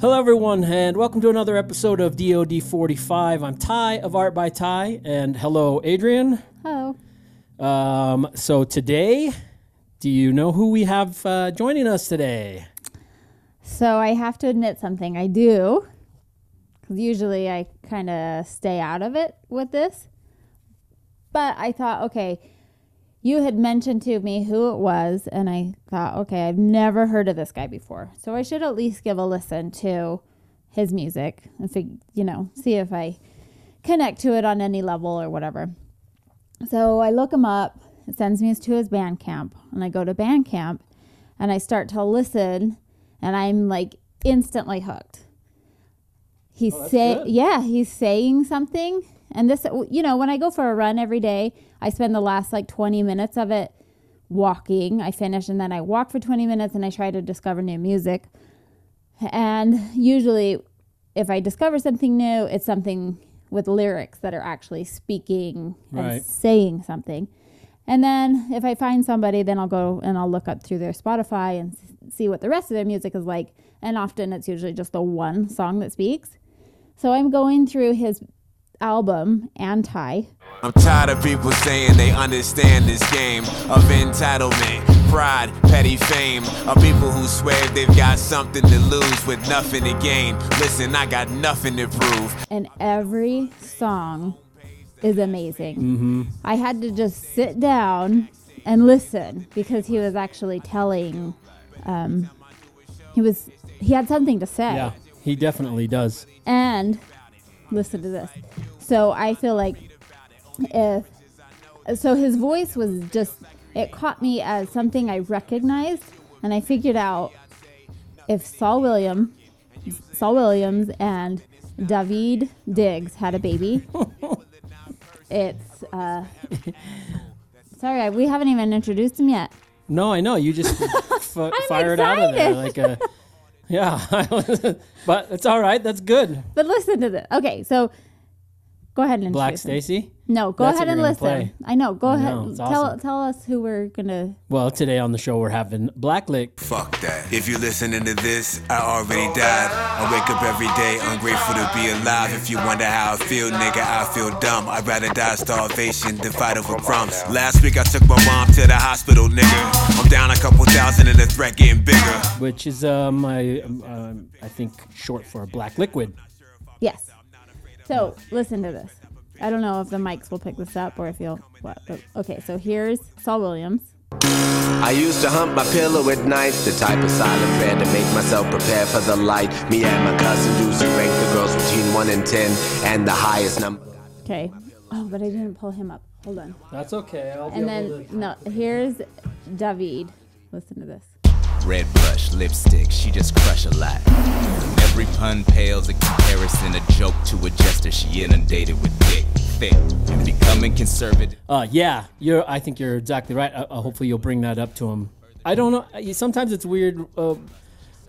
Hello, everyone, and welcome to another episode of DoD 45. I'm Ty of Art by Ty, and hello, Adrian. Hello. Um, so today, do you know who we have uh, joining us today? So I have to admit something. I do. Usually I kind of stay out of it with this. But I thought, okay, you had mentioned to me who it was, and I thought, okay, I've never heard of this guy before. So I should at least give a listen to his music and, fig- you know, see if I connect to it on any level or whatever. So I look him up. It sends me to his Bandcamp, and I go to Bandcamp, and I start to listen, and I'm like instantly hooked. He's Oh, say good. yeah, he's saying something, and this you know when I go for a run every day, I spend the last like 20 minutes of it walking. I finish, and then I walk for 20 minutes, and I try to discover new music. And usually, if I discover something new, it's something with lyrics that are actually speaking and Right. saying something. And then if I find somebody, then I'll go and I'll look up through their Spotify and see what the rest of their music is like. And often it's usually just the one song that speaks. So I'm going through his album, Anti. I'm tired of people saying they understand this game of entitlement, pride, petty fame. Of people who swear they've got something to lose with nothing to gain. Listen, I got nothing to prove. and every song is amazing. I had to just sit down and listen because he was actually telling. Um, he was he had something to say, Yeah, he definitely does. and listen to this. So I feel like if so, his voice was just it caught me as something I recognized, and I figured out if Saul William, Saul Williams, and Daveed Diggs had a baby, it's. Uh, sorry, we haven't even introduced him yet. No, I know. You just f- fired out of there like a. Yeah, but it's all right. That's good. But listen to this. Okay, so go ahead and Black introduce. Stacy. No, go That's ahead and listen. play. I know. Go I ahead. know, it's tell awesome. tell us who we're gonna. Well, today on the show we're having Blackliq. Fuck that. If you're listening to this, I already died. I wake up every day ungrateful to be alive. If you wonder how I feel, nigga, I feel dumb. I'd rather die of starvation than fight over crumbs. Last week I took my mom to the hospital, nigga. I'm down a couple thousand and the threat getting bigger. which is um, I, um, I think short for Black Liquid. Yes. So listen to this. I don't know if the mics will pick this up or if you'll. What? but- Okay, so here's Saul Williams. I used to hump my pillow at night, the type of silent prayer to make myself prepare for the light. Me and my cousin Lucy ranked the girls between 1 and 10, and the highest number. Okay. Oh, but I didn't pull him up. Hold on. That's okay. I'll be And able then to. no, here's David. Listen to this. Red brush, lipstick, she just crush a lot. Every pun pales in comparison, a joke to a jester. She inundated with dick, thick, and becoming conservative. Uh, yeah, you're. I think you're exactly right. Uh, uh, hopefully, you'll bring that up to him. I don't know. Sometimes it's weird. Uh,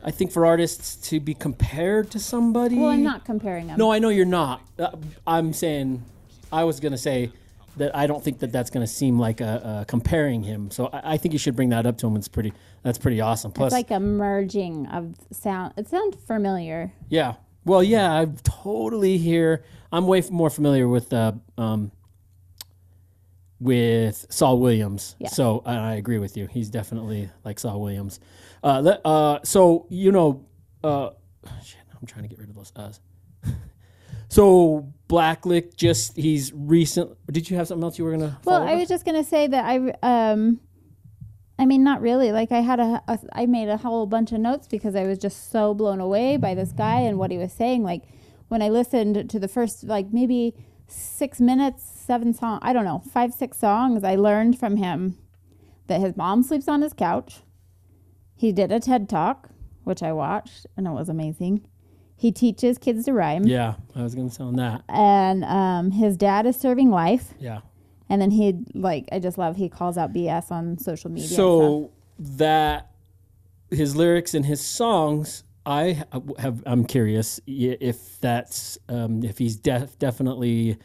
I think for artists to be compared to somebody. Well, I'm not comparing them. No, I know you're not. Uh, I'm saying. I was gonna say that I don't think that that's gonna seem like a, uh comparing him. So I, I think you should bring that up to him. It's pretty. That's pretty awesome. Plus, It's like a merging of sound. It sounds familiar. Yeah. Well, yeah, I totally hear. I'm way more familiar with uh, um, with Saul Williams. Yeah. So I, I agree with you. He's definitely like Saul Williams. Uh, let, uh, so you know, uh, shit, I'm trying to get rid of those us. So Blackliq just he's recent. Did you have something else you were gonna? Well, I was just gonna say that I um, I mean, not really. Like I had a, a I made a whole bunch of notes because I was just so blown away by this guy and what he was saying. Like when I listened to the first like maybe six minutes, seven song, I don't know, five six songs, I learned from him that his mom sleeps on his couch. He did a TED talk, which I watched, and it was amazing. He teaches kids to rhyme, Yeah, I was gonna tell him that. and um, his dad is serving life. Yeah. And then he like I just love he calls out BS on social media. So that his lyrics and his songs I have. I'm curious if that's um, if he's def- definitely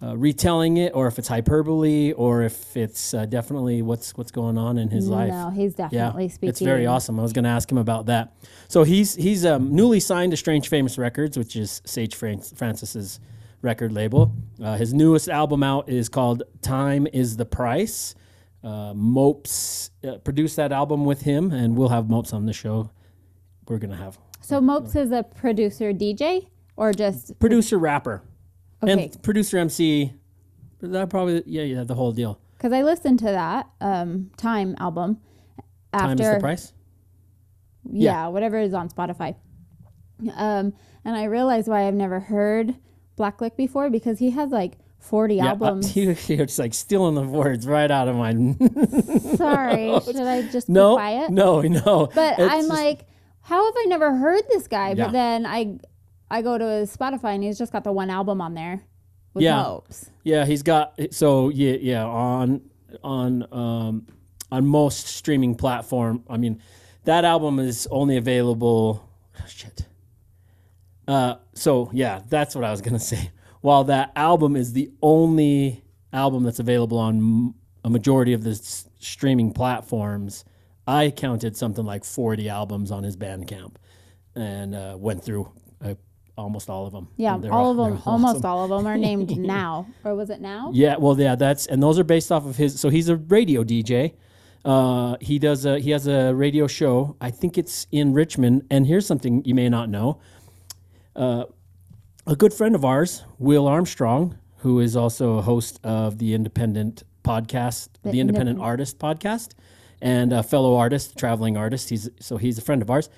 uh, retelling it, or if it's hyperbole, or if it's uh, definitely what's what's going on in his life. No, he's definitely speaking. It's very awesome. I was going to ask him about that. So he's he's um, newly signed to Strange Famous Records, which is Sage Fran- Francis's record label. Uh, his newest album out is called "Time Is the Price." Uh, Mopes uh, produced that album with him, and we'll have Mopes on the show. We're gonna have So Mopes is a producer DJ or just producer rapper okay? and producer MC. That probably yeah yeah the whole deal. Because I listened to that um, Time album after Time is the price. yeah, Yeah. whatever is on Spotify. Um, and I realized why I've never heard Blackliq before because he has like 40 Yeah, uh, albums. you're just like stealing the words right out of my. Sorry, should I just no, be quiet? no, no. But It's I'm just- like, how have I never heard this guy? Yeah. But then I I go to his Spotify and he's just got the one album on there with Yeah. Mopes. Yeah, he's got so yeah, yeah, on on um on most streaming platform. I mean, that album is only available oh, shit. Uh so yeah, that's what I was going to say. While that album is the only album that's available on a majority of the s- streaming platforms, I counted something like 40 albums on his Bandcamp and uh, went through uh, almost all of them. Yeah, they're all of them, almost all of them are named now. Or was it now? Yeah, well, yeah, that's and those are based off of his. So he's a radio DJ. Uh, he does a he has a radio show. I think it's in Richmond. And here's something you may not know. Uh, a good friend of ours, Will Armstrong, who is also a host of the Independent podcast, the, Independent Independent- Artist podcast, and a fellow artist, traveling artist. He's so he's a friend of ours.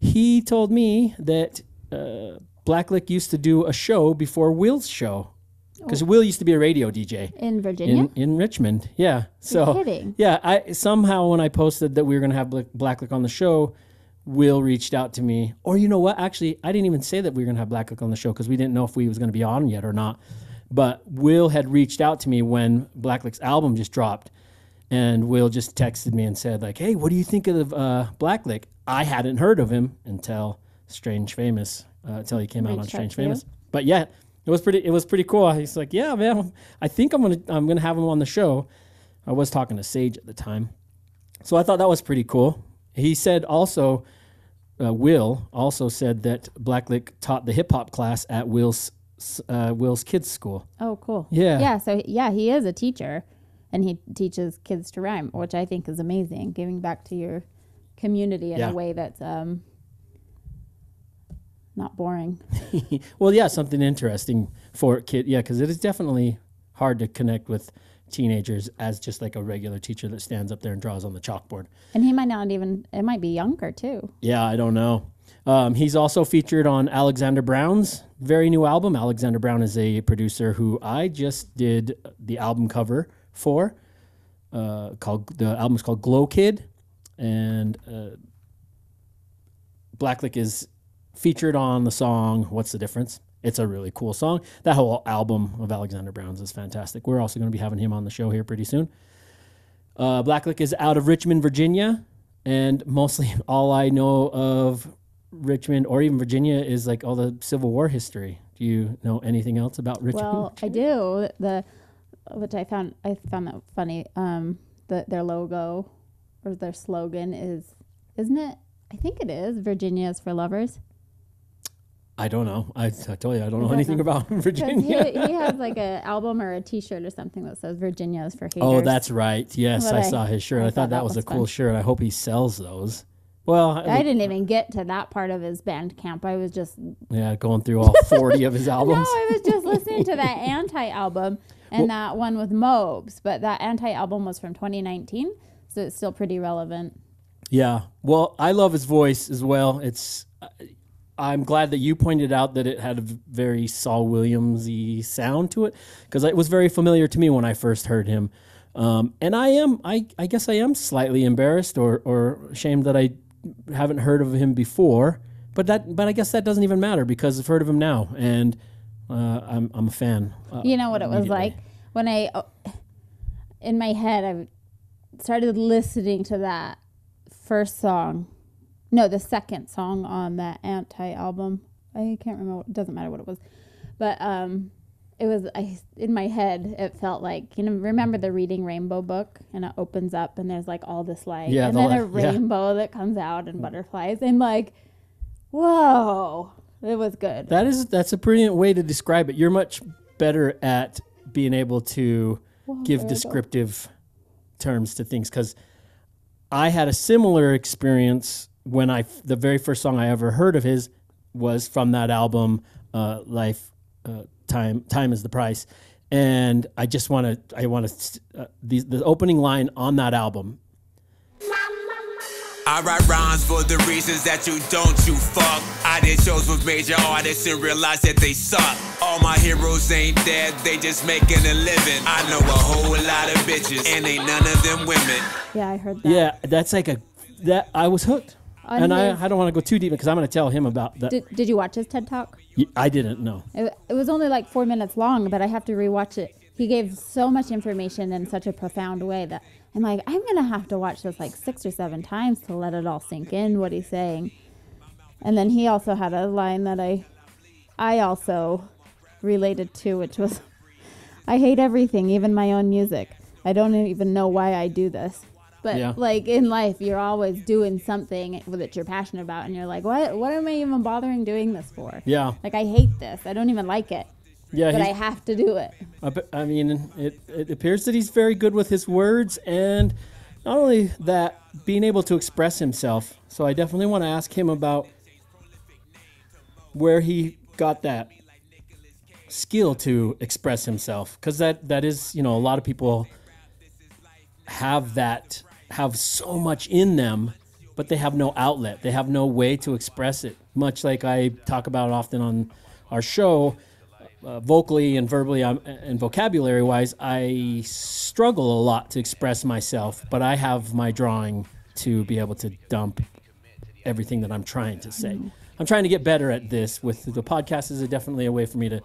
He told me that uh, Blackliq used to do a show before Will's show because Will used to be a radio DJ In Virginia? in in Richmond. Yeah. So kidding. yeah, I somehow when I posted that we were gonna have Blackliq on the show, Will reached out to me. Or you know what? Actually, I didn't even say that we were gonna have Blackliq on the show because we didn't know if we was gonna be on yet or not. But Will had reached out to me when Blackliq's album just dropped, and Will just texted me and said like, "Hey, what do you think of uh, Blackliq?" I hadn't heard of him until Strange Famous, uh, until he came out on Strange? Famous. But yeah, it was pretty. It was pretty cool. He's like, "Yeah, man, I think I'm gonna I'm gonna have him on the show." I was talking to Sage at the time, so I thought that was pretty cool. He said also, uh, Will also said that Blackliq taught the hip hop class at Will's uh, Will's kids school. Oh, cool. Yeah. Yeah. So yeah, he is a teacher, and he teaches kids to rhyme, which I think is amazing. Giving back to your community in Yeah. a way that's um not boring. well, yeah, something interesting for kid. Yeah, because it is definitely hard to connect with teenagers as just like a regular teacher that stands up there and draws on the chalkboard. And he might not even. It might be younger too. Yeah, I don't know. Um, he's also featured on Alexander Brown's very new album. Alexander Brown is a producer who I just did the album cover for. Uh, called the album's called Glow Kid, and uh, Blackliq is featured on the song "What's the Difference." It's a really cool song. That whole album of Alexander Brown's is fantastic. We're also going to be having him on the show here pretty soon. Uh, Blackliq is out of Richmond, Virginia, and mostly all I know of Richmond or even Virginia is like all the Civil War history. Do you know anything else about Richmond? Well, I do the, which I found I found that funny. Um, the their logo or their slogan is, isn't it? I think it is. Virginia is for lovers. I don't know. I, I told you I don't know anything about Virginia. he, he has like a album or a T-shirt or something that says Virginia is for oh, haters. Oh, that's right. Yes, I, I- saw his shirt. I, I thought thought that that was, a was cool fun. shirt. I hope he sells those. Well, I didn't even get to that part of his Bandcamp. I was just yeah, going through all 40 of his albums. no. I was just listening to that anti album and that one with Mobes, but that anti album was from 2019, so it's still pretty relevant. Yeah. Well, I love his voice as well. It's. Uh, I'm glad that you pointed out that it had a very Saul Williamsy sound to it because it was very familiar to me when I first heard him. Um, and I am, I, I guess, I am slightly embarrassed or, or ashamed that I haven't heard of him before. But that, but I guess that doesn't even matter because I've heard of him now, and uh, I'm, I'm a fan. Uh, You know what it was like when I, oh, in my head, I started listening to that first song. No, the second song on that Anti album. I can't remember. It doesn't matter what it was, but um, it was I in my head. It felt like you know. Remember the Reading Rainbow book, and it opens up, and there's like all this light, Yeah, and the then a light- yeah. rainbow that comes out and butterflies, and like, whoa, it was good. That is that's a brilliant way to describe it. You're much better at being able to give we go. descriptive terms to things because I had a similar experience when I the very first song I ever heard of his was from that album, uh, Life, uh, Time, Time is the Price, and I just want to I want to uh, the the opening line on that album. I write rhymes for the reasons that you don't you fuck. I did shows with major artists and realized that they suck. All my heroes ain't dead, they just making a living. I know a whole lot of bitches, and ain't none of them women. yeah, I heard that. Yeah, that's like a that I was hooked, On and I his- I don't want to go too deep because I'm going to tell him about that. Did, did you watch his TED talk? Y- I didn't know. It, it was only like four minutes long, but I have to rewatch it. He gave so much information in such a profound way that I'm like, I'm gonna have to watch this like six or seven times to let it all sink in what he's saying. And then he also had a line that I, I also related to, which was, I hate everything, even my own music. I don't even know why I do this. But Yeah. like in life, you're always doing something that you're passionate about, and you're like, what? What am I even bothering doing this for? Yeah, Like I hate this. I don't even like it, yeah. but I have to do it. I, I mean, it, it appears that he's very good with his words, and not only that, being able to express himself. So I definitely want to ask him about where he got that skill to express himself, because that that is, you know, a lot of people have that have so much in them, but they have no outlet. They have no way to express it. Much like I talk about often on our show uh, vocally and verbally um, and vocabulary wise, I struggle a lot to express myself, but I have my drawing to be able to dump everything that I'm trying to say. I'm trying to get better at this. With the podcast is definitely a way for me to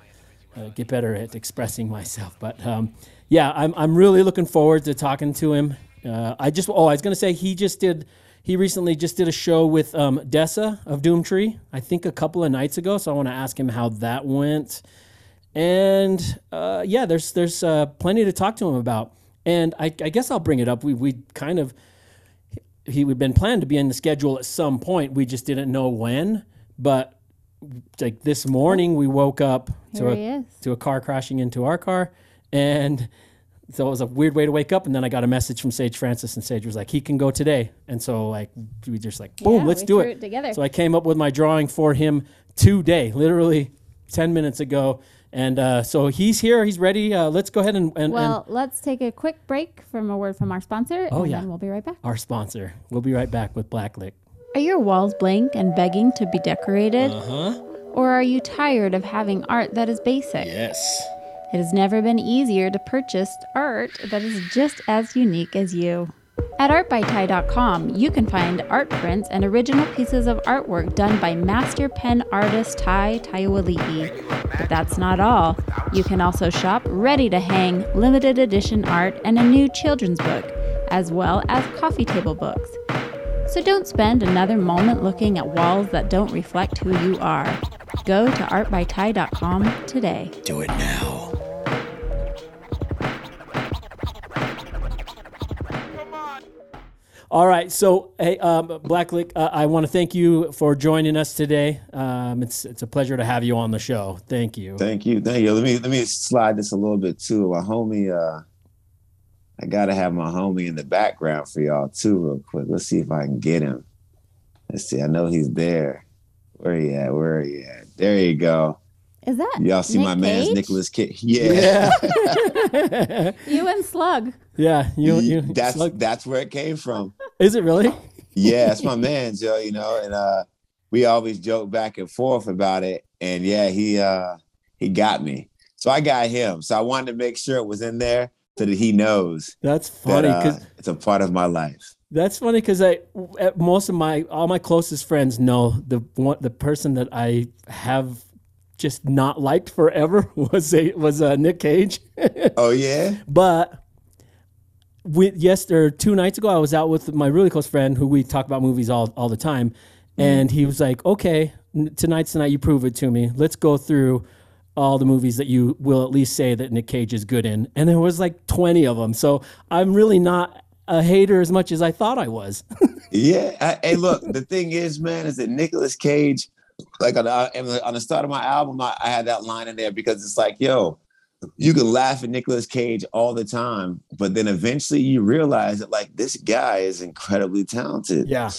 uh, get better at expressing myself. But um, yeah, I'm I'm really looking forward to talking to him. Uh, I just oh I was gonna say he just did. He recently just did a show with um, Dessa of Doomtree, I think a couple of nights ago. So I want to ask him how that went and uh, yeah, there's there's uh, plenty to talk to him about. And I, I guess I'll bring it up. We we kind of he we'd been planned to be in the schedule at some point. We just didn't know when. But like this morning, we woke up to Here a to a car crashing into our car, and so it was a weird way to wake up. And then I got a message from Sage Francis, and Sage was like, "He can go today." And so like we just like boom, Yeah, let's we do threw it. it together. So I came up with my drawing for him today, literally ten minutes ago. And uh, so he's here. He's ready. Uh, let's go ahead and, and, and Well, let's take a quick break from a word from our sponsor, Oh, and yeah. then we'll be right back. our sponsor. We'll be right back with Blackliq. Are your walls blank and begging to be decorated? Uh-huh. Or are you tired of having art that is basic? Yes. It has never been easier to purchase art that is just as unique as you. At artbytie.com, you can find art prints and original pieces of artwork done by master pen artist Tai Taiwali'i. But that's not all. You can also shop ready to hang limited edition art and a new children's book, as well as coffee table books. So don't spend another moment looking at walls that don't reflect who you are. Go to artbytie.com today. Do it now. All right. So, hey, um, Blackliq, uh, I want to thank you for joining us today. Um, it's it's a pleasure to have you on the show. Thank you. Thank you. Thank you. Let me let me slide this a little bit too. My homie, uh, I gotta have my homie in the background for y'all too, real quick. Let's see if I can get him. Let's see. I know he's there. Where he at? Where he at? There you go. Is that Y'all see Nick my man's Cage? Nicholas Kid. Yeah. Yeah. You and Slug. yeah. You. you that's slug- that's where it came from. is it really? Yeah, that's my man, Joe. You know, and uh, we always joke back and forth about it. And yeah, he uh, he got me. So I got him. So I wanted to make sure it was in there so that he knows That's that funny uh, because it's a part of my life. That's funny because I uh, most of my all my closest friends know the one the person that I have just not liked forever was a was uh, Nick Cage, Oh yeah. but with yes, or two nights ago I was out with my really close friend who we talk about movies all all the time, and he was like, "Okay, tonight's the night you prove it to me. Let's go through." All the movies that you will at least say that Nick Cage is good in, and there was like twenty of them. So I'm really not a hater as much as I thought I was. Yeah. I, hey, look, the thing is, man, is that Nicolas Cage, like on the, on the start of my album, I, I had that line in there because it's like, yo, you can laugh at Nicolas Cage all the time, but then eventually you realize that like this guy is incredibly talented. yeah,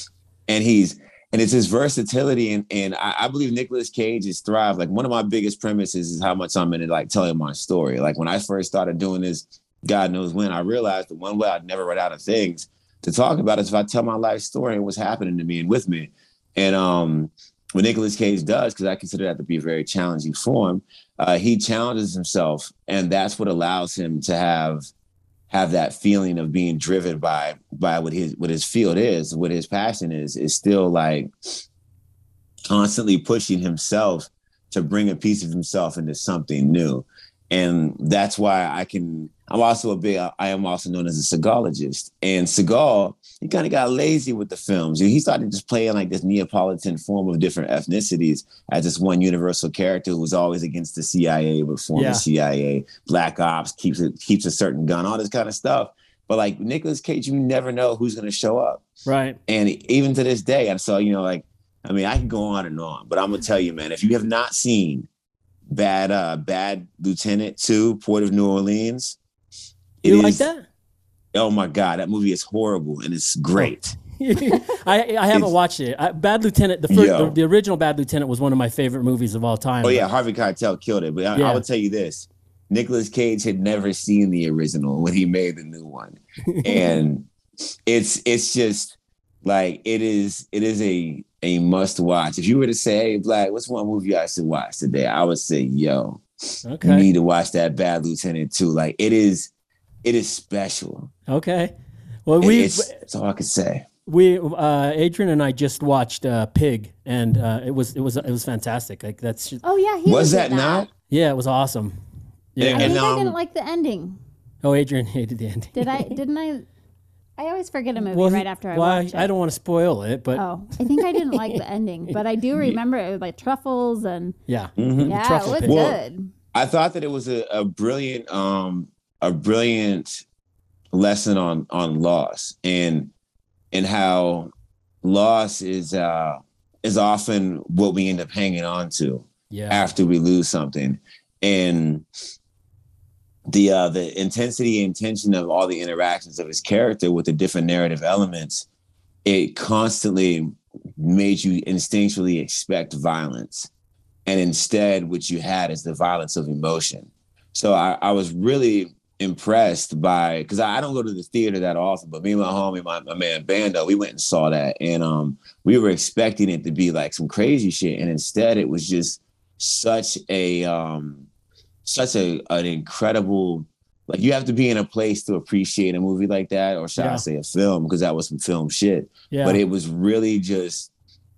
and he's and it's his versatility and and I, I believe Nicolas Cage is thrive. Like one of my biggest premises is how much I'm into like telling my story. Like when I first started doing this, God knows when, I realized the one way I'd never run out of things to talk about is if I tell my life story and what's happening to me and with me. And um what Nicolas Cage does, because I consider that to be a very challenging form, uh, he challenges himself, and that's what allows him to have have that feeling of being driven by by what his what his field is, what his passion is, is still like constantly pushing himself to bring a piece of himself into something new. And that's why I can I'm also a big I am also known as a Seagalologist. And Seagal, he kind of got lazy with the films. He started just playing like this Neapolitan form of different ethnicities as this one universal character who was always against the CIA, but former Yeah. CIA, black ops, keeps it keeps a certain gun, all this kind of stuff. But like Nicolas Cage, you never know who's gonna show up. right. And even to this day, and so you know, like, I mean, I can go on and on, but I'm gonna tell you, man, if you have not seen Bad uh Bad Lieutenant too Port of New Orleans, it You like that? Oh my god, that movie is horrible and it's great. I I haven't It's- watched it. I, Bad Lieutenant, the first, the, the original Bad Lieutenant was one of my favorite movies of all time. Oh yeah, Harvey Keitel killed it. But I, Yeah. I will tell you this: Nicolas Cage had never seen the original when he made the new one, and it's it's just like it is it is a a must watch. If you were to say, "Hey, Black, what's one movie I should watch today?" I would say, "Yo, you need to watch that Bad Lieutenant too. Like it is, it is special. Okay. Well, we it's, that's all I could say. we uh, Adrian and I just watched uh, Pig, and uh, it was it was it was fantastic. Like that's just, Oh yeah, he Was was, that not? yeah, it was awesome. Yeah. And, think I um, didn't like the ending. oh, Adrian hated the ending. Did I? Didn't I? I always forget a movie Well, right after I why? watch it. I don't want to spoil it, but Oh, I think I didn't like the ending, but I do remember it was like truffles and yeah, Mhm. yeah, it truffle was pig. Well, good. I thought that it was a, a brilliant um a brilliant lesson on on loss and and how loss is uh is often what we end up hanging on to yeah, after we lose something and the uh the intensity and tension of all the interactions of his character with the different narrative elements it constantly made you instinctually expect violence. And instead what you had is the violence of emotion. So i, I was really impressed by because I, I don't go to the theater that often but me and my homie my, my man bando we went and saw that. And um we were expecting it to be like some crazy shit. And instead it was just such a um such a an incredible like you have to be in a place to appreciate a movie like that or should Yeah. i say a film because that was some film shit. Yeah. but it was really just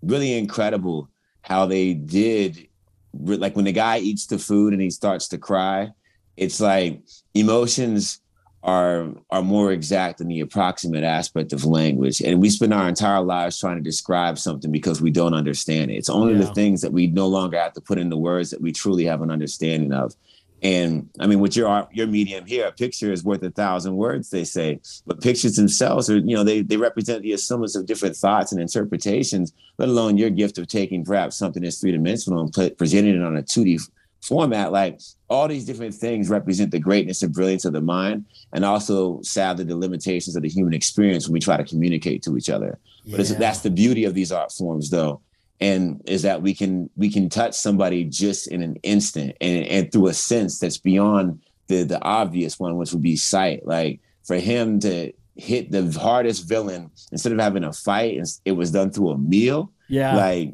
really incredible how they did like when the guy eats the food and he starts to cry it's like emotions are are more exact than the approximate aspect of language. And we spend our entire lives trying to describe something because we don't understand it. It's only the things that we no longer have to put into words that we truly have an understanding of and I mean, with your art, your medium here, a picture is worth a thousand words, they say. But pictures themselves are, you know, they, they represent the assemblage of different thoughts and interpretations, let alone your gift of taking perhaps something that's three dimensional and put, presenting it on a 2D f- format. Like all these different things represent the greatness and brilliance of the mind, and also sadly the limitations of the human experience when we try to communicate to each other. But it's, that's the beauty of these art forms, though and is that we can we can touch somebody just in an instant and, and through a sense that's beyond the the obvious one which would be sight like for him to hit the hardest villain instead of having a fight it was done through a meal yeah. like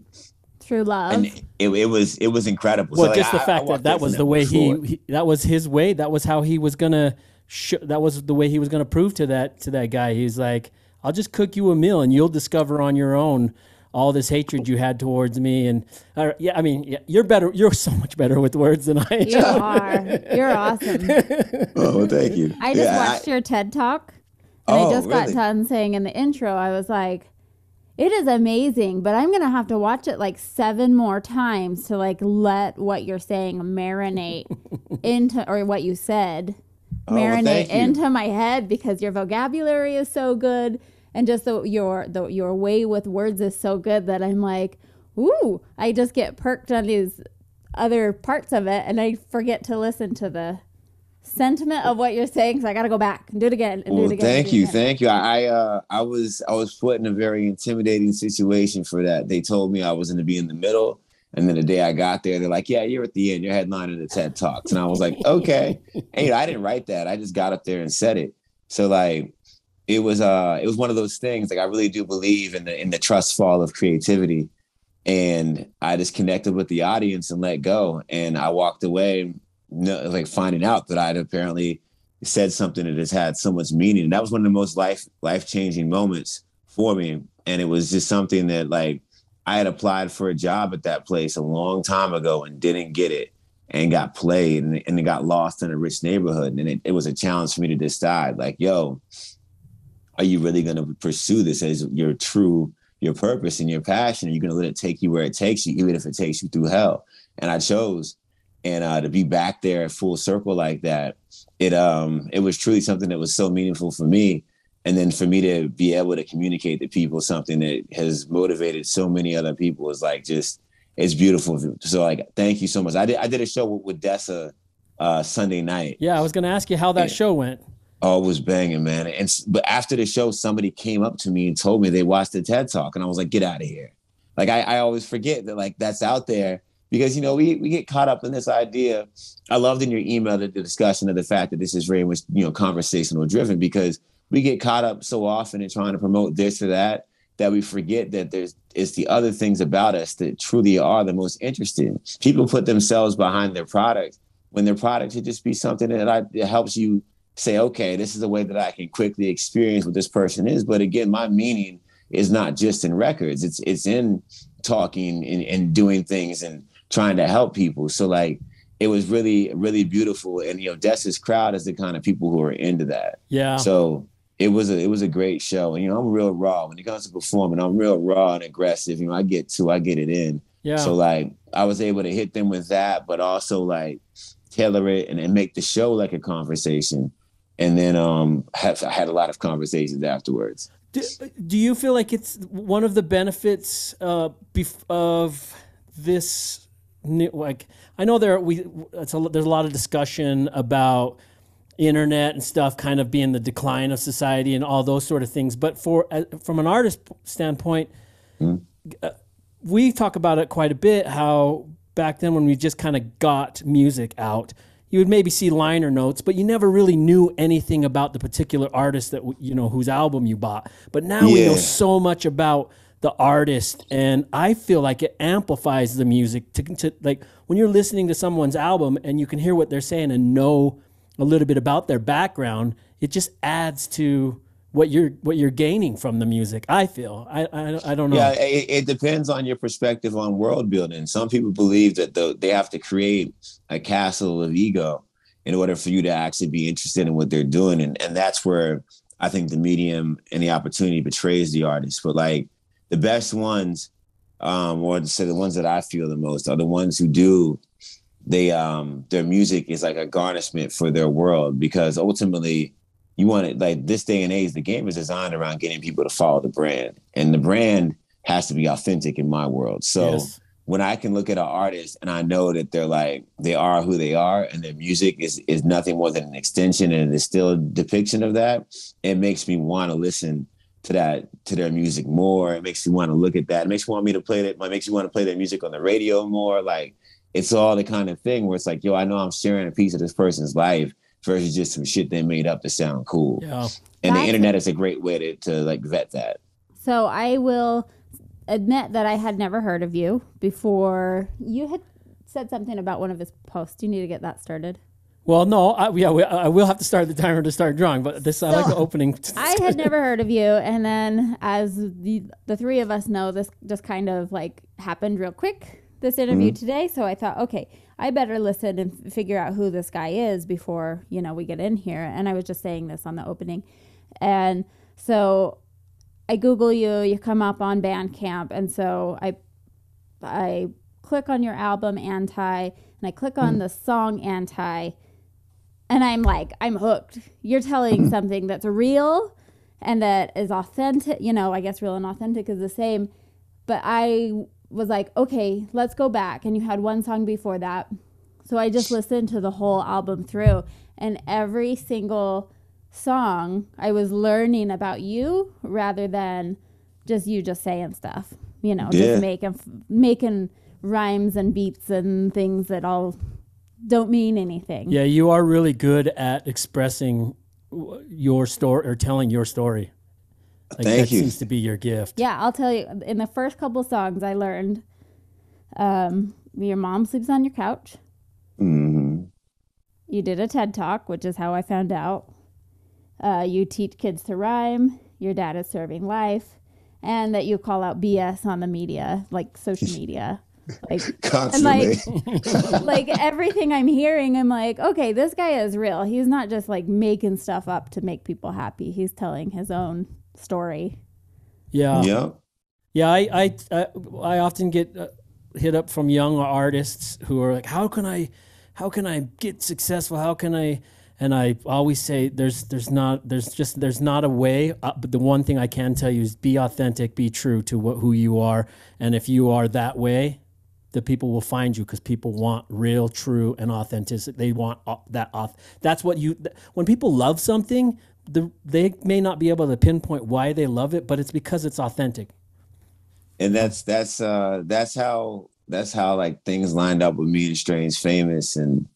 through love. and it, it was it was incredible well, So, like, just the I- I fact that that was the way he, he that was his way. That was how he was gonna. Sh- that was the way he was gonna prove to that to that guy. He's like, I'll just cook you a meal, and you'll discover on your own all this hatred you had towards me. And uh, yeah, I mean, yeah, you're better. You're so much better with words than I am. you are. You're awesome. oh thank you I just Yeah, watched your TED talk, and Oh, I just got really? done saying in the intro, I was like, It is amazing, but I'm gonna have to watch it like seven more times to like let what you're saying marinate into or what you said Oh, well, marinate into my head because your vocabulary is so good and just the, your the, your way with words is so good that I'm like, ooh, I just get perked on these other parts of it and I forget to listen to the sentiment of what you're saying because I got to go back and do it again and do it again. thank you, again. thank you. I I, uh, I was I was put in a very intimidating situation for that. They told me I was going to be in the middle, and then the day I got there, they're like, "Yeah, you're at the end. You're headlining the TED Talks," and I was like, "Okay." and you know, I didn't write that. I just got up there and said it. So like, it was uh, it was one of those things. Like I really do believe in the in the trust fall of creativity, and I just connected with the audience and let go. And I walked away, no, like finding out that I'd apparently said something that has had so much meaning. And that was one of the most life life changing moments for me. And it was just something that like I had applied for a job at that place a long time ago and didn't get it and got played and, and it got lost in a rich neighborhood. And it, it was a challenge for me to decide like, yo, are you really going to pursue this as your true your purpose and your passion? Are you going to let it take you where it takes you, even if it takes you through hell? And I chose. And uh, to be back there full circle like that, it um it was truly something that was so meaningful for me. And then for me to be able to communicate to people something that has motivated so many other people is like just it's beautiful. So like thank you so much. I did I did a show with, with Dessa uh Sunday night. Yeah, I was going to ask you how that show went. Was banging, man. And but after the show, somebody came up to me and told me they watched the TED Talk, and I was like, "Get out of here!" Like I, I always forget that like that's out there because you know we we get caught up in this idea. I loved in your email the, the discussion of the fact that this is very much you know conversational driven because we get caught up so often in trying to promote this or that that we forget that there's it's the other things about us that truly are the most interesting. People put themselves behind their product when their product should just be something that, I, that helps you say, okay, this is a way that I can quickly experience what this person is. But again, my meaning is not just in records; it's it's in talking and, and doing things and trying to help people. So like, it was really really beautiful. And you know, Dessa's crowd is the kind of people who are into that. Yeah. So it was a it was a great show. And you know, I'm real raw when it comes to performing. I'm real raw and aggressive. You know, I get to I get it in. yeah. So like I was able to hit them with that, but also like tailor it and, and make the show like a conversation. And then um have, I had a lot of conversations afterwards. Do, do you feel like it's one of the benefits uh, bef- of this? New, like I know there we a, there's a lot of discussion about internet and stuff kind of being the decline of society and all those sort of things. But for uh, from an artist standpoint, uh, we talk about it quite a bit. How back then when we just kind of got music out, you would maybe see liner notes, but you never really knew anything about the particular artist that you know whose album you bought. But now we know so much about the artist, and I feel like it amplifies the music. To, to like when you're listening to someone's album and you can hear what they're saying and know a little bit about their background, it just adds to what you're what you're gaining from the music. I feel. I I, I don't know. Yeah, it, it depends on your perspective on world building. Some people believe that the, they have to create a castle of ego in order for you to actually be interested in what they're doing. And, and that's where I think the medium and the opportunity betrays the artist. But like the best ones, um, or to say the ones that I feel the most are the ones who do they um their music is like a garnishment for their world because ultimately you want it like this day and age the game is designed around getting people to follow the brand and the brand has to be authentic in my world. So Yes. when i can look at an artist and i know that they're like they are who they are and their music is is nothing more than an extension and it is still a depiction of that it makes me want to listen to that to their music more. It makes me want to look at that. It makes me want me to play that it makes you want to play their music on the radio more. Like it's all the kind of thing where it's like yo i know i'm sharing a piece of this person's life versus just some shit they made up to sound cool Yeah. and the That's- internet is a great way to, to like vet that So I will admit that I had never heard of you before. You had said something about one of his posts. You need to get that started. Well, no, I, yeah, we, I will have to start the timer to start drawing, but this I like the opening. I had never heard of you, and then as the the three of us know, this just kind of like happened real quick. This interview mm-hmm. today, so I thought, okay, I better listen and f- figure out who this guy is before you know we get in here. And I was just saying this on the opening, and so I Google you, you come up on Bandcamp, and so I I click on your album Anti, and I click on hmm. the song Anti, and I'm like, I'm hooked. You're telling hmm. something that's real and that is authentic. You know, I guess real and authentic is the same. But I was like, okay, let's go back. And you had one song before that. So I just listened to the whole album through, and every single song, I was learning about you rather than just you just saying stuff. You know, Yeah. just making making rhymes and beats and things that all don't mean anything. Yeah, you are really good at expressing your story or telling your story. Like Thank that you. seems to be your gift. Yeah, I'll tell you. In the first couple songs, I learned um, your mom sleeps on your couch. hmm You did a TED talk, which is how I found out. Uh, you teach kids to rhyme. Your dad is serving life, and that you call out BS on the media, like social media. Like Constantly. like like everything I'm hearing, I'm like, okay, this guy is real. He's not just like making stuff up to make people happy. He's telling his own story. Yeah. yep. Yeah, I I I, I often get uh, hit up from young artists who are like, "How can I, how can I get successful? How can I?" And I always say, "There's there's not there's just there's not a way." Uh, but the one thing I can tell you is be authentic, be true to what who you are, and if you are that way, the people will find you because people want real, true, and authentic. They want that auth. That's what you. When people love something, the, they may not be able to pinpoint why they love it, but it's because it's authentic. and that's that's uh that's how that's how like things lined up with me and Strange Famous. And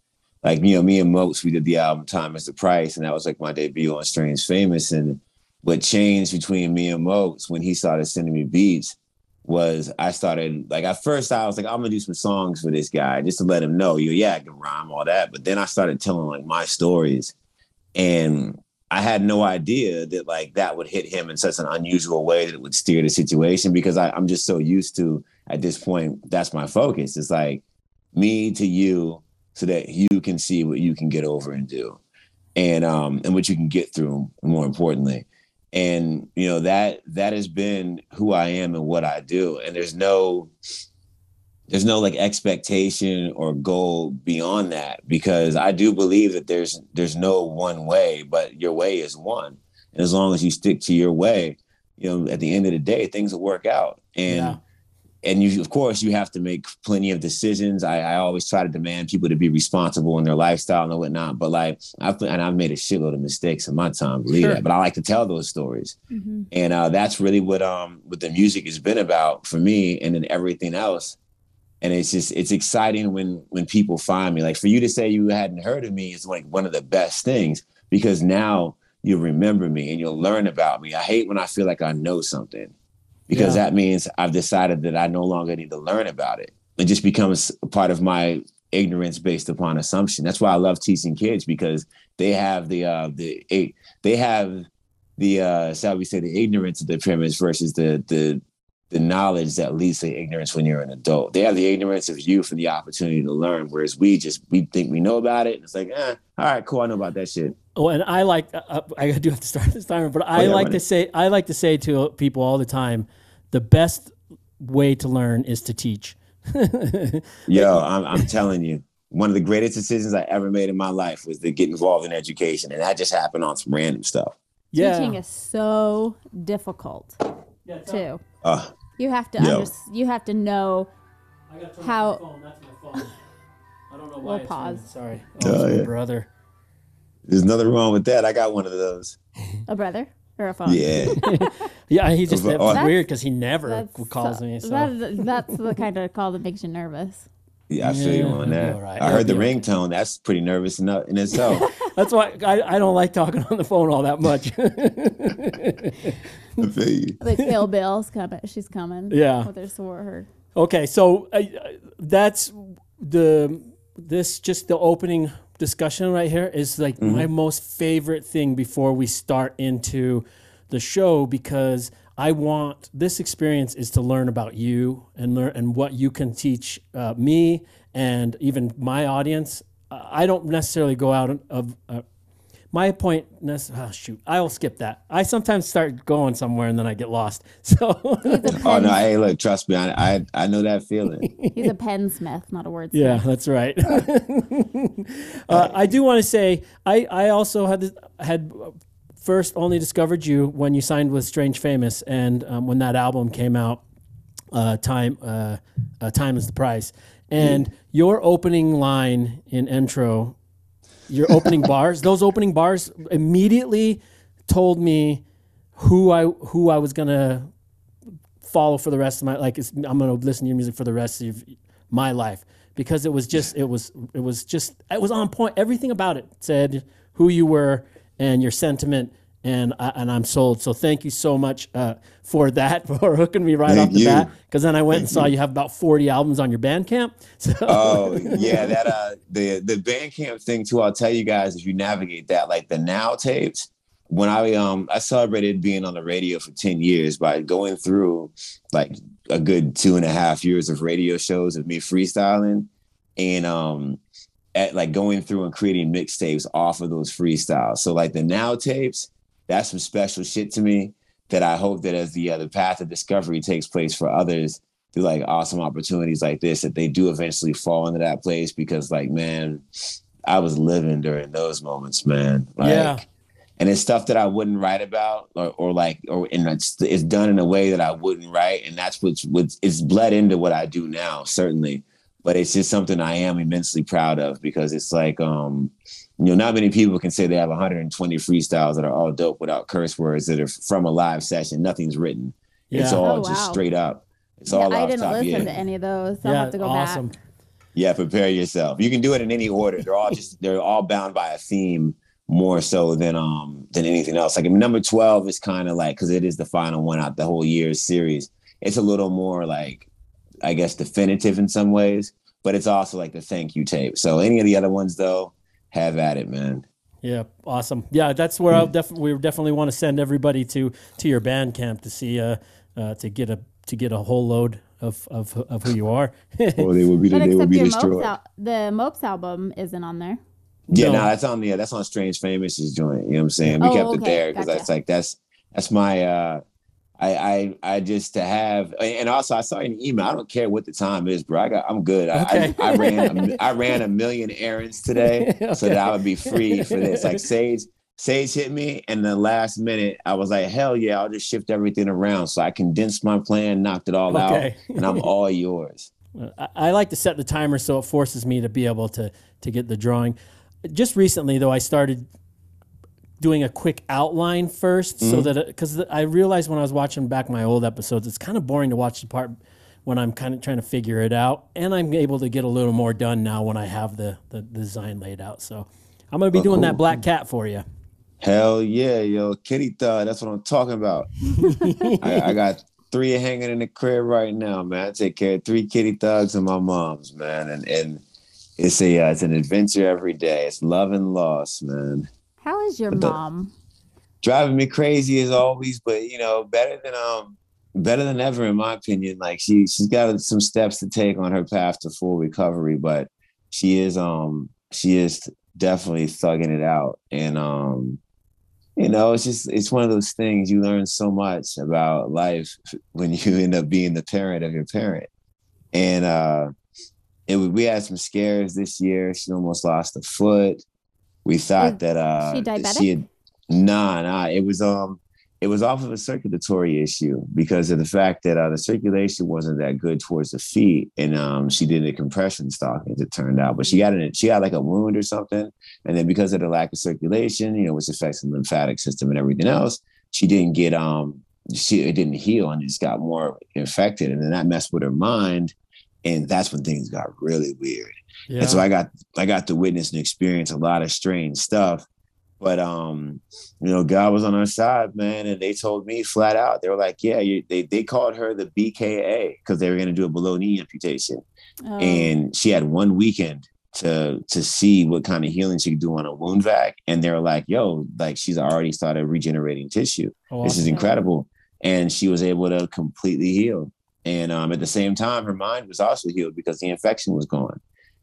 like you know me and Moats we did the album Time is the Price and that was like my debut on Strange Famous. And what changed between me and Moats when he started sending me beats was I started like at first I was like I'm gonna do some songs for this guy just to let him know you yeah I can rhyme all that. But then I started telling like my stories. And I had no idea that like that would hit him in such an unusual way that it would steer the situation because I, I'm just so used to at this point that's my focus. It's like me to you so that you can see what you can get over and do. And um and what you can get through more importantly. And you know that that has been who I am and what I do. And there's no there's no like expectation or goal beyond that because I do believe that there's there's no one way, but your way is one. And as long as you stick to your way, you know, at the end of the day, things will work out. And Yeah. and you of course you have to make plenty of decisions. I, I always try to demand people to be responsible in their lifestyle and whatnot. But like I've and I've made a shitload of mistakes in my time, believe Sure. that. But I like to tell those stories Mm-hmm. and uh, that's really what um what the music has been about for me and then everything else and it's just it's exciting when when people find me. Like for you to say you hadn't heard of me is like one of the best things because now you'll remember me and you'll learn about me. I hate when i feel like i know something because Yeah. that means i've decided that i no longer need to learn about it. It just becomes part of my ignorance based upon assumption. That's why i love teaching kids because they have the uh the they have the uh shall we say the ignorance of the premise versus the the the knowledge that leads to ignorance when you're an adult. They have the ignorance of youth and the opportunity to learn, whereas we just we think we know about it. And it's like, eh, all right, cool, I know about that shit. Oh, and I like uh, I do have to start this timer, but I yeah, like run to say I like to say to people all the time, the best way to learn is to teach. Yo, I'm, I'm telling you, one of the greatest decisions I ever made in my life was to get involved in education, and that just happened on some random stuff. Yeah. Teaching is so difficult Yeah, it's too. Uh, You have to Yo. under, you have to know I turn How- my phone. That's my phone. I don't know why. We'll pause. ringing. Sorry. Uh, oh, Oh, yeah. brother. there's nothing wrong with that. I got one of those. a brother or a phone. Yeah, Yeah, he just But- it's oh, weird because he never That's calls me. So that- that's the kind of call that makes you nervous. Yeah, I feel you on it'll that. be all right. I heard the It'll ringtone. That's pretty nervous enough in itself. that's why I, I don't like talking on the phone all that much. I feel you. Like Kill Bill's coming. She's coming. Yeah. With her sword. Her. Okay, so uh, that's the this just the opening discussion right here is like my most favorite thing before we start into the show because I want this experience is to learn about you and learn and what you can teach uh, me and even my audience. Uh, I don't necessarily go out of uh, my point. Oh shoot, I'll skip that. I sometimes start going somewhere and then I get lost. So Oh no, hey, look, trust me, I I, I know that feeling. He's a pen smith, not a wordsmith. yeah, that's right. uh, I do want to say I I also had this- had first only discovered you when you signed with Strange Famous and um, when that album came out. Uh, time uh, uh, time is the price, and your opening line in intro your opening bars those opening bars immediately told me who i who i was gonna follow for the rest of my like i'm gonna listen to your music for the rest of my life because it was just it was it was just it was on point everything about it said who you were and your sentiment and I, and I'm sold. So thank you so much uh, for that for hooking me right Thank off the you. bat. Because then I went and saw you have about 40 albums on your Bandcamp. So Oh yeah, that uh the the Bandcamp thing too. I'll tell you guys if you navigate that, like the now tapes. When I um I celebrated being on the radio for ten years by going through like a good two and a half years of radio shows of me freestyling, and um at like going through and creating mixtapes off of those freestyles. So like the now tapes, that's some special shit to me that I hope that as the uh, the path of discovery takes place for others through like awesome opportunities like this that they do eventually fall into that place because like man i was living during those moments man like, Yeah. and it's stuff that i wouldn't write about or, or like or and it's, it's done in a way that i wouldn't write and that's what's what's it's bled into what i do now certainly but it's just something i am immensely proud of because it's like um you know not many people can say they have 120 freestyles that are all dope without curse words that are from a live session nothing's written Yeah. it's all Oh, just wow. straight up it's Yeah, all I didn't top. listen yeah. to any of those. So I'll yeah, have to go awesome. back. Yeah, prepare yourself. You can do it in any order. They're all just they're all bound by a theme more so than um than anything else. Like number 12 is kind of like because it is the final one out the whole year's series. It's a little more like I guess definitive in some ways, but it's also like the thank you tape. So any of the other ones though, have at it, man. Yeah, awesome. Yeah, that's where I'll definitely we definitely want to send everybody to to your Bandcamp to see uh, uh to get a to get a whole load of of, of who you are. Or they will be But they will be your Mopes, destroyed. al- the Mopes album isn't on there. Yeah, No. no, that's on yeah, that's on Strange Famous's joint. You know what I'm saying? We Oh, kept it there because gotcha. that's like that's that's my uh I I I just to have and also I saw an email. I don't care what the time is, bro. I got I'm good. I Okay. I, I ran a, I ran a million errands today so that I would be free for this. Like Sage Sage hit me and the last minute I was like, hell yeah, I'll just shift everything around. So I condensed my plan, knocked it all Okay. out, and I'm all yours. I, I like to set the timer so it forces me to be able to to get the drawing. Just recently though, I started doing a quick outline 1st so that because I realized when I was watching back my old episodes, it's kind of boring to watch the part when I'm kind of trying to figure it out, and I'm able to get a little more done now when I have the the design laid out. So I'm gonna be doing that black cat for you. Hell yeah, yo, kitty thug. That's what I'm talking about. I, I got three hanging in the crib right now, man. I take care of three kitty thugs and my mom's, man. And and it's a uh, it's an adventure every day. It's love and loss, man. How is your the- mom? Driving me crazy as always, but you know, better than um better than ever in my opinion. Like she she's got some steps to take on her path to full recovery, but she is um she is definitely thugging it out. And um you know, it's just it's one of those things you learn so much about life when you end up being the parent of your parent. And uh it we had some scares this year. She almost lost a foot. We thought Is that uh she diabetic? had nah nah it was um it was off of a circulatory issue because of the fact that uh, the circulation wasn't that good towards the feet, and um, she did a compression stockings. It turned out, but she got in she got like a wound or something, and then because of the lack of circulation, you know, which affects the lymphatic system and everything else, she didn't get um she it didn't heal and just got more infected, and then that messed with her mind, and that's when things got really weird. Yeah. And so I got I got to witness and experience a lot of strange stuff. But um, you know, God was on our side, man, and they told me flat out, they were like, "Yeah, you, they they called her the BKA because they were going to do a below knee amputation, Oh, and she had one weekend to to see what kind of healing she could do on a wound vac, and they were like, "Yo, like she's already started regenerating tissue. This is incredible," and she was able to completely heal. And um, at the same time, her mind was also healed because the infection was gone.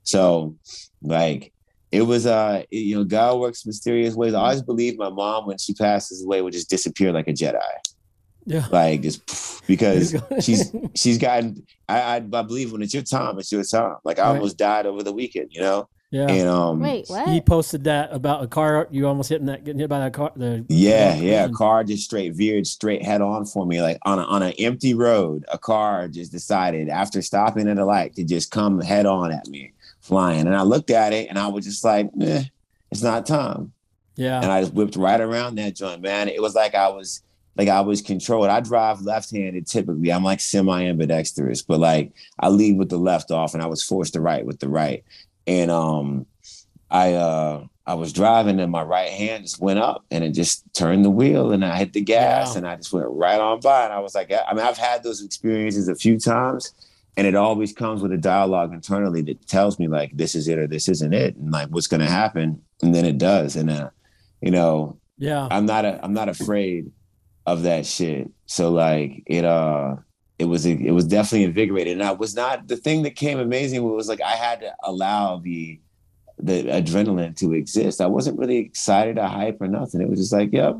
So, like, it was uh you know god works mysterious ways i always believed my mom when she passes away would just disappear like a jedi Yeah. like just because she's she's gotten I, I I believe when it's your time it's your time like i Right. almost died over the weekend you know Yeah. and um Wait, what? He posted that about a car. You almost hitting that, getting hit by that car. The yeah the yeah a car just straight veered straight head on for me like on a, on an empty road a car just decided after stopping at a light to just come head on at me flying and i looked at it and i was just like eh, it's not time Yeah. and I just whipped right around that joint, man. It was like I was like I was controlled. I drive left-handed typically. I'm like semi-ambidextrous, but like I lead with the left off and I was forced to right with the right. And um I uh I was driving and my right hand just went up and it just turned the wheel and I hit the gas Wow. and I just went right on by. And I was like, I mean, I've had those experiences a few times and it always comes with a dialogue internally that tells me like this is it or this isn't it and like what's gonna happen. And then it does. And uh you know, yeah. I'm not a, I'm not afraid of that shit. So like it uh it was it was definitely invigorating. And I was not the thing that came amazing was like I had to allow the the adrenaline to exist. I wasn't really excited or hype or nothing. It was just like, yep,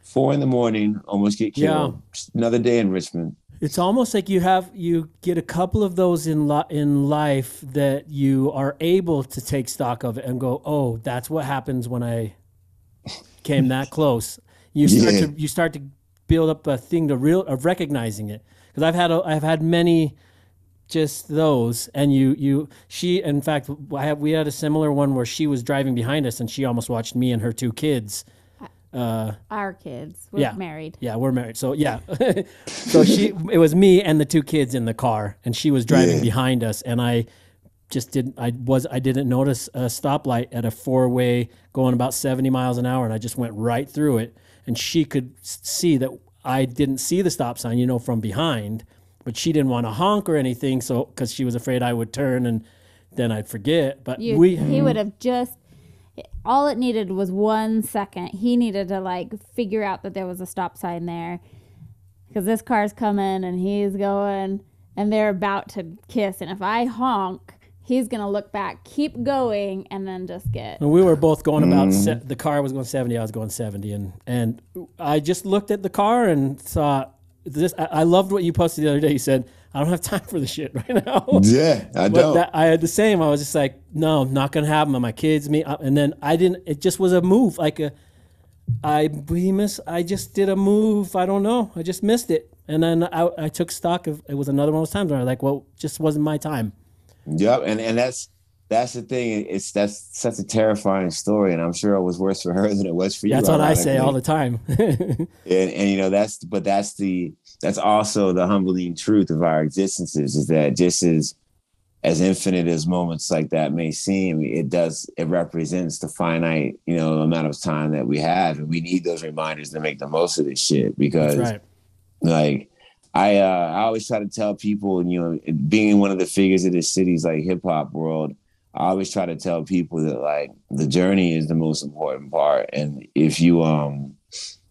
four in the morning, almost get killed. Another day in Richmond. It's almost like you have you get a couple of those in li- in life that you are able to take stock of it and go, oh, that's what happens when I came that close. You start Yeah. to you start to build up a thing to real of recognizing it because I've had a, I've had many just those and you you she in fact I have we had a similar one where she was driving behind us and she almost watched me and her two kids uh Our kids. We're Yeah. married. yeah, we're married. So yeah. so she it was me and the two kids in the car and she was driving Yeah. behind us and I just didn't I was I didn't notice a stoplight at a four-way going about 70 miles an hour and I just went right through it and she could see that I didn't see the stop sign, you know, from behind, but she didn't want to honk or anything so cuz she was afraid I would turn and then I'd forget. But You, we he would have just all it needed was one second. He needed to like figure out that there was a stop sign there because this car's coming and he's going and they're about to kiss. And if I honk, he's gonna look back, keep going, and then just get. And we were both going about Mm-hmm. se- the car was going 70 I was going 70 and and I just looked at the car and thought this I, I loved what you posted the other day you said I don't have time for this shit right now. Yeah, I but don't. that, I had the same. I was just like no not gonna happen. My kids me uh, and then I didn't it just was a move like a I we miss I just did a move. I don't know. I just missed it. And then I, I took stock of it was another one of those times where I was like well just wasn't my time. Yep, and and that's that's the thing. It's that's such a terrifying story, and I'm sure it was worse for her than it was for you. that's what I say all the time and, and you know that's but that's the that's also the humbling truth of our existences is that just as as infinite as moments like that may seem it does it represents the finite you know amount of time that we have and we need those reminders to make the most of this shit because right like I uh I always try to tell people, you know, being one of the figures of the city's like hip hop world, I always try to tell people that like the journey is the most important part. And if you um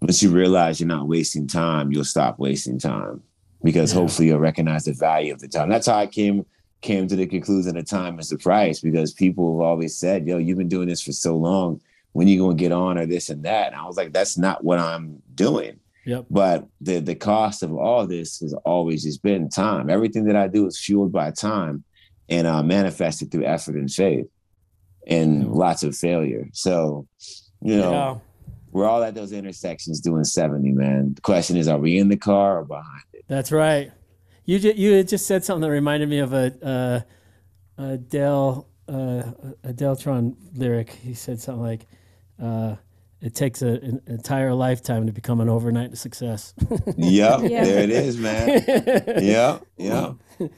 once you realize you're not wasting time, you'll stop wasting time. Because Yeah. hopefully you'll recognize the value of the time. That's how I came came to the conclusion that time is the price because people have always said, yo, you've been doing this for so long. When you gonna get on or this and that? And I was like, that's not what I'm doing. yep But the the cost of all this has always just been time. Everything that I do is fueled by time and uh, manifested through effort and faith and lots of failure. So, you know, yeah we're all at those intersections doing 70, man. The question is, are we in the car or behind it? That's right. You just, you just said something that reminded me of a uh, Adele uh, a Deltron lyric. He said something like, uh, "It takes a, an entire lifetime to become an overnight success." Yep, Yeah. there it is, man. Yep, yep.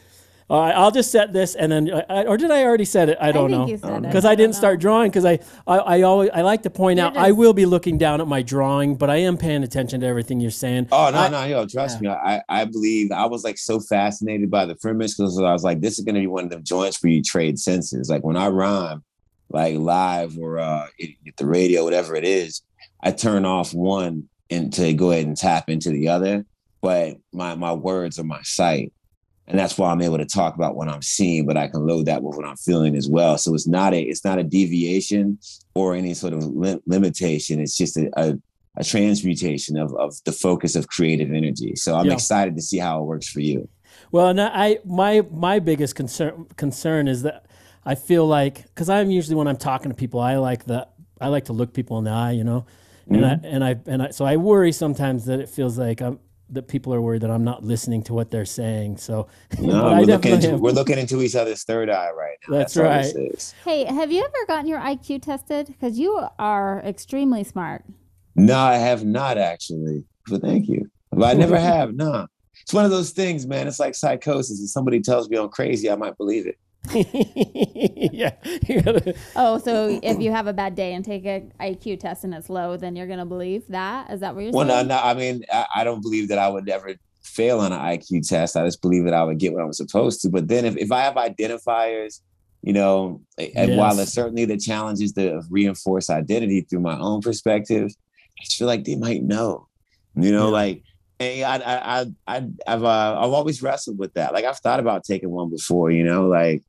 All right, I'll just set this, and then, I, or did I already set it? I don't think know you said it. because I I don't didn't start drawing because I, I I always I like to point You're out I will be looking down at my drawing, but I am paying attention to everything you're saying. Oh no, I- no, yo, trust me. I, I believe I was like so fascinated by the premise because I was like, this is gonna be one of them joints where you trade senses. Like when I rhyme, like live or uh at the radio, whatever it is, I turn off one and to go ahead and tap into the other. But my my words are my sight. And that's why I'm able to talk about what I'm seeing, but I can load that with what I'm feeling as well. So it's not a it's not a deviation or any sort of li- limitation. It's just a, a, a transmutation of of the focus of creative energy. So I'm Yeah. excited to see how it works for you. Well, and I my my biggest concern concern is that I feel like because I'm usually when I'm talking to people, I like the I like to look people in the eye, you know, and I mm-hmm. and I and I so I worry sometimes that it feels like I'm that people are worried that I'm not listening to what they're saying. So No, we're looking into, we're looking into each other's third eye right now. That's all right. this is. Hey, have you ever gotten your IQ tested? Because you are extremely smart. No, I have not actually. But thank you. But I never have. No. It's one of those things, man. It's like psychosis. If somebody tells me I'm crazy, I might believe it. yeah, you gotta- Oh, so if you have a bad day and take a IQ test and it's low, then you're gonna believe that? Is that what you're saying? Well, no, no. I mean, I, I don't believe that I would ever fail on an IQ test. I just believe that I would get what I'm supposed to. But then if, if I have identifiers, you know, and while Yes. it's certainly the challenges to reinforce identity through my own perspective, I just feel like they might know. You know, Yeah. like and I, I, I, I, I've, uh, I've always wrestled with that. Like I've thought about taking one before. You know, like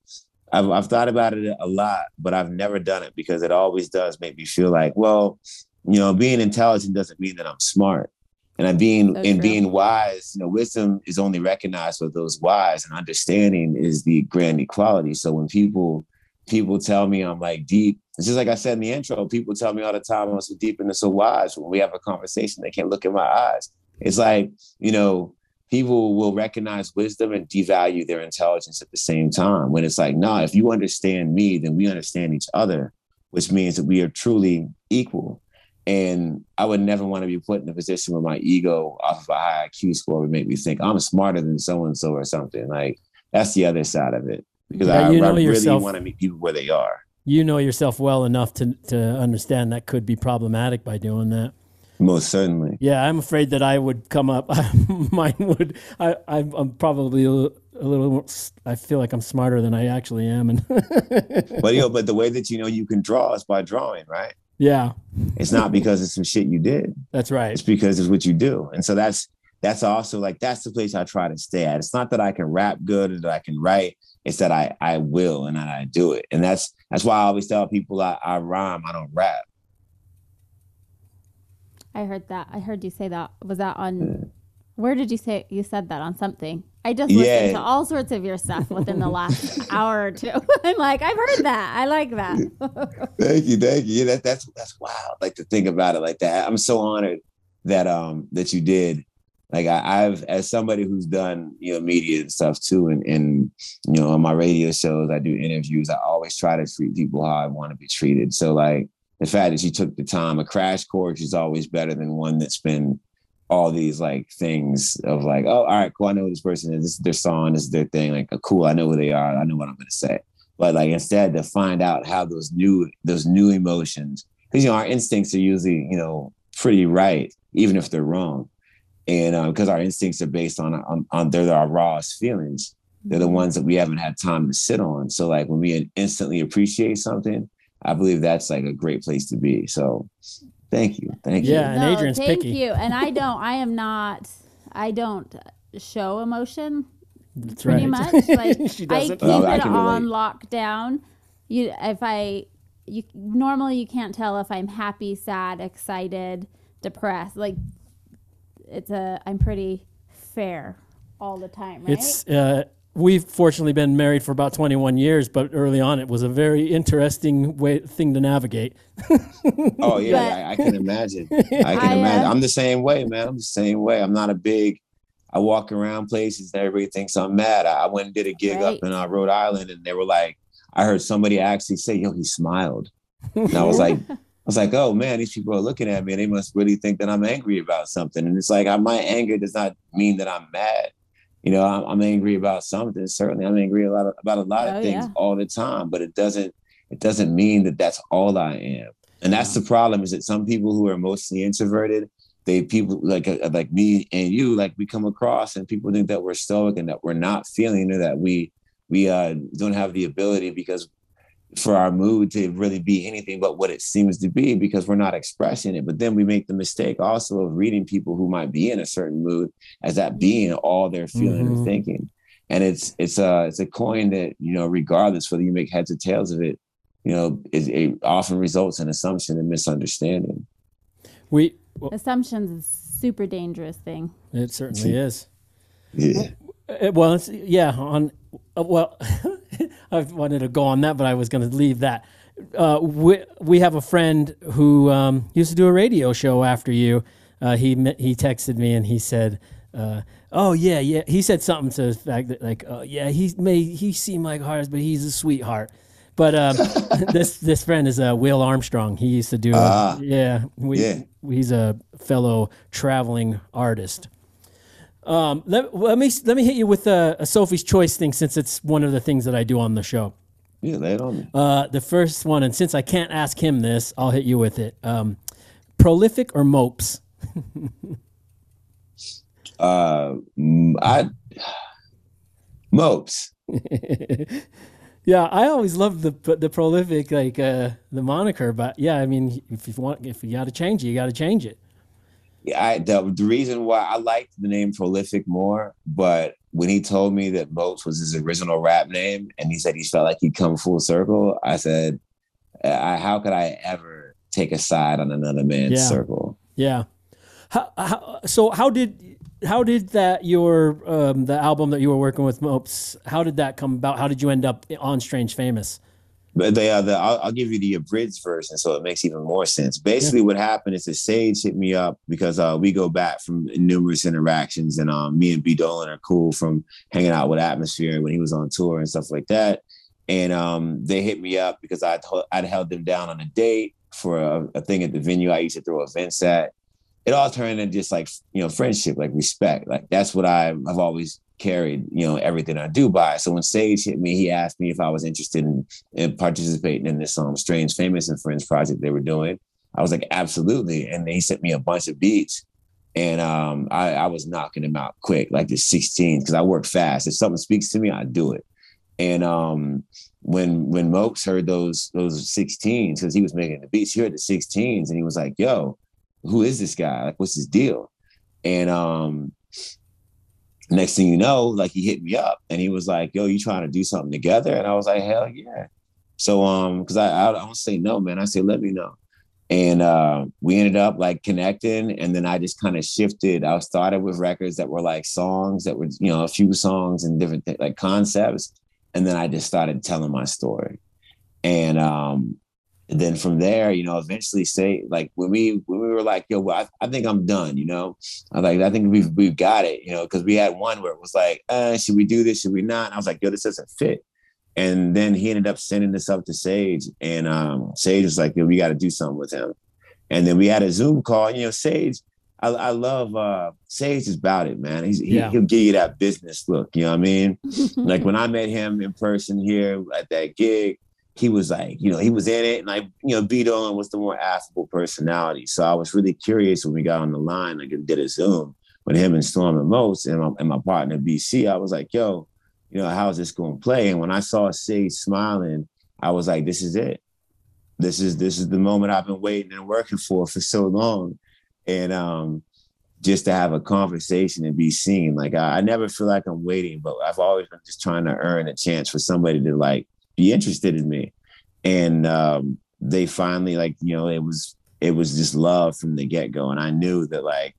I've, I've thought about it a lot, but I've never done it because it always does make me feel like, well, you know, being intelligent doesn't mean that I'm smart. And I'm being So and true. being wise, you know, wisdom is only recognized with those wise, and understanding is the grand equality. So when people people tell me I'm like deep, it's just like I said in the intro. People tell me all the time I'm so deep and so wise. When we have a conversation, they can't look in my eyes. It's like you know, people will recognize wisdom and devalue their intelligence at the same time. When it's like, nah, if you understand me, then we understand each other, which means that we are truly equal. And I would never want to be put in a position where my ego off of a high IQ score would make me think I'm smarter than so and so or something. Like that's the other side of it. Because Yeah, I, I really want to meet people where they are. you know yourself well enough to to understand that could be problematic by doing that. Most certainly. Yeah, I'm afraid that I would come up. Mine would. I, I'm, I'm probably a little, a little. more feel like I'm smarter than I actually am, and But you know, but the way that you know you can draw is by drawing, right? yeah, It's not because it's some shit you did. that's right. It's because it's what you do. And so that's that's also like that's the place I try to stay at. It's not that I can rap good or that I can write. It's that I I will and that I do it. And that's that's why I always tell people I, I rhyme, I don't rap. I heard that. I heard you say that. Was that on? Where did you say you said that on something? I just listened to all sorts of your stuff within the last hour or two. I'm like, I've heard that. I like that. Thank you, thank you. Yeah, that, that's that's wild. Like to think about it like that. I'm so honored that um that you did. Like I, I've as somebody who's done you know media and stuff too, and and you know on my radio shows I do interviews. I always try to treat people how I want to be treated. So like the fact that you took the time, a crash course is always better than one that's been all these like things of like, oh, all right, cool. I know who this person is. This is their song. This is their thing. Like, uh, cool. I know who they are. I know what I'm going to say. But like instead to find out how those new those new emotions, because you know our instincts are usually you know pretty right, even if they're wrong, and uh, because our instincts are based on on, on they're our rawest feelings. They're the mm-hmm. ones that we haven't had time to sit on. So like when we instantly appreciate something, I believe that's like a great place to be. So thank you, thank you. Yeah, and Adrian's thank picky. you. And I don't. I am not. I don't show emotion That's pretty right. much. Like she I doesn't. keep I it can on lockdown. You, if I, you normally you can't tell if I'm happy, sad, excited, depressed. Like it's a. I'm pretty fair all the time, right? It's uh, we've fortunately been married for about 21 years, but early on it was a very interesting way thing to navigate. Oh yeah, But- I, I can imagine. I can I, uh, imagine. I'm the same way, man. I'm the same way. I'm not a big. I walk around places and everybody thinks I'm mad. I, I went and did a gig Right. up in uh, Rhode Island, and they were like, I heard somebody actually say, "Yo, he smiled," and I was like, I was like, "Oh man, these people are looking at me. and They must really think that I'm angry about something." And it's like, I, my anger does not mean that I'm mad. You know, I'm, I'm angry about something. Certainly, I'm angry a lot of, about a lot of Oh, things yeah. all the time. But it doesn't. It doesn't mean that that's all I am. And that's the problem is that some people who are mostly introverted, they people like uh, like me and you, like we come across and people think that we're stoic and that we're not feeling or that we we uh, don't have the ability because for our mood to really be anything but what it seems to be because we're not expressing it. But then we make the mistake also of reading people who might be in a certain mood as that being all they're feeling Mhm. and thinking. and it's it's a it's a coin that you know regardless whether you make heads or tails of it you know it, it often results in assumption and misunderstanding We well, Assumptions is super dangerous thing. it certainly is. yeah Well, it's, yeah. On uh, well, I wanted to go on that, but I was going to leave that. Uh, we we have a friend who um, used to do a radio show after you. Uh, he he texted me and he said, uh, "Oh yeah, yeah." He said something to the fact that like, uh, "Yeah, he may he seemed like hard, but he's a sweetheart." But um, this this friend is uh, Will Armstrong. He used to do Ah. yeah. We, Yeah. he's a fellow traveling artist. Um, let, let me let me hit you with a, a Sophie's Choice thing since it's one of the things that I do on the show. yeah lay it on me Uh, the first one, and since I can't ask him this, I'll hit you with it. Um, prolific or mopes? uh i mopes Yeah, I always loved the the prolific like uh, the moniker, but yeah, I mean, if you want, if you got to change it, you got to change it. Yeah, I the, the reason why I liked the name Prolific more, but when he told me that Mopes was his original rap name, and he said he felt like he'd come full circle, I said, I, "How could I ever take a side on another man's Yeah. circle?" Yeah. How, how, so how did how did that your um, the album that you were working with Mopes? How did that come about? How did you end up on Strange Famous? But they are the. I'll, I'll give you the abridged version, so it makes even more sense. Basically, what happened is that Sage hit me up because uh, we go back from numerous interactions, and um, me and B Dolan are cool from hanging out with Atmosphere when he was on tour and stuff like that. And um, they hit me up because I'd I'd held them down on a date for a, a thing at the venue I used to throw events at. It all turned into just like you know friendship, like respect. Like that's what I, I've always carried, you know, everything I do by. So when Sage hit me, he asked me if I was interested in, in participating in this um Strange Famous and Friends project they were doing. I was like, absolutely. And they sent me a bunch of beats. And um, I, I was knocking them out quick, like the 16, because I work fast. If something speaks to me, I do it. And um, when when Mopes heard those those 16s, because he was making the beats, he heard the 16s and he was like, yo, who is this guy? Like, what's his deal? And um, next thing you know, like he hit me up and he was like, "Yo, you trying to do something together?" And I was like, "Hell yeah!" So um, because I, I I don't say no, man. I say let me know. And uh, we ended up like connecting, and then I just kind of shifted. I started with records that were like songs that were, you know, a few songs and different th- like concepts, and then I just started telling my story. And um, and then from there, you know, eventually say like when we when we were like, yo, well, I, I think I'm done, you know. I was like, I think we've we've got it, you know, because we had one where it was like, uh, should we do this? Should we not? And I was like, yo, this doesn't fit. And then he ended up sending this up to Sage, and um, Sage was like, yo, we got to do something with him. And then we had a Zoom call. You know, Sage, I, I love uh, Sage is about it, man. He's, he, Yeah. He'll give you that business look. You know what I mean? like when I met him in person here at that gig, he was like, you know, he was in it, and I, you know, B Dolan was the more affable personality. So I was really curious when we got on the line, like did a Zoom with him and Storm and Mopes and my, and my partner BC. I was like, yo, you know, how's this going to play? And when I saw Sage smiling, I was like, this is it. This is this is the moment I've been waiting and working for for so long. And um, just to have a conversation and be seen. Like I, I never feel like I'm waiting, but I've always been just trying to earn a chance for somebody to like be interested in me. And um, they finally like, you know, it was it was just love from the get-go. And I knew that like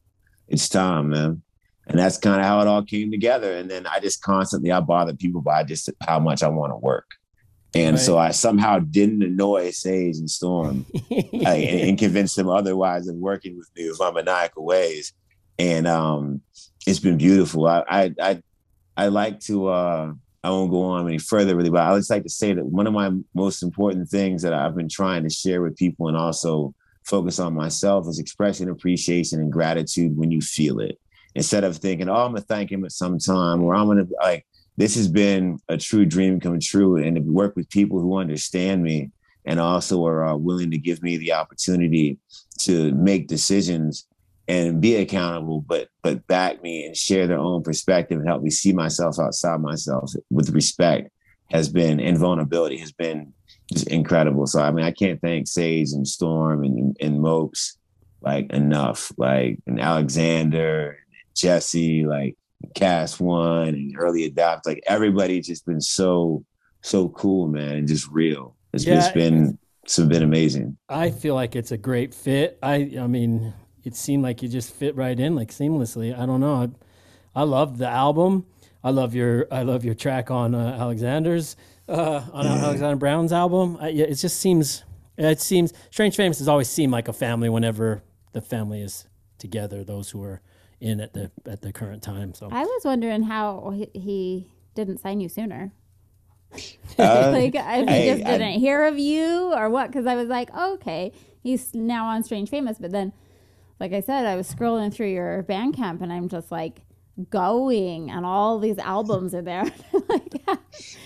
it's time, man. And that's kind of how it all came together. And then I just constantly I bother people by just how much I want to work. And so I somehow didn't annoy Sage and Storm and convince them otherwise of working with me with my maniacal ways. And um, it's been beautiful. I I I, I like to uh, I won't go on any further really, but I just like to say that one of my most important things that I've been trying to share with people and also focus on myself is expressing appreciation and gratitude when you feel it. Instead of thinking, oh, I'm gonna thank him at some time, or I'm gonna like this has been a true dream come true, and to work with people who understand me and also are uh, willing to give me the opportunity to make decisions and be accountable, but but back me and share their own perspective and help me see myself outside myself with respect has been and vulnerability has been just incredible. So I mean, I can't thank Sage and Storm and and Mopes like enough, like and Alexander, Jesse, like Cast One and early adopt. Like everybody just been so so cool, man, and just real. It's Yeah, just been it's been amazing. I feel like it's a great fit. I I mean, it seemed like you just fit right in like seamlessly. I don't know. I, I love the album. I love your I love your track on uh, Alexander's uh, on Alexander Brown's album. I, yeah, it just seems it seems Strange Famous has always seemed like a family whenever the family is together. Those who are in at the at the current time. So I was wondering how he, he didn't sign you sooner. Uh, like, if he hey, just I- didn't hear of you or what? Because I was like, okay, he's now on Strange Famous. But then, like I said, I was scrolling through your Bandcamp and I'm just like going, and all these albums are there. like,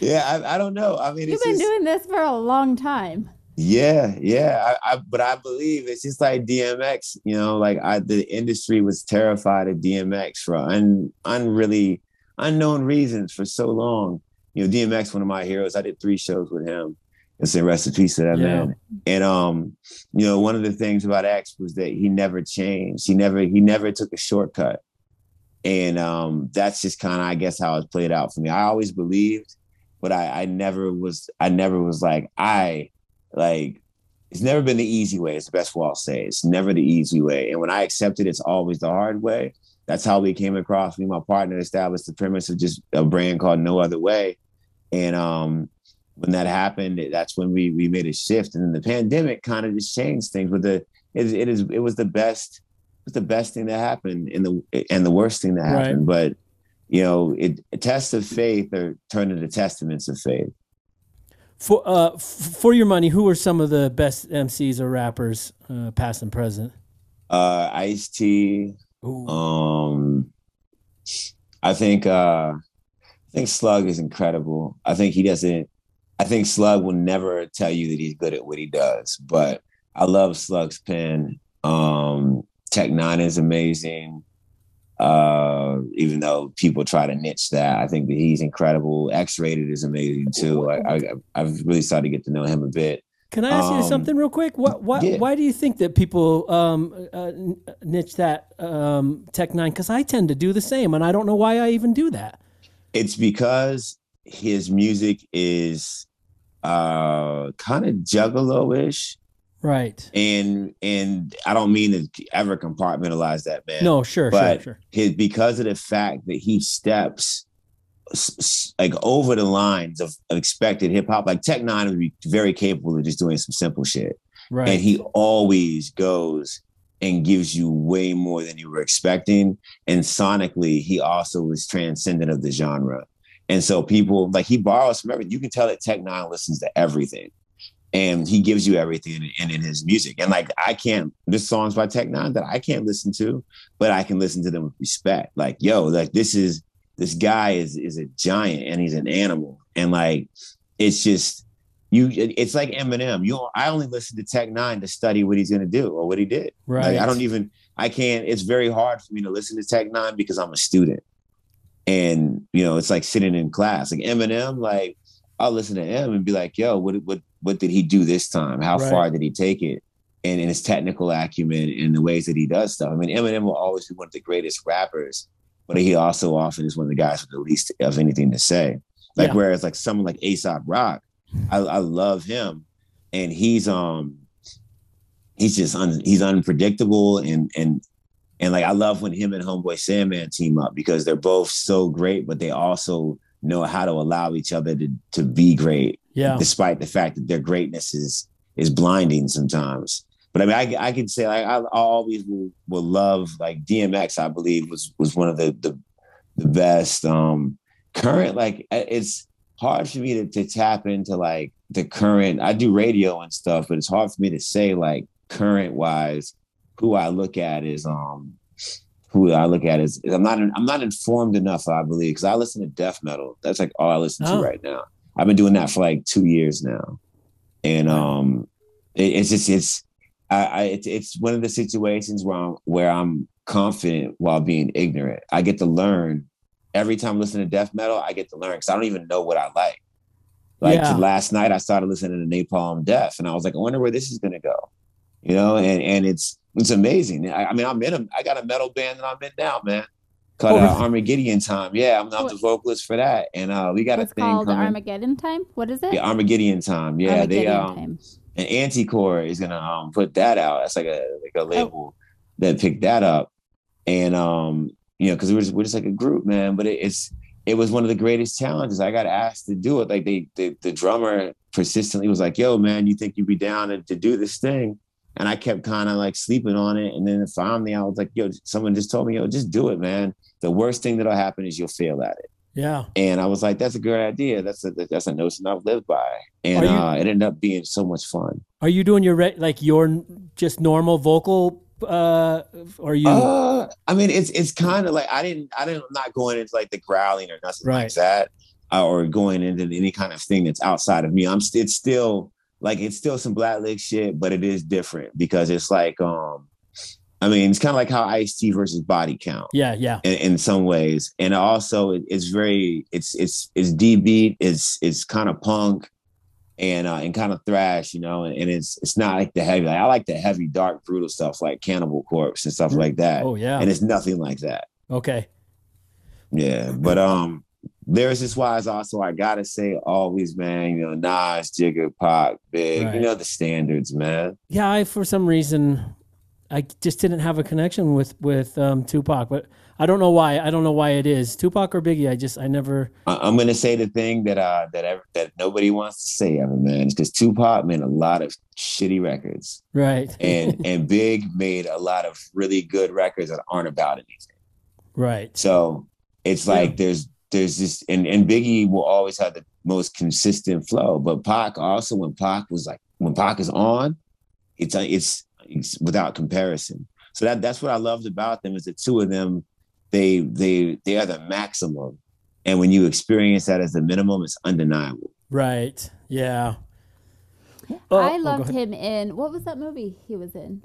Yeah, I, I don't know. I mean, you've been just, doing this for a long time. Yeah, yeah. I, I but I believe it's just like DMX, you know, like I the industry was terrified of DMX for un unreally unknown reasons for so long. You know, DMX, one of my heroes. I did three shows with him. And say rest in peace to that Yeah. man. And um, you know, one of the things about X was that he never changed. He never he never took a shortcut. And um, that's just kind of, I guess, how it played out for me. I always believed, but I, I never was, I never was like, I like it's never been the easy way. It's the best way I'll say. It's never the easy way. And when I accepted, it's always the hard way. That's how we came across. Me my partner established the premise of just a brand called No Other Way. And um, when that happened, that's when we we made a shift. And then the pandemic kind of just changed things. But the it, it is it was the best it was the best thing that happened and the and the worst thing that Right. happened. But you know, it tests of faith are turned into testaments of faith. for uh f- for your money, who are some of the best MCs or rappers, uh, past and present? Uh Ice T, Ooh. Um, I think uh, I think Slug is incredible. I think he doesn't. I think Slug will never tell you that he's good at what he does, but I love Slug's pen. Um, Tech N9ne is amazing. Uh, even though people try to niche that, I think that he's incredible. X Rated is amazing too. I, I I've really started to get to know him a bit. Can I ask you Um, something real quick? What, what, yeah. Why do you think that people um, uh, niche that um, Tech N9ne? Because I tend to do the same, and I don't know why I even do that. it's because his music is uh kind of juggalo-ish Right. and and I don't mean to ever compartmentalize that man. No, sure, but sure, sure. his because of the fact that he steps like over the lines of, of expected hip hop. Like Tech N9ne would be very capable of just doing some simple shit, Right. and he always goes and gives you way more than you were expecting. And sonically, he also is transcendent of the genre. And so people like he borrows from everything. You can tell that Tech N9ne listens to everything. And he gives you everything in, in, in his music. And like I can't there's songs by Tech N9ne that I can't listen to, but I can listen to them with respect. Like, yo, like this is this guy is is a giant and he's an animal. And like it's just you it's like Eminem. You I only listen to Tech N9ne to study what he's gonna do or what he did. right. Like I don't even I can't it's very hard for me to listen to Tech N9ne because I'm a student. And you know, it's like sitting in class. Like Eminem, like I'll listen to him and be like, yo, what what what did he do this time? How Right. far did he take it? And in his technical acumen and the ways that he does stuff. I mean, Eminem will always be one of the greatest rappers, but he also often is one of the guys with the least of anything to say. Like Yeah. whereas like someone like Aesop Rock, I, I love him, and he's um he's just un, he's unpredictable and and and like I love when him and Homeboy Sandman team up because they're both so great, but they also know how to allow each other to to be great, yeah. despite the fact that their greatness is is blinding sometimes. But I mean, I I can say like I, I always will will love like DMX. I believe was was one of the the the best um current like uh, it's hard for me to, to tap into like the current i do radio and stuff but it's hard for me to say like current wise who i look at is um who i look at is, i'm not i'm not informed enough i believe because i listen to death metal that's like all i listen Oh. to right now i've been doing that for like two years now and um it, it's just it's I, I it's, it's one of the situations where I'm where I'm confident while being ignorant. I get to learn every time I listen to death metal. I get to learn because I don't even know what I like. Like Yeah. last night, I started listening to Napalm Death, and I was like, I wonder where this is gonna go. You know, and and it's it's amazing. I, I mean, I'm in a I got a metal band that I'm in now, man. called Oh, uh, really? Armageddon Time. Yeah, I'm, I'm the vocalist for that, and uh, we got It's a thing called coming. Armageddon Time. What is it? yeah, Armageddon Time. Yeah, Armageddon they um, Time. and Anticore is gonna um put that out. That's like a like Oh. a label that picked that up, and um you know because we're just, we're just like a group, man. But it, it's it was one of the greatest challenges. I got asked to do it. Like they, the the drummer persistently was like, "Yo, man, you think you'd be down to, to do this thing?" And I kept kind of like sleeping on it. And then finally, I was like, "Yo," someone just told me, "Yo, just do it, man. The worst thing that'll happen is you'll fail at it." Yeah. And I was like, "That's a great idea. That's a that's a notion I've lived by." And you- uh, it ended up being so much fun. Are you doing your re- like your just normal vocal? Uh, or are you? Uh, I mean, it's it's kind of like I didn't I didn't I'm not going into like the growling or nothing Right. like that, uh, or going into any kind of thing that's outside of me. I'm st- it's still like it's still some Blackliq shit, but it is different because it's like um, I mean, it's kind of like how Ice T versus Body Count yeah, yeah. in, in some ways, and also it, it's very it's it's it's D beat, it's it's kind of punk. And uh, and kind of thrash, you know, and, and it's it's not like the heavy. Like, I like the heavy, dark, brutal stuff like Cannibal Corpse and stuff like that Oh yeah. and it's nothing like that. Okay. Yeah, but um, there's this wise also. I gotta say, always, man. You know, Nas, Jigga, Pop, Big. Right. You know the standards, man. Yeah, I for some reason I just didn't have a connection with with um, Tupac, but I don't know why. I don't know why it is Tupac or Biggie. I just I never. I'm gonna say the thing that uh that ever, that nobody wants to say ever, man. Because Tupac made a lot of shitty records, Right. and and Big made a lot of really good records that aren't about anything. right. So it's like there's there's this and, and Biggie will always have the most consistent flow. But Pac also when Pac was like when Pac is on, it's it's, it's without comparison. So that that's what I loved about them is the two of them, they they they are the maximum. And when you experience that as the minimum, it's undeniable. Right. Yeah. Oh, I oh, oh loved ahead. him in what was that movie he was in?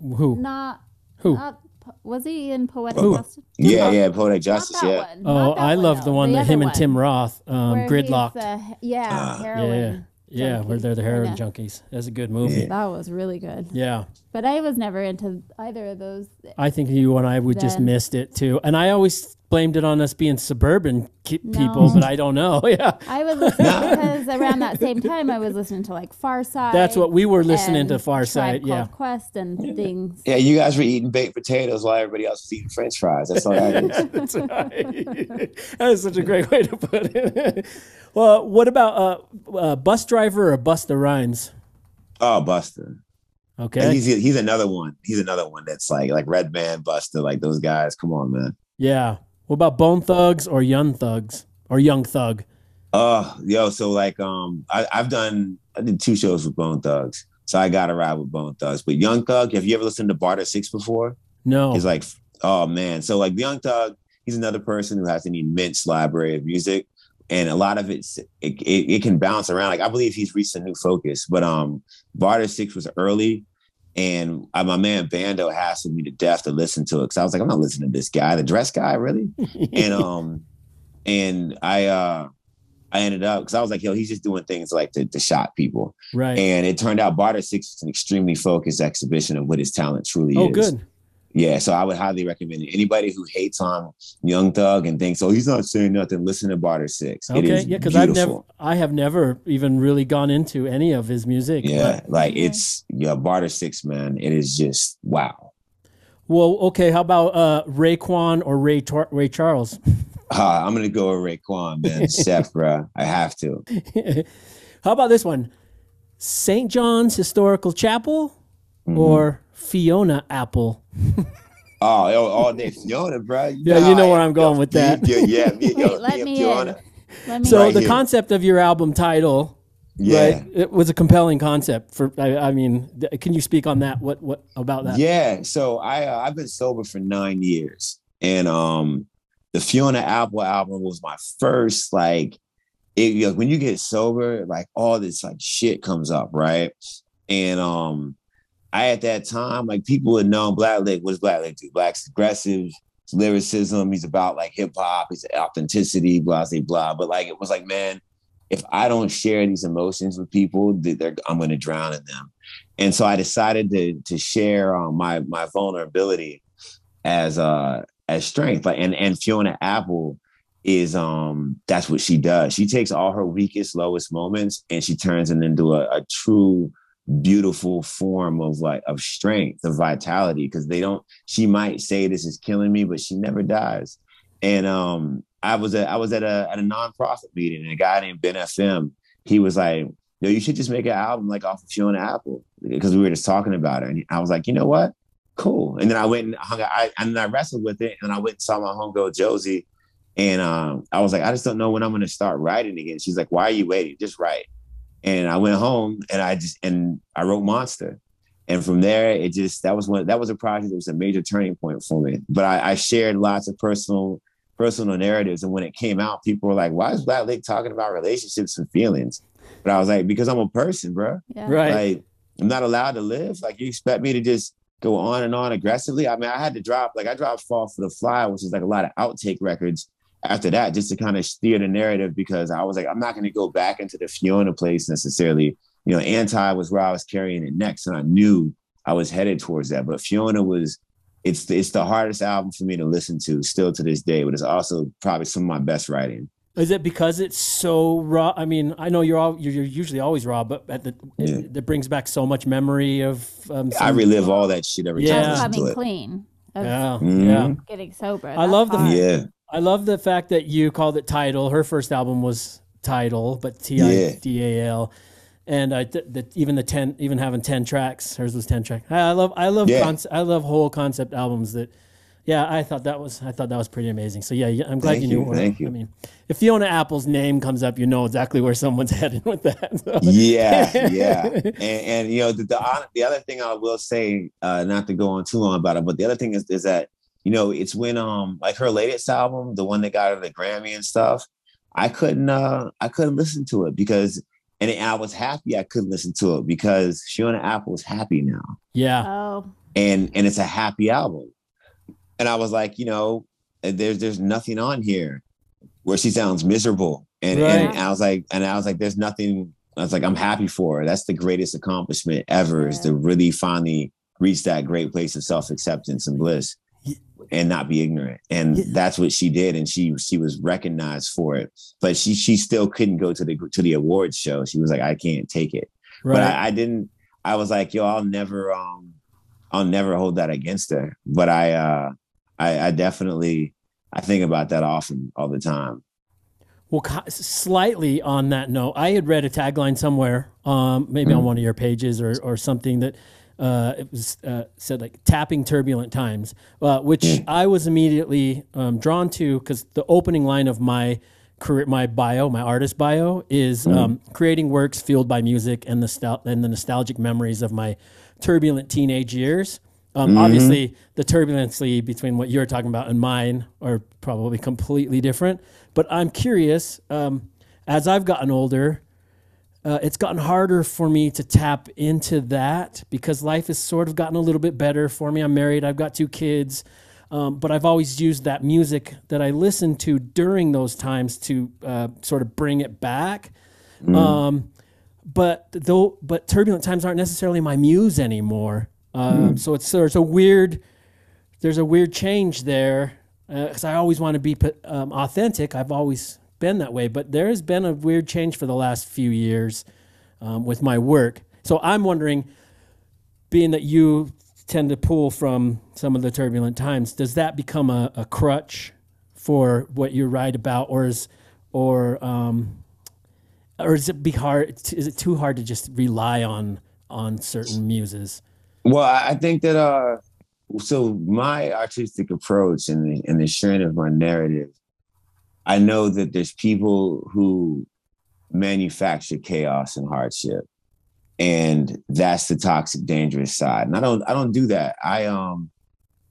Who? Not Who? Not, was he in Poetic Who? Justice? Yeah, yeah, Poetic Justice, that yeah. one, Oh, not that I love the though, one that other him and Tim Roth, um, where he's Gridlocked. the- yeah, Ah. heroin. yeah, where they're the heroin Yeah. junkies. That's a good movie. That was really good. Yeah. But I was never into either of those. I think you and I would just missed it too. And I always blamed it on us being suburban ki- people, but I don't know. yeah. I was listening because around that same time I was listening to like Pharcyde. That's what we were listening to Pharcyde. Yeah. Quest and things. Yeah, you guys were eating baked potatoes while everybody else was eating French fries. That's all that is. That's right. that is such a great way to put it. well, what about uh, uh, Busdriver or Busta Rhymes? Oh, Busta. And Okay. he's he's another one. He's another one that's like like Red Band, Busta, like those guys. Come on, man. Yeah. What about Bone Thugs or Young Thugs or Young Thug? Oh, yo, so like um I, I've done I did two shows with Bone Thugs. So I gotta ride with Bone Thugs. But Young Thug, have you ever listened to Barter Six before? No. He's like, oh man. So like Young Thug, he's another person who has an immense library of music. And a lot of it's it, it, it can bounce around. Like I believe he's reached a new focus. But um Barter Six was early. And uh, my man Bando hassled me to death to listen to it. Cause I was like, I'm not listening to this guy, the dress guy, really? and um and I uh I ended up because I was like, yo, he's just doing things like to, to shock people. right. And it turned out Barter Six is an extremely focused exhibition of what his talent truly oh, is. good. Yeah, so I would highly recommend it. Anybody who hates on Young Thug and thinks, "Oh, he's not saying nothing," listen to Barter Six. Okay. is Yeah, because I've never. I have never even really gone into any of his music. Yeah, but- like it's yeah, Barter Six, man. It is just wow. well, okay. How about uh, Raekwon or Ray Tar- Ray Charles? Ah, I'm gonna go with Raekwon, man. Chef, bruh. I have to. How about this one? St. John's Historical Chapel Mm-hmm. or Fiona Apple? Oh, yo, all day Fiona, bro. Yeah, you know where I'm going with that. Yeah, yeah, me, yo, Wait, let me and me Fiona. in. Let me So Right the here. concept of your album title, Yeah. right? It was a compelling concept. For I, I mean, can you speak on that? What what about that? Yeah, so I uh, I've been sober for nine years, and um, the Fiona Apple album was my first like, it, you know, when you get sober, like all this like shit comes up, right? And um, I at that time like people had known Blackliq. What does Blackliq do? Black's aggressive. lyricism. He's about like hip hop. He's authenticity. Blah blah blah. But like it was like, man, if I don't share these emotions with people, I'm going to drown in them. And so I decided to to share um, my my vulnerability as uh as strength. Like and and Fiona Apple is um that's what she does. She takes all her weakest, lowest moments and she turns it into a, a true beautiful form of like of strength of vitality because they don't she might say this is killing me but she never dies and um i was at i was at a at a nonprofit meeting and a guy named ben fm he was like yo you should just make an album like off of fiona apple because we were just talking about it and i was like you know what cool and then i went and hung out I, and i wrestled with it and i went and saw my homegirl josie and um, I was like, I just don't know when I'm going to start writing again. She's like, Why are you waiting? Just write. And I went home and I just and I wrote Monster. And from there, it just that was one that was a project that was a major turning point for me. But I, I shared lots of personal personal narratives, and when it came out, people were like, "Why is Blackliq talking about relationships and feelings?" But I was like, "Because I'm a person, bro. Yeah. Right. Like I'm not allowed to live. Like you expect me to just go on and on aggressively. I mean, I had to drop like I dropped Fall for the Fly, which is like a lot of outtake records after that just to kind of steer the narrative because I was like, I'm not going to go back into the Fiona place necessarily. You know, Anti was where I was carrying it next, and I knew I was headed towards that. But Fiona was, it's the, it's the hardest album for me to listen to still to this day, but it's also probably some of my best writing. Is it because it's so raw? I mean, I know you're all you're you're usually always raw, but at the Yeah. it, it brings back so much memory of. Um, I relive all that shit every Yeah. time I Of listen to coming it. clean. Of Yeah, yeah. getting sober. I That's love the- hard. Yeah, I love the fact that you called it Title. Her first album was Title, but T I D A L, and I th- the, even the ten, even having ten tracks. Hers was ten track. I I love, I love, Yeah. conce- I love whole concept albums that. Yeah, I thought that was, I thought that was pretty amazing. So yeah, I'm glad Thank you knew. you, where- thank you. I mean, if Fiona Apple's name comes up, you know exactly where someone's headed with that. So- yeah, yeah. And, and you know, the, the the other thing I will say, uh, not to go on too long about it, but the other thing is is that you know it's when um like her latest album, the one that got her the Grammy and stuff. I couldn't uh I couldn't listen to it because and I was happy I couldn't listen to it because Fiona Apple's happy now yeah, Oh, and and it's a happy album. And I was like, you know, there's there's nothing on here where she sounds miserable. And, and I was like, and I was like, there's nothing. I was like, I'm happy for her. That's the greatest accomplishment ever is to really finally reach that great place of self acceptance and bliss, Yeah. And not be ignorant. And Yeah. that's what she did, and she she was recognized for it. But she she still couldn't go to the to the awards show. She was like, I can't take it right. but I, I didn't i was like yo i'll never um i'll never hold that against her but i uh i i definitely i think about that often all the time Well, slightly on that note, I had read a tagline somewhere, um, maybe on one of your pages or, or something that uh, it was uh, said like tapping turbulent times, uh, which I was immediately um, drawn to because the opening line of my career, my bio, my artist bio, is um, creating works fueled by music and the and the nostalgic memories of my turbulent teenage years. Um, Obviously, the turbulency between what you're talking about and mine are probably completely different. But I'm curious, um, as I've gotten older, uh, it's gotten harder for me to tap into that because life has sort of gotten a little bit better for me. I'm married, I've got two kids, um, but I've always used that music that I listened to during those times to uh, sort of bring it back. Um, but though, but turbulent times aren't necessarily my muse anymore. Um, So it's there's a weird there's a weird change there because I always want to be um, authentic. I've always been that way, but there has been a weird change for the last few years um, with my work. So I'm wondering, being that you tend to pull from some of the turbulent times, does that become a, a crutch for what you write about, or is or um, or is it be hard? Is it too hard to just rely on on certain muses? well i think that uh so my artistic approach and the and the sharing of my narrative i know that there's people who manufacture chaos and hardship and that's the toxic dangerous side. And i don't i don't do that. I um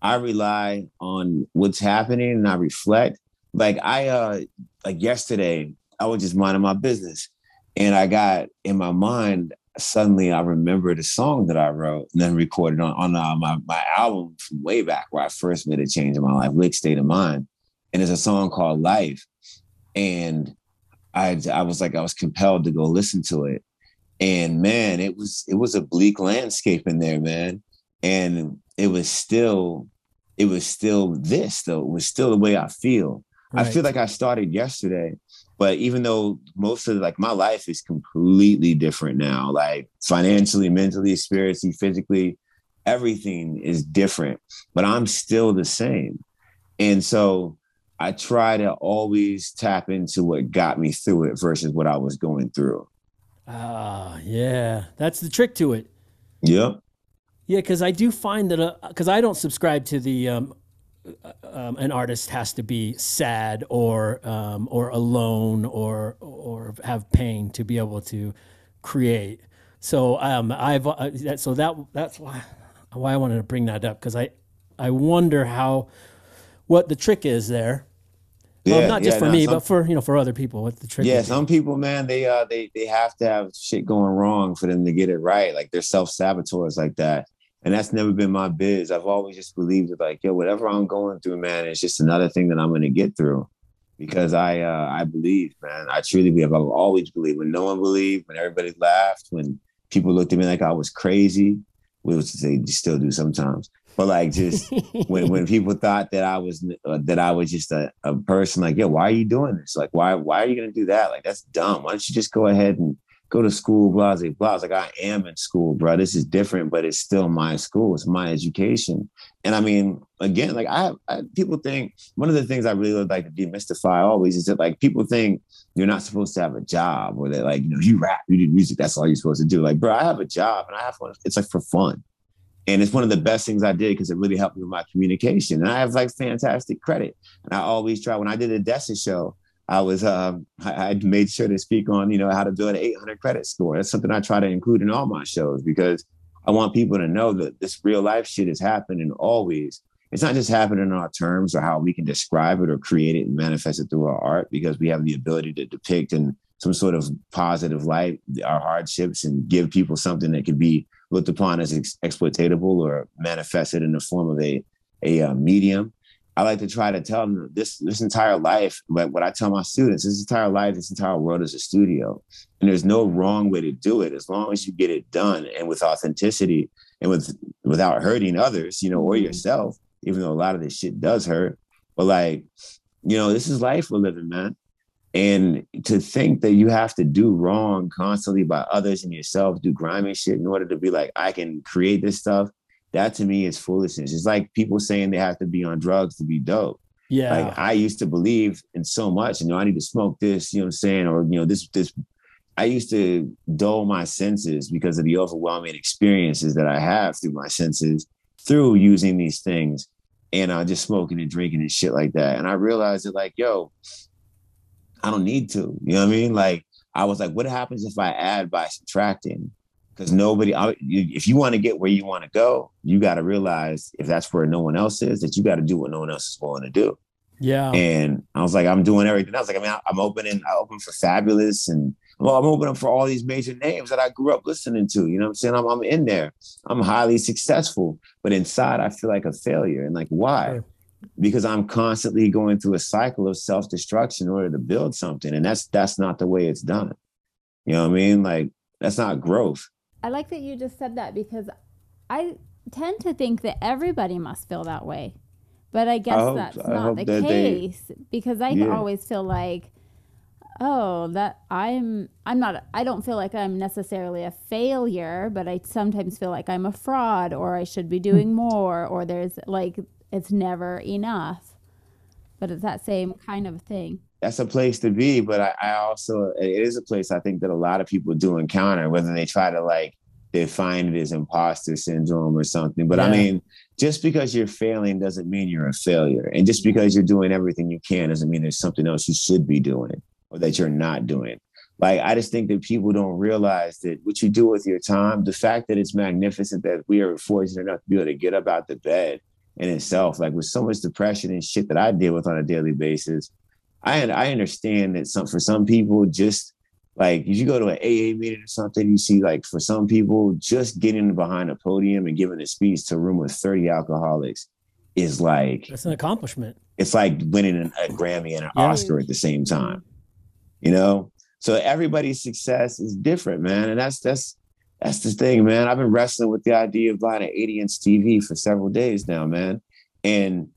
i rely on what's happening and i reflect. Like i uh like yesterday i was just minding my business and i got in my mind suddenly i remembered a song that i wrote and then recorded on, on uh, my, my album from way back where i first made a change in my life Lick state of mind and it's a song called life and i i was like i was compelled to go listen to it and man it was it was a bleak landscape in there man and it was still it was still this though. It was still the way I feel. I feel like I started yesterday, but even though most of like my life is completely different now, like financially, mentally, spiritually, physically, everything is different, but I'm still the same. And so I try to always tap into what got me through it versus what I was going through. Ah, yeah, that's the trick to it. Yep. Yeah, because I do find that because I don't subscribe to the um, uh, um, an artist has to be sad or um, or alone or or have pain to be able to create. So um, I've uh, that, so that that's why why I wanted to bring that up because I I wonder how what the trick is there. well, Yeah, not just yeah, for no, me, some- but for you know for other people. What the trick? Yeah, is. some people, man, they uh they they have to have shit going wrong for them to get it right. Like they're self-saboteurs like that. And that's never been my biz. I've always just believed that like, yo, whatever I'm going through, man, it's just another thing that I'm gonna get through. Because I uh I believe, man. I truly believe. I've always believed. When no one believed, when everybody laughed, when people looked at me like I was crazy, which they still do sometimes. But like just when when people thought that I was uh, that I was just a, a person like, yeah, why are you doing this? Like, why why are you gonna do that? Like, that's dumb. Why don't you just go ahead and go to school, blah, blah, blah. I was like, I am in school, bro. This is different, but it's still my school. It's my education. And I mean, again, like I have I, people think one of the things I really would like to demystify always is that like people think you're not supposed to have a job or that like, you know, you rap, you do music, that's all you're supposed to do. Like, bro, I have a job and I have one. It's like for fun. And it's one of the best things I did because it really helped me with my communication. And I have like fantastic credit. And I always try when I did a Dessa show, I was um I, I made sure to speak on, you know, how to build an 800 credit score. That's something I try to include in all my shows because I want people to know that this real life shit is happening always. It's not just happening in our terms or how we can describe it or create it and manifest it through our art because we have the ability to depict in some sort of positive light our hardships and give people something that could be looked upon as ex- exploitable or manifested in the form of a a uh, medium. I like to try to tell them this this entire life, like what I tell my students, this entire life, this entire world is a studio, and there's no wrong way to do it as long as you get it done and with authenticity and with without hurting others, you know, or yourself. Even though a lot of this shit does hurt, but like, you know, this is life we're living, man. And to think that you have to do wrong constantly by others and yourself, do grimy shit in order to be like, I can create this stuff, that to me is foolishness. It's like people saying they have to be on drugs to be dope. yeah, Like I used to believe in so much, you know, I need to smoke this, you know what I'm saying? Or, you know, this, this, I used to dull my senses because of the overwhelming experiences that I have through my senses through using these things and uh, just smoking and drinking and shit like that. And I realized that, like, yo, I don't need to. You know what I mean? Like, I was like, what happens if I add by subtracting? Because nobody, I, you, if you want to get where you want to go, you got to realize if that's where no one else is, that you got to do what no one else is willing to do. yeah, And I was like, I'm doing everything. I was like, I mean, I- I'm opening, I open for Fabolous and well, I'm opening for all these major names that I grew up listening to. You know what I'm saying? I'm, I'm in there. I'm highly successful, but inside I feel like a failure. And like, why? Sure. Because I'm constantly going through a cycle of self-destruction in order to build something. And that's that's not the way it's done. You know what I mean? Like that's not growth. I like that you just said that because I tend to think that everybody must feel that way. But I guess hope- that's I not the that they- case because I Yeah. always feel like oh that I'm I'm not I don't feel like I'm necessarily a failure, but I sometimes feel like I'm a fraud or I should be hmm. doing more or there's like it's never enough. But it's that same kind of thing. that's a place to be. But I, I also it is a place I think that a lot of people do encounter, whether they try to like define it as imposter syndrome or something. But I mean, just because you're failing doesn't mean you're a failure. And just because you're doing everything you can doesn't mean there's something else you should be doing or that you're not doing. Like I just think that people don't realize that what you do with your time, the fact that it's magnificent that we are fortunate enough to be able to get up out the bed in itself, like with so much depression and shit that I deal with on a daily basis, I I understand that some for some people just like if you go to an AA meeting or something, you see like for some people just getting behind a podium and giving a speech to a room with 30 alcoholics is like that's an accomplishment. it's like winning an, a Grammy and an Yeah. Oscar at the same time. You know? So everybody's success is different, man. And that's that's that's the thing, man. I've been wrestling with the idea of buying an 80 inch TV for several days now, man. And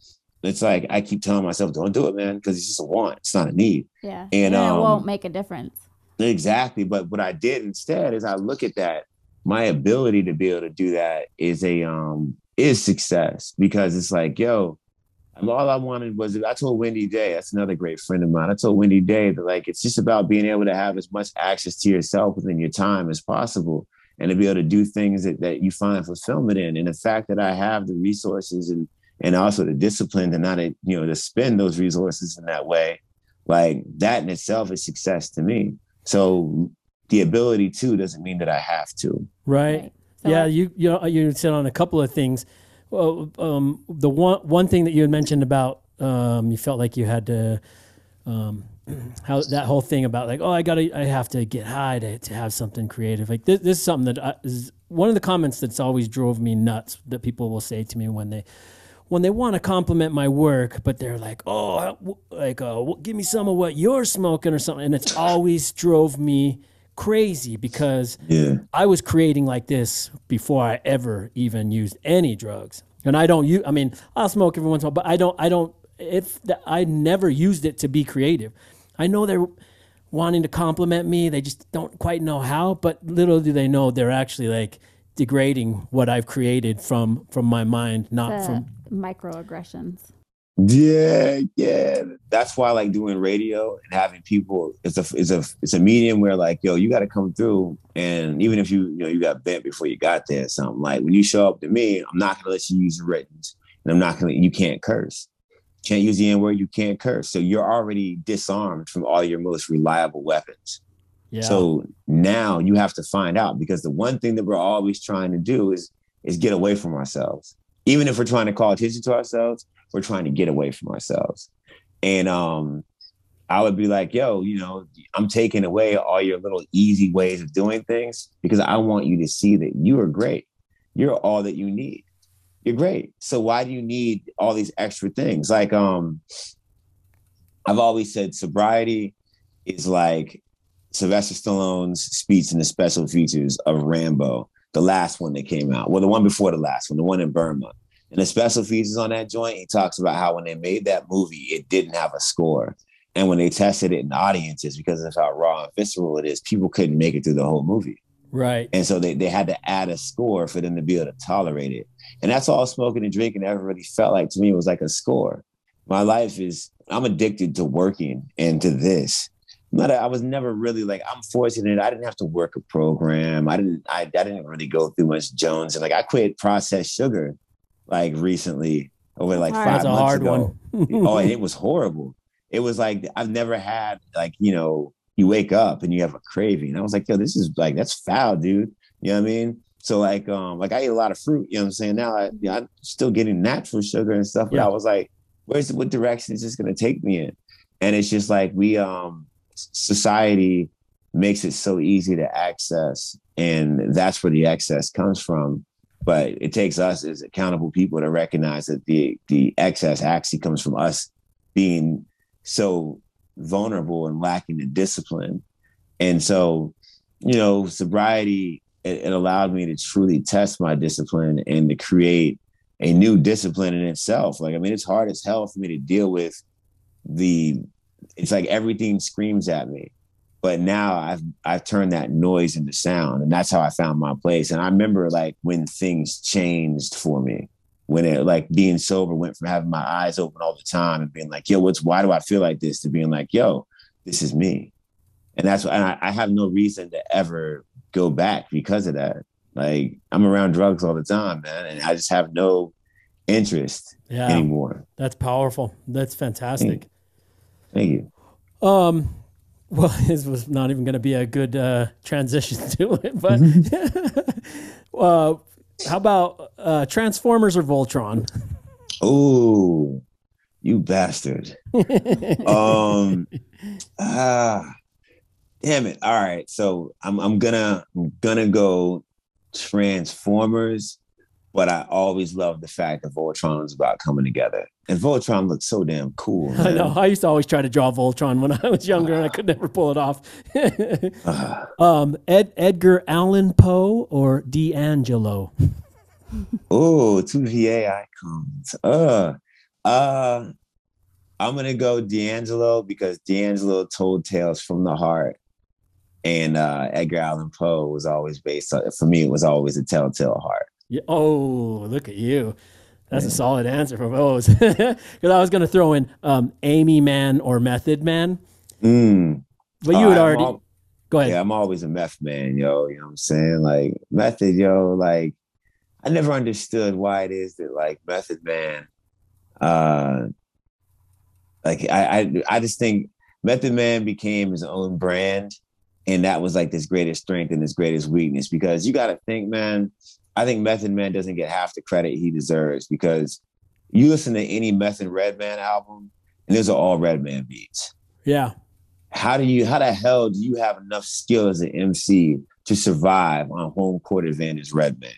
it's like I keep telling myself, don't do it, man, because it's just a want. It's not a need. Yeah. And, And, um, it won't make a difference. Exactly. But what I did instead is I look at that. My ability to be able to do that is a um is success because it's like, yo, all I wanted was I told Wendy Day, that's another great friend of mine. I told Wendy Day that like it's just about being able to have as much access to yourself within your time as possible and to be able to do things that, that you find fulfillment in. And the fact that I have the resources and and also the discipline to not you know to spend those resources in that way, like that in itself is success to me. So the ability to doesn't mean that I have to. Right. Right. So yeah, you you know, you said on a couple of things. Well, um, the one one thing that you had mentioned about um, you felt like you had to um, how that whole thing about like oh I gotta I have to get high to, to have something creative like this, this is something that I, is one of the comments that's always drove me nuts that people will say to me when they when they want to compliment my work but they're like oh like uh, give me some of what you're smoking or something and it's always drove me crazy because Yeah. I was creating like this before I ever even used any drugs. And I don't use, I mean, I'll smoke every once in a while, but I don't, I don't, if the, I never used it to be creative. I know they're wanting to compliment me. They just don't quite know how, but little do they know they're actually like degrading what I've created from, from my mind, not the from, microaggressions. Yeah, yeah. That's why I like doing radio and having people. It's a it's a it's a medium where like yo, you got to come through, and even if you you know you got bent before you got there, or something like when you show up to me, I'm not gonna let you use written, and I'm not gonna you can't curse, can't use the n word, you can't curse, so you're already disarmed from all your most reliable weapons. yeah. So now you have to find out because the one thing that we're always trying to do is is get away from ourselves. Even if we're trying to call attention to ourselves, we're trying to get away from ourselves. And um I would be like, yo, you know, I'm taking away all your little easy ways of doing things because I want you to see that you are great. You're all that you need. You're great. So why do you need all these extra things? Like um I've always said sobriety is like Sylvester Stallone's speech in the special features of Rambo, the last one that came out. Well, the one before the last one, the one in Burma. And the special features on that joint, he talks about how when they made that movie, it didn't have a score. And when they tested it in audiences, because of how raw and visceral it is, people couldn't make it through the whole movie. right. And so they, they had to add a score for them to be able to tolerate it. And that's all smoking and drinking ever really felt like to me was like a score. My life is, I'm addicted to working and to this. Not I was never really like, I'm fortunate. I didn't have to work a program. I didn't, I, I didn't really go through much Jones. And like, I quit processed sugar like recently over like five That's months ago oh, and it was horrible. It was like I've never had like you know you wake up and you have a craving. I was like, yo, this is like that's foul, dude. You know what I mean? So like um like I eat a lot of fruit. You know what I'm saying? Now I, I'm still getting natural sugar and stuff, but Yeah. I was like, where's what direction is this gonna take me in? And it's just like we um society makes it so easy to access, and that's where the excess comes from but it takes us as accountable people to recognize that the the excess actually comes from us being so vulnerable and lacking the discipline and so you know sobriety it, it allowed me to truly test my discipline and to create a new discipline in itself like i mean it's hard as hell for me to deal with the it's like everything screams at me but now I've I've turned that noise into sound, and that's how I found my place. And I remember like when things changed for me, when it like being sober went from having my eyes open all the time and being like, "Yo, what's why do I feel like this?" to being like, "Yo, this is me," and that's why I, I have no reason to ever go back because of that. Like I'm around drugs all the time, man, and I just have no interest Yeah. anymore. That's powerful. That's fantastic. Thank you. Um, well, this was not even going to be a good uh, transition to it, but uh, how about uh, Transformers or Voltron? Oh, you bastard. um ah damn it. All right. So I'm I'm gonna I'm gonna go Transformers, but I always love the fact that Voltron is about coming together. And Voltron looks so damn cool. I know. I used to always try to draw Voltron when I was younger, and I could never pull it off. Ah, um, Ed Edgar Allan Poe or D'Angelo? Oh, two VA icons. Uh, uh, I'm gonna go D'Angelo because D'Angelo told tales from the heart, and uh, Edgar Allan Poe was always based on. For me, it was always a telltale heart. Yeah. Oh, look at you. That's a solid answer from O's. Because I was going to throw in um, Amy Mann or Method Man, Mm. but you Oh, had already. al- go ahead. Yeah, I'm always a meth man, yo. You know what I'm saying? Like method, yo. Like I never understood why it is that like Method Man, uh, like I I I just think Method Man became his own brand, and that was like his greatest strength and his greatest weakness. Because you got to think, man. I think Method Man doesn't get half the credit he deserves because you listen to any Method Redman album, and those are all Redman beats Yeah. how do you how the hell do you have enough skill as an MC to survive on home court advantage Redman?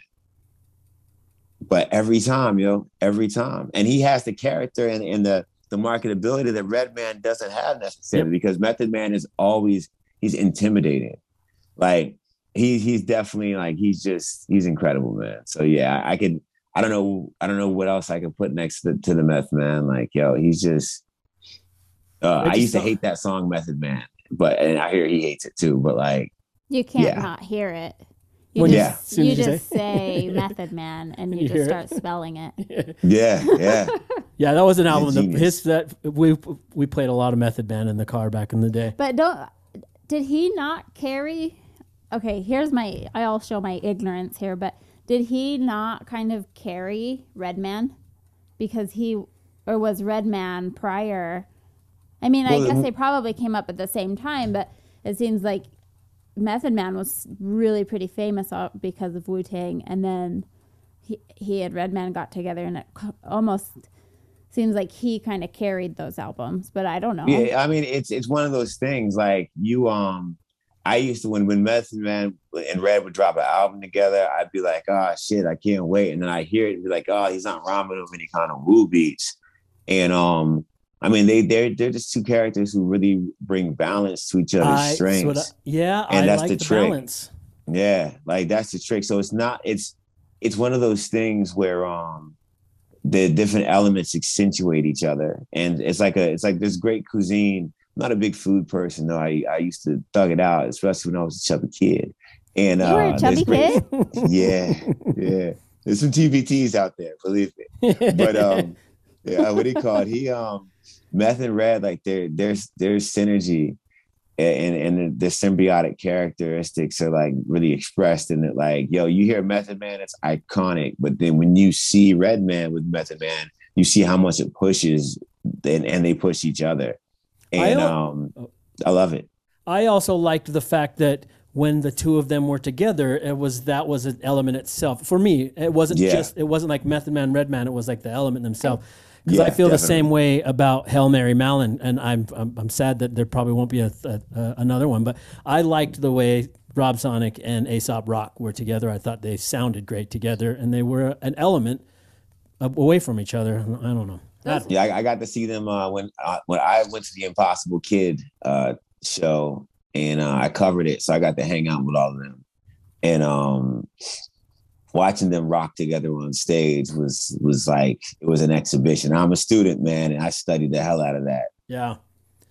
But every time, yo, every time. And he has the character and, and the the marketability that Redman doesn't have necessarily because Method Man is always he's intimidating. Like he he's definitely like he's just he's incredible, man. So yeah, I, I can I don't know I don't know what else I can put next to, to the Meth Man. Like, yo, he's just uh, I I just used to hate that song Method Man, but and I hear he hates it too. But like, You can't Yeah. not hear it. You When you- just, as soon you you just say Method Man and you You just hear start spelling it. yeah, yeah, Yeah, that was an album. The, his that we we played a lot of Method Man in the car back in the day. But don't did he not carry Okay, here's my I'll show my ignorance here, but did he not kind of carry Redman? Because he or was Redman prior? I mean, I guess they probably came up at the same time, but it seems like Method Man was really pretty famous because of Wu Tang, and then he he and Redman got together, and it almost seems like he kind of carried those albums. But I don't know. yeah. I mean, it's it's one of those things. Like you, um, I used to when when Method Man and Red would drop an album together, I'd be like, oh shit, I can't wait. And then I hear it and be like, oh, he's not rhyming with any kind of Wu beats. And um, I mean, they they're they're just two characters who really bring balance to each other's I- strengths. what I- yeah, And I that's like the the, trick. balance. Yeah, like that's the trick. So it's not it's it's one of those things where um the different elements accentuate each other. And it's like a it's like this great cuisine. I'm not a big food person though. I, I used to thug it out, especially when I was a chubby kid. And you were uh, a chubby kid. Yeah, yeah. There's some TBTs out there, believe me but um yeah what he called he um meth and red like their there's there's synergy and and the symbiotic characteristics are like really expressed in it like yo you hear method man it's iconic but then when you see Redman with method man you see how much it pushes and, and they push each other I and don't- um i love it I also liked the fact that when the two of them were together, it was that was an element itself. For me, it wasn't Yeah. just it wasn't like Method Man, Redman. It was like the element themselves. Because Yeah, I feel the same way about Hail Mary Mallon, and I'm I'm, I'm sad that there probably won't be a, a, a another one. But I liked the way Rob Sonic and Aesop Rock were together. I thought they sounded great together, and they were an element away from each other. I don't know. I- Yeah, I, I got to see them uh, when uh, when I went to the Impossible Kid uh, show, and uh, I covered it, so I got to hang out with all of them, and um, watching them rock together on stage was was like it was an exhibition. I'm a student, man, and I studied the hell out of that. yeah.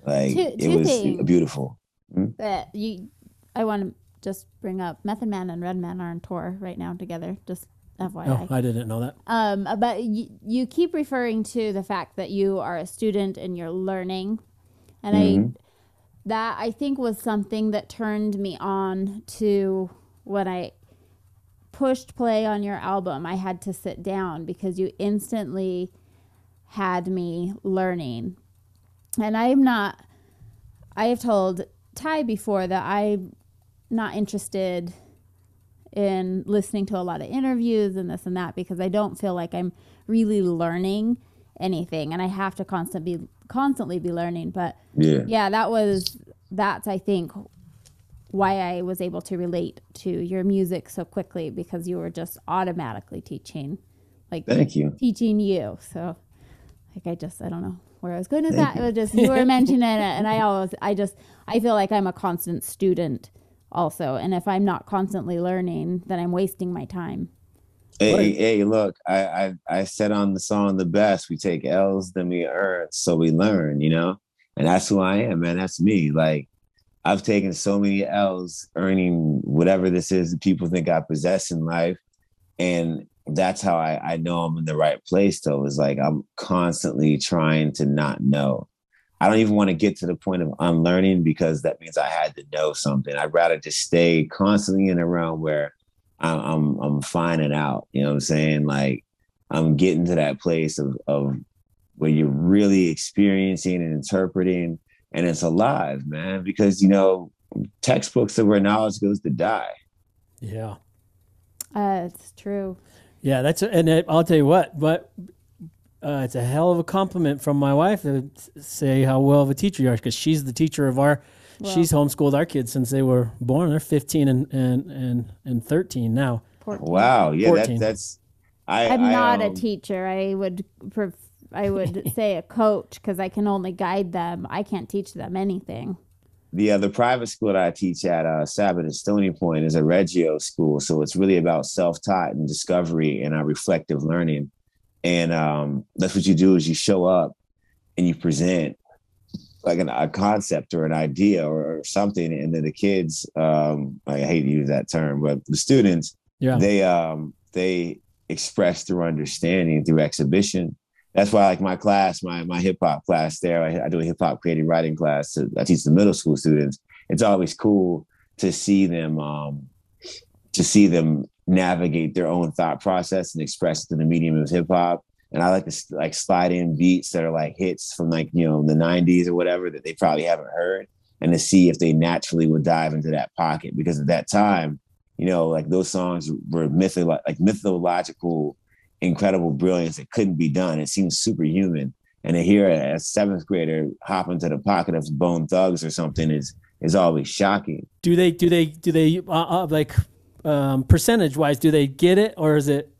Like Two- it was things. beautiful. that you I want to just bring up Method Man and Redman are on tour right now together. Just FYI. Oh, I didn't know that. Um, but you, you keep referring to the fact that you are a student and you're learning, and Mhm. I that I think was something that turned me on to what I pushed play on your album. I had to sit down because you instantly had me learning, and I'm not. I have told Ty before that I'm not interested in listening to a lot of interviews and this and that because I don't feel like I'm really learning anything and I have to constantly be constantly be learning but Yeah. yeah that was that's I think why I was able to relate to your music so quickly because you were just automatically teaching like Thank you. teaching you so like I just I don't know where I was going with that it was just you were mentioning it and I always I just I feel like I'm a constant student also and if I'm not constantly learning then I'm wasting my time Hey, hey, look, I, I I said on the song the best, we take L's, then we earn, so we learn, you know? And that's who I am, man. That's me. Like I've taken so many L's earning whatever this is that people think I possess in life. And that's how I, I know I'm in the right place though, is like I'm constantly trying to not know. I don't even want to get to the point of unlearning because that means I had to know something. I'd rather just stay constantly in a realm where I'm, I'm I'm finding out. You know what I'm saying? Like I'm getting to that place of of where you're really experiencing and interpreting, and it's alive, man. Because you know, textbooks are where knowledge goes to die. Yeah. Uh, it's true. Yeah, that's and it, I'll tell you what, but uh, it's a hell of a compliment from my wife to say how well of a teacher you are because she's the teacher of our. Well- she's homeschooled our kids since they were born. They're 15 and and and, and 13 now. 14. Wow, yeah, 14. that, that's. I, I'm I, not a um, teacher. I would pref- I would say a coach because I can only guide them. I can't teach them anything. the the private school that I teach at uh, Sabot at Stony Point is a Reggio school, so it's really about self taught and discovery and uh, reflective learning. And um, that's what you do is you show up and you present like an, a concept or an idea or, or something, and then the kids, um, I hate to use that term, but the students, Yeah. they um, they express their understanding through exhibition. That's why, like my class, my my hip hop class there, I, I do a hip hop creative writing class. To, I teach the middle school students. It's always cool to see them, um, to see them navigate their own thought process and express it in the medium of hip hop. And I like to like slide in beats that are like hits from like you know the '90s or whatever that they probably haven't heard, and to see if they naturally would dive into that pocket because at that time, you know, like those songs were mytholo- like mythological, incredible brilliance that couldn't be done. It seems superhuman. And to hear a, seventh grader hop into the pocket of Bone Thugs or something is is always shocking. Do they do they do they uh, uh, like um, percentage wise? Do they get it or is it?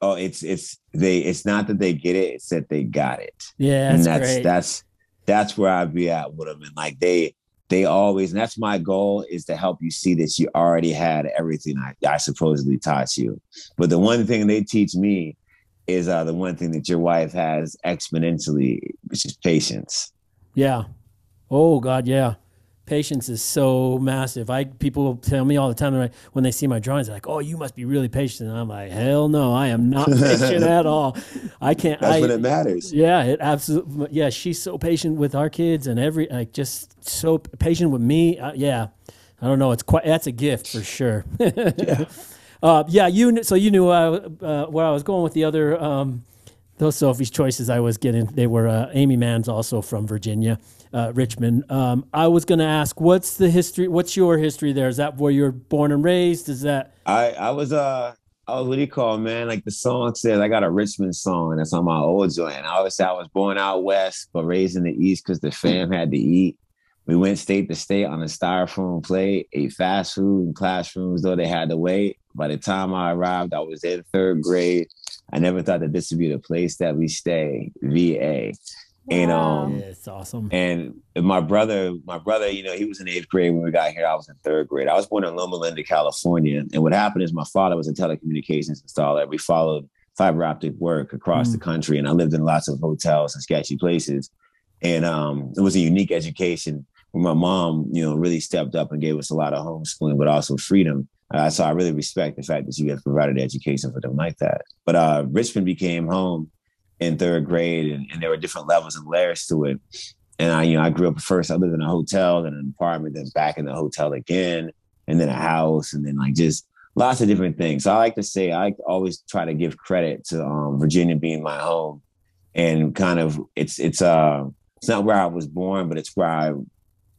Oh, it's it's they. It's not that they get it; it's that they got it. Yeah, and that's, that's great. that's that's where I'd be at with them. And like they they always, and that's my goal is to help you see that you already had everything I, I supposedly taught you. But the one thing they teach me is uh, the one thing that your wife has exponentially, which is patience. Yeah. Oh God, yeah. Patience is so massive. I people tell me all the time like, when they see my drawings, they're like, "Oh, you must be really patient." And I'm like, "Hell no, I am not patient at all. I can't." That's I, when it matters. Yeah, it absolutely. Yeah, she's so patient with our kids and every like just so patient with me. Uh, yeah, I don't know. It's quite that's a gift for sure. yeah. Uh, yeah, you so you knew uh, uh, where I was going with the other um, those Sophie's choices I was getting. They were uh, Amy Mann's also from Virginia, uh, Richmond. Um, I was going to ask, what's the history? What's your history there? Is that where you're born and raised? Is that I I was uh I was what do you call it, man? Like the song says, I got a Richmond song that's on my old joint. I always say I was born out west, but raised in the east because the fam had to eat. We went state to state on a styrofoam plate, ate fast food in classrooms, though they had to wait. By the time I arrived, I was in third grade. I never thought that this would be the place that we stay, VA. And Wow. um it's awesome? and my brother, my brother, you know, he was in eighth grade when we got here. I was in third grade. I was born in Loma Linda, California. And what happened is my father was a telecommunications installer. We followed fiber optic work across the country, and I lived in lots of hotels and sketchy places. And um, it was a unique education where my mom, you know, really stepped up and gave us a lot of homeschooling, but also freedom. Uh, so I really respect the fact that you have provided education for them like that. But uh, Richmond became home in third grade, and, and there were different levels and layers to it. And I, you know, I grew up first. I lived in a hotel, then an apartment, then back in the hotel again, and then a house, and then like just lots of different things. So I like to say I always try to give credit to um, Virginia being my home, and kind of it's it's uh it's not where I was born, but it's where I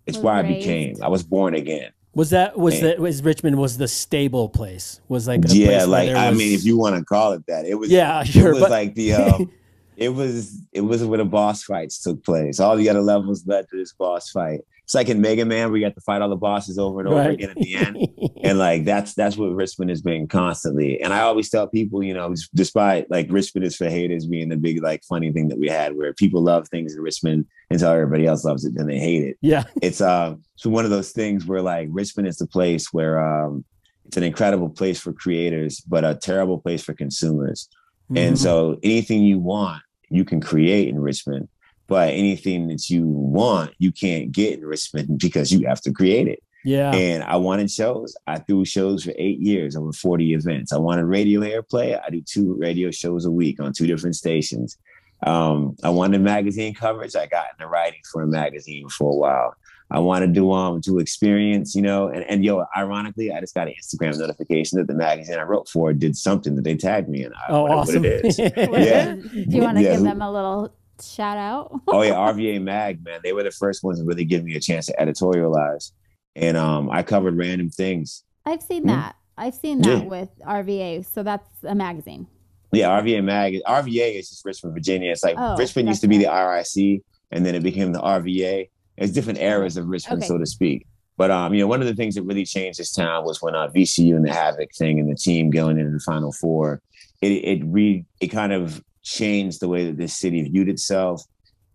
it's Was where I became. I was born again. Was that was Man. that was Richmond was the stable place? Was like a place yeah, where like there I was- mean, if you want to call it that, it was yeah, it sure, was but like the um, it was it was where the boss fights took place. All the other levels led to this boss fight. It's like in Mega Man, where you got to fight all the bosses over and over Right. again at the end. and like that's that's what Richmond has been constantly. And I always tell people, you know, despite like Richmond is for haters being the big like funny thing that we had, where people love things in Richmond until everybody else loves it, then they hate it yeah, it's uh so one of those things where like Richmond is the place where um it's an incredible place for creators, but a terrible place for consumers. And so anything you want, you can create in Richmond, but anything that you want, you can't get in Richmond because you have to create it. yeah, And I wanted shows. I threw shows for eight years over 40 events. I wanted radio airplay. I do two radio shows a week on two different stations. Um, I wanted magazine coverage. I got into writing for a magazine for a while. I wanted to do um do experience, you know, and, and yo, ironically, I just got an Instagram notification that the magazine I wrote for did something that they tagged me in. I oh, wonder awesome. What it is. Yeah. Do you want to Yeah, give who- them a little shout out? oh yeah, RVA Mag, man. They were the first ones to really give me a chance to editorialize. And um, I covered random things. I've seen Hmm? that. I've seen that Yeah. with RVA. So that's a magazine. Yeah, RVA Mag. RVA is just Richmond, Virginia. It's like Oh, Richmond used to be the. RIC, and then it became the RVA. It's different eras of Richmond, Okay. so to speak. But um, you know, one of the things that really changed this town was when uh, VCU and the Havoc thing and the team going into the Final Four. It it re it kind of changed the way that this city viewed itself,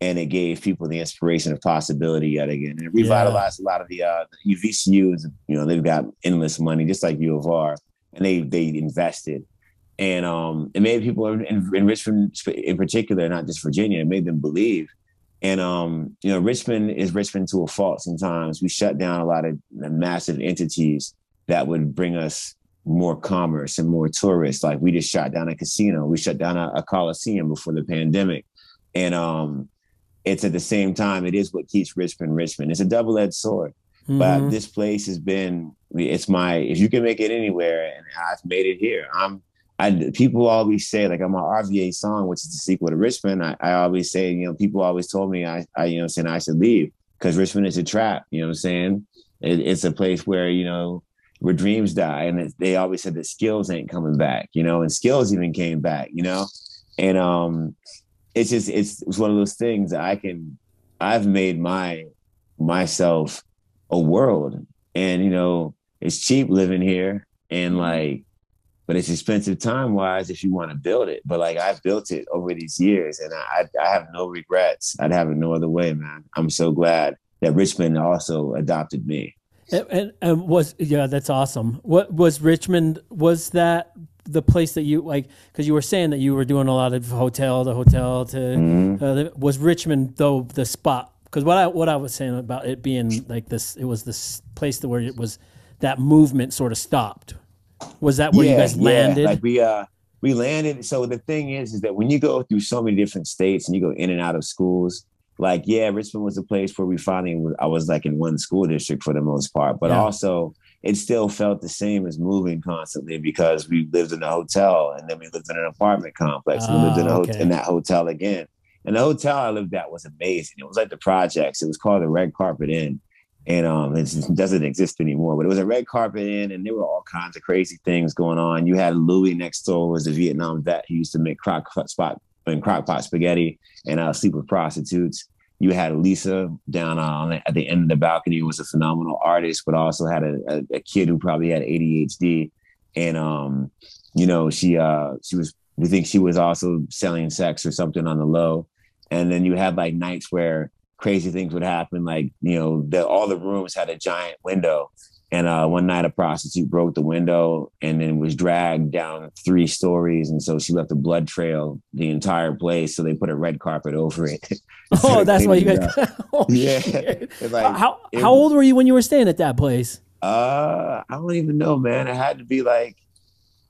and it gave people the inspiration of possibility yet again. And it revitalized a lot of the uh, the VCU is you know they've got endless money just like U of R, and they they invested and um, it made people in, in Richmond, in particular, not just Virginia, it made them believe. And um, you know, Richmond is Richmond to a fault. Sometimes we shut down a lot of massive entities that would bring us more commerce and more tourists. Like we just shut down a casino, we shut down a, a coliseum before the pandemic, and um, it's at the same time it is what keeps Richmond Richmond. It's a double edged sword but Mhm. this place has been it's my if you can make it anywhere and i've made it here i'm i people always say like i'm a rva song which is the sequel to richmond. I, I always say you know people always told me i, I you know saying i should leave because richmond is a trap you know what i'm saying? It, it's a place where you know where dreams die and it, they always said that skills ain't coming back you know and skills even came back you know? And um it's just it's, it's one of those things that i can i've made my myself a world. And you know it's cheap living here and like but it's expensive time wise if you want to build it but like i've built it over these years and i i have no regrets i'd have it no other way man i'm so glad that richmond also adopted me And, and, and was yeah, that's awesome. What was Richmond? Was that the place that you like? Because you were saying that you were doing a lot of hotel to hotel to. Mm-hmm. Uh, was Richmond though the spot? Because what I what I was saying about it being like this, it was this place that where it was that movement sort of stopped. Was that where you guys landed? like we uh we landed so the thing is is that when you go through so many different states and you go in and out of schools like yeah richmond was a place where we finally i was like in one school district for the most part but Yeah. also it still felt the same as moving constantly because we lived in a hotel and then we lived in an apartment complex and we lived in, a Ah, ho- okay. in that hotel again and the hotel i lived at was amazing it was like the projects it was called the red carpet inn and um, it doesn't exist anymore. But it was a red carpet inn, and there were all kinds of crazy things going on. You had Louis next door, was a Vietnam vet who used to make crock spot and crock pot spaghetti and uh, sleep with prostitutes. You had Lisa down on at the end of the balcony, was a phenomenal artist, but also had a, a, a kid who probably had ADHD, and um, you know, she uh, she was we think she was also selling sex or something on the low. And then you had like nights where crazy things would happen. Like, you know, the, all the rooms had a giant window. And uh, one night a prostitute broke the window and then was dragged down three stories. And so she left a blood trail the entire place. So they put a red carpet over it. oh, that's why you guys. oh, Yeah. Like, how it- how old were you when you were staying at that place? Uh, I don't even know, man. It had to be like,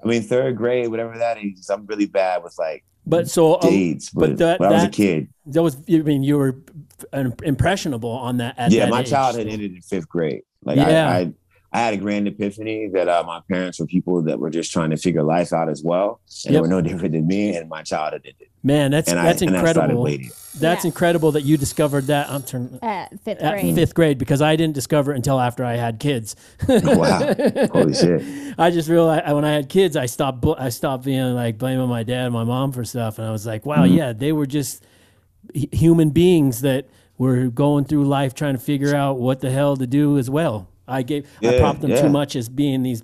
I mean, third grade, whatever that is. I'm really bad with like But so um, but but, that- but I was a that- kid. that was I mean you were um, impressionable on that. At yeah, that my age. childhood ended in fifth grade. Like Yeah. I, I, I had a grand epiphany that uh, my parents were people that were just trying to figure life out as well, and Yep. they were no different than me. And my childhood ended, Man, that's and that's I and I incredible. That's Yeah. incredible that you discovered that. I'm turning At fifth at grade. fifth grade because I didn't discover it until after I had kids. wow, holy shit! I just realized when I had kids, I stopped. bl- I stopped being like blaming my dad and my mom for stuff, and I was like, wow, Mm-hmm. yeah, they were just h- human beings that were going through life trying to figure out what the hell to do as well. I gave I propped them yeah. too much as being these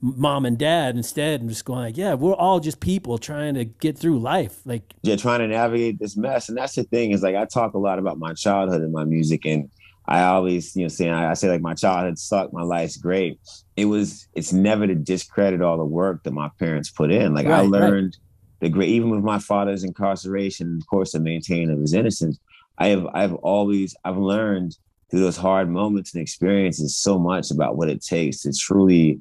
mom and dad instead, and just going like, yeah, we're all just people trying to get through life. Like, Yeah, trying to navigate this mess, and that's the thing is like I talk a lot about my childhood in my music, and I always, you know, saying I, I say like my childhood sucked, my life's great. It was, it's never to discredit all the work that my parents put in. Like I Right, right. learned the great, even with my father's incarceration, of course, the maintaining of his innocence. I have, I've always, I've learned through those hard moments and experiences so much about what it takes to truly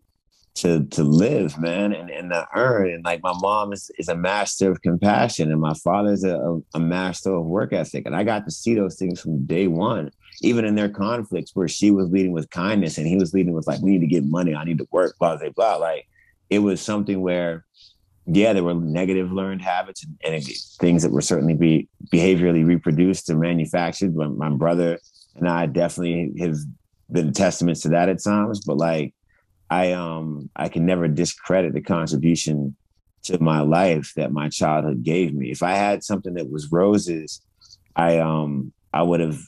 to to live, man, and, and to earn. And like my mom is, is a master of compassion, and my father's a, a, master of work ethic. And I got to see those things from day one, even in their conflicts where she was leading with kindness and he was leading with like, we need to get money, I need to work, blah, blah, blah. Like it was something where, yeah, there were negative learned habits and, and things that were certainly be behaviorally reproduced and manufactured. My, my brother and I definitely have been testaments to that at times, but like I um I can never discredit the contribution to my life that my childhood gave me. If I had something that was roses, I um I would have,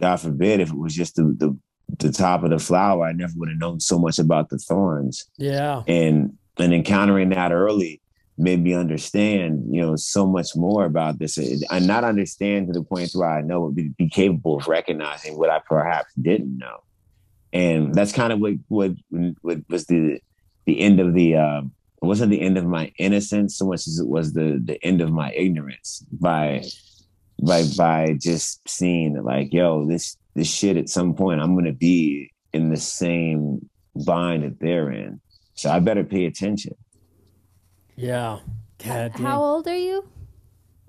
God forbid, if it was just the the, the top of the flower, I never would have known so much about the thorns. Yeah. And and encountering that early made me understand, you know, so much more about this. And not understand to the point where I know, be, capable of recognizing what I perhaps didn't know. And that's kind of what what what was the the end of the um it wasn't the end of my innocence so much as it was the the end of my ignorance by by by just seeing that like yo this this shit at some point i'm gonna be in the same bind that they're in. So i better pay attention Yeah. God dang. How old are you?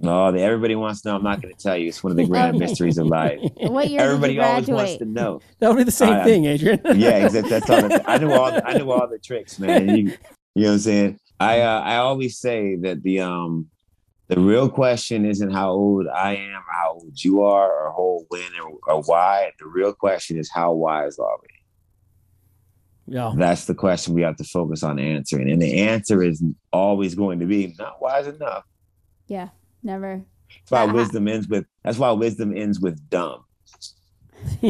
oh everybody wants to know i'm not gonna tell you it's one of the grand mysteries of life What year everybody did you always wants to know That would be the same I- thing, Adrian. yeah, exactly. That's all. The, I knew all. The, I knew all the tricks, man. You, you know what I'm saying? I uh, I always say that the um the real question isn't how old I am or how old you are or whole when or, or why. The real question is how wise are we? Yeah. That's the question we have to focus on answering, and the answer is always going to be not wise enough. Yeah, never. That's why wisdom ends with. That's why wisdom ends with dumb.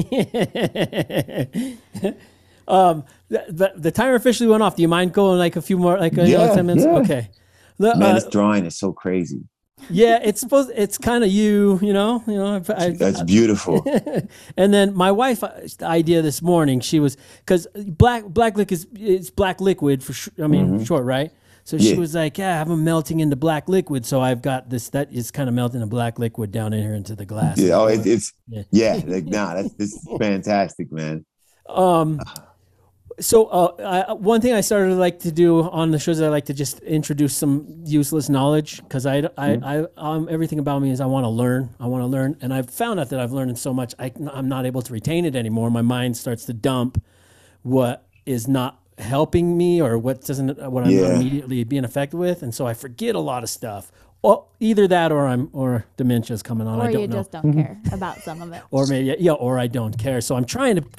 um, the, the, the timer officially went off. Do you mind going like a few more, like a, Yeah, ten minutes? yeah. Okay. The, Man, uh, this drawing is so crazy. Yeah, it's supposed. It's kind of you, you know. You know. I, I, That's beautiful. and then my wife, uh, the idea this morning, she was because black black liquid is it's black liquid for sh- I mean short, right? So she Mm-hmm. Was like, "Yeah, I have them melting into black liquid, so I've got this that is kind of melting a black liquid down in here into the glass." Yeah, oh, it, it's Yeah. yeah. like nah, that's this is fantastic, man. Um, so uh, I, one thing I started to like to do on the shows, I like to just introduce some useless knowledge because I, I, I, um, everything about me is I want to learn. I want to learn, and I've found out that I've learned so much, I, I'm not able to retain it anymore. My mind starts to dump what is not helping me or what doesn't what I'm Yeah. immediately being affected with, and so I forget a lot of stuff. Well, either that or I'm or dementia's coming on. I Or don't you know just don't care about some of it. or maybe yeah, or I don't care. So I'm trying to co-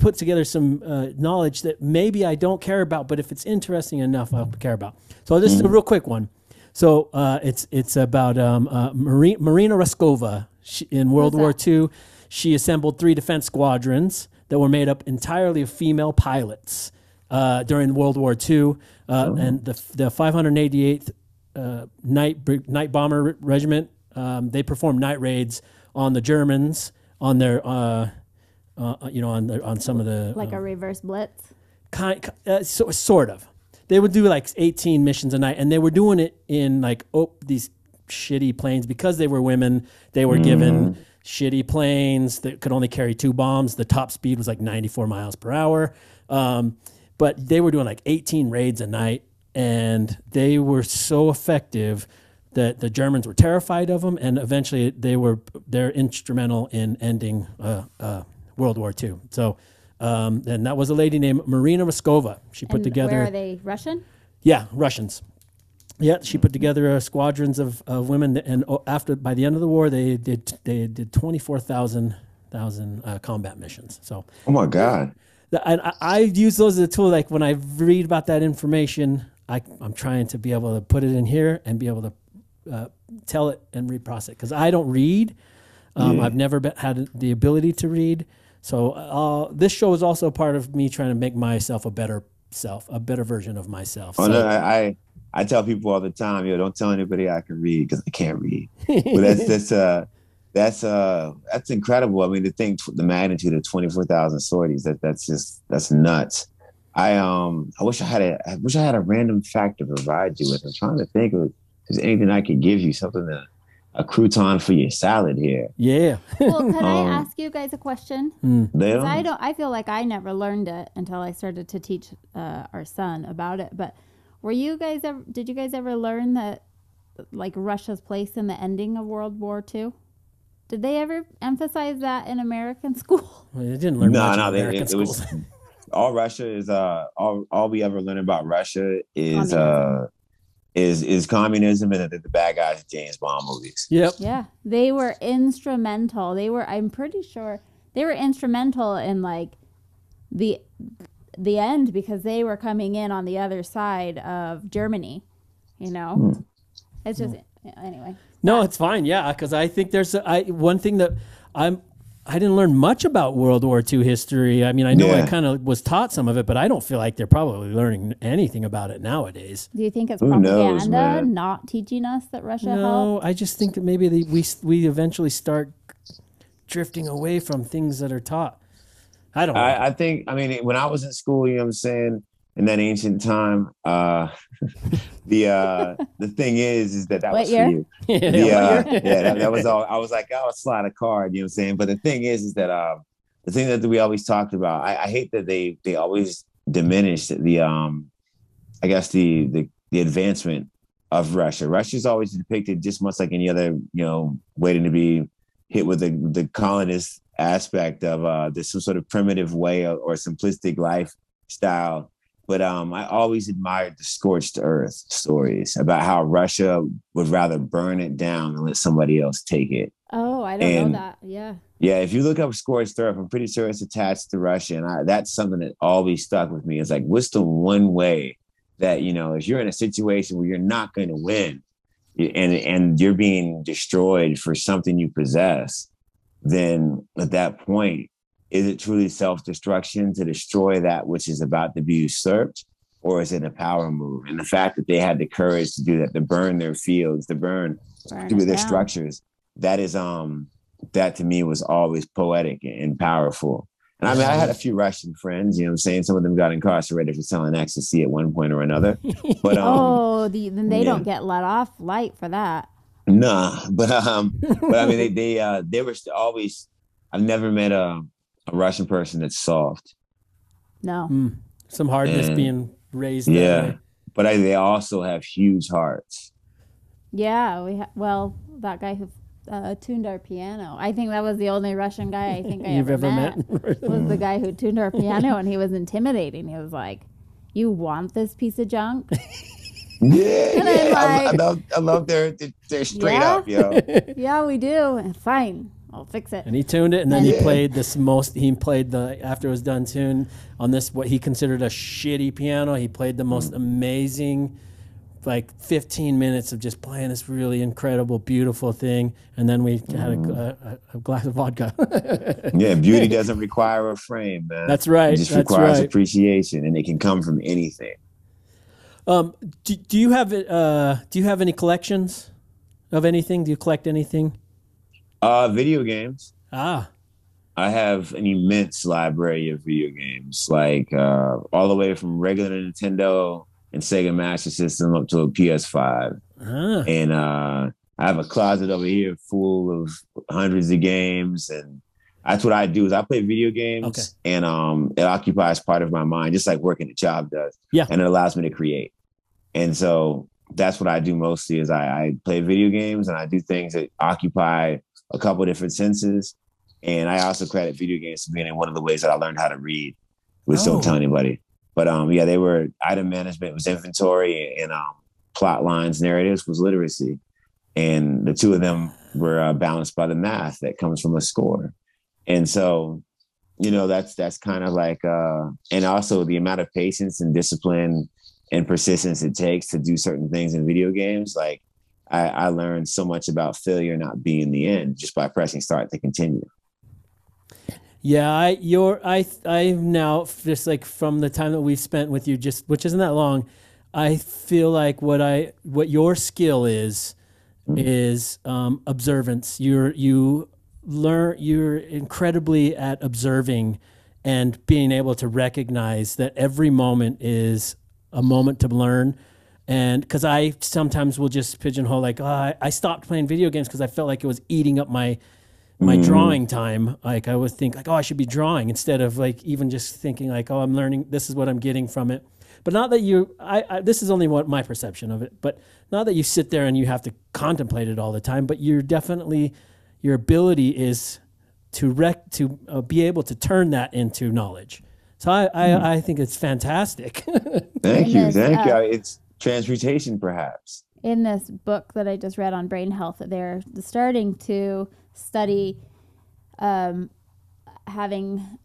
put together some uh, knowledge that maybe I don't care about, but if it's interesting enough, I'll care about. So this is a real quick one. So uh, it's it's about um, uh, Mari- Marina Raskova she, in World War that? II. She assembled three defense squadrons that were made up entirely of female pilots uh, during World War II, uh, and the the 588th uh, night night bomber regiment. Um, they performed night raids on the Germans on their, uh, uh, you know, on the, on some of the Like a reverse blitz. kind, uh, so, sort of. They would do like 18 missions a night, and they were doing it in like oh these shitty planes because they were women. They were given shitty planes that could only carry two bombs. The top speed was like 94 miles per hour, um, but they were doing like 18 raids a night, and they were so effective that the Germans were terrified of them, and eventually they were they're instrumental in ending uh, uh, World War II. So. Um, and that was a lady named Marina Raskova. She put And together, Where are they? Russian? yeah, Russians. Yeah, she put together uh, squadrons of, of women, that- and oh, after by the end of the war, they did they did twenty four thousand thousand uh, combat missions. So Oh my god. and I, I use those as a tool. Like when I read about that information, I, I'm trying to be able to put it in here and be able to uh, tell it and reprocess it because I don't read. Um, I've never been, had the ability to read. So uh, this show is also part of me trying to make myself a better self, a better version of myself. Oh So- no, I, I I tell people all the time, yo, don't tell anybody I can read because I can't read. But that's that's uh That's uh that's incredible. I mean, to think the magnitude of twenty four thousand sorties that that's just that's nuts. I um I wish I had a I wish I had a random fact to provide you with. I'm trying to think of if there's anything I could give you something that a crouton for your salad here. Yeah. Well, can I Um, ask you guys a question? They 'Cause I don't. I feel like I never learned it until I started to teach uh, our son about it. But were you guys ever? Did you guys ever learn that, like Russia's place in the ending of World War II? Did they ever emphasize that in American school? Well, they didn't learn no, much no, in they, American it, it was schools. all Russia is uh all all we ever learn about Russia is uh is is communism and the, the bad guys in James Bond movies. yep. Yeah, they were instrumental. They were. I'm pretty sure they were instrumental in like the the end because they were coming in on the other side of Germany. You know, Hmm. it's just anyway. No, it's fine. Yeah, because I think there's a, I, one thing that I'm. I didn't learn much about World War II history. I mean, I know I kind of was taught some of it, but I don't feel like they're probably learning anything about it nowadays. Do you think it's Who propaganda man? not teaching us that Russia No, helped? I just think that maybe they, we we eventually start drifting away from things that are taught. I don't know. I, I think I mean when I was in school, you know what I'm saying, in that ancient time, uh the uh the thing is is that that What was year? for you. yeah, The, uh, yeah. yeah, that, that was all I was like, oh, slide a card, you know what I'm saying? But the thing is is that um the thing that we always talked about, I, I hate that they they always diminish the um I guess the the the advancement of Russia. Russia's always depicted just much like any other, you know, waiting to be hit with the the colonist aspect of uh this some sort of primitive way or, or simplistic lifestyle. But um I always admired the scorched earth stories about how Russia would rather burn it down than let somebody else take it. Oh, I don't And- know that. Yeah. Yeah, if you look up scorched earth, I'm pretty sure it's attached to Russia, and I, that's something that always stuck with me. It's like, what's the one way that you know, if you're in a situation where you're not going to win, and and you're being destroyed for something you possess, then at that point, is it truly self-destruction to destroy that which is about to be usurped, or is it a power move? And the fact that they had the courage to do that, to burn their fields, to burn Burn through their down. structures that is um that to me was always poetic and powerful and i mean i had a few russian friends you know what i'm saying some of them got incarcerated for selling ecstasy at one point or another but um oh, the, then they yeah. don't get let off light for that. nah but um but i mean they they uh they were always i've never met a, a russian person that's soft No. Mm, some hardness And- being raised. yeah way. but I, they also have huge hearts Yeah, we ha- well that guy who uh, tuned our piano. I think that was the only Russian guy I think I You've ever, ever met. met? was the guy who tuned our piano, and he was intimidating. He was like, "You want this piece of junk?" yeah, And I'm. I, I love i love their their, their straight Yeah? up yo yeah, we do. Fine, I'll fix it. And he tuned it, and then he played this most. He played the after it was done tune on this what he considered a shitty piano. He played the most amazing, like 15 minutes of just playing this really incredible, beautiful thing. And then we had a, a, a glass of vodka. yeah beauty doesn't require a frame man That's right. It just That's requires right. appreciation, and it can come from anything. Um, do, do you have? Uh, do you have any collections of anything? Do you collect anything? Uh, video games. Ah, I have an immense library of video games, like uh, all the way from regular Nintendo and Sega Master System up to a PS5. ah. And uh, I have a closet over here full of hundreds of games, and that's what I do. Is I play video games, Okay. and um, it occupies part of my mind, just like working a job does. Yeah. and it allows me to create. And so that's what I do mostly. Is I, I play video games and I do things that occupy a couple different senses. And I also credit video games to being one of the ways that I learned how to read, which Oh. don't tell anybody. But um, yeah, they were item management was inventory and um, plot lines, narratives was literacy, and the two of them were uh, balanced by the math that comes from a score. And so, you know, that's that's kind of like, uh, and also the amount of patience and discipline and persistence it takes to do certain things in video games. Like, I, I learned so much about failure not being the end just by pressing start to continue. Yeah, I you're I I now just like from the time that we've spent with you, just which isn't that long, I feel like what I what your skill is is um, observance. You're you learn. You're incredibly at observing and being able to recognize that every moment is a moment to learn. And because I sometimes will just pigeonhole like, oh, I, I stopped playing video games because I felt like it was eating up my my drawing time. Like I would think like, oh, I should be drawing instead of like even just thinking like, oh, I'm learning. This is what I'm getting from it. But not that you, I, I this is only what my perception of it. But not that you sit there and you have to contemplate it all the time. But you're definitely your ability is to rec to uh, be able to turn that into knowledge. So I, I, I think it's fantastic. Thank you, Goodness, thank you. uh, It's transmutation, perhaps. in this book that I just read on brain health, they're starting to study um, having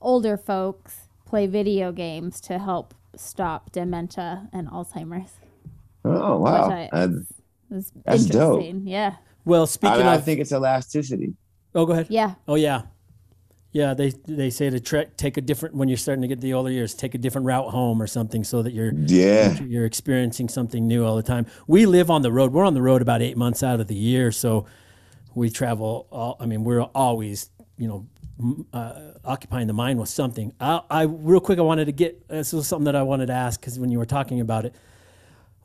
older folks play video games to help stop dementia and Alzheimer's. Oh wow, I, it's that's dope. Yeah. well, I, speaking mean, I of, think it's elasticity. oh, go ahead. Yeah. Oh yeah, yeah. They they say to tre- take a different when you're starting to get the older years, take a different route home or something, so that you're Yeah, you're experiencing something new all the time. We live on the road. We're on the road about eight months out of the year, so we travel. All, I mean, we're always you know uh, occupying the mind with something. I, I real quick, I wanted to get this was something that I wanted to ask because when you were talking about it,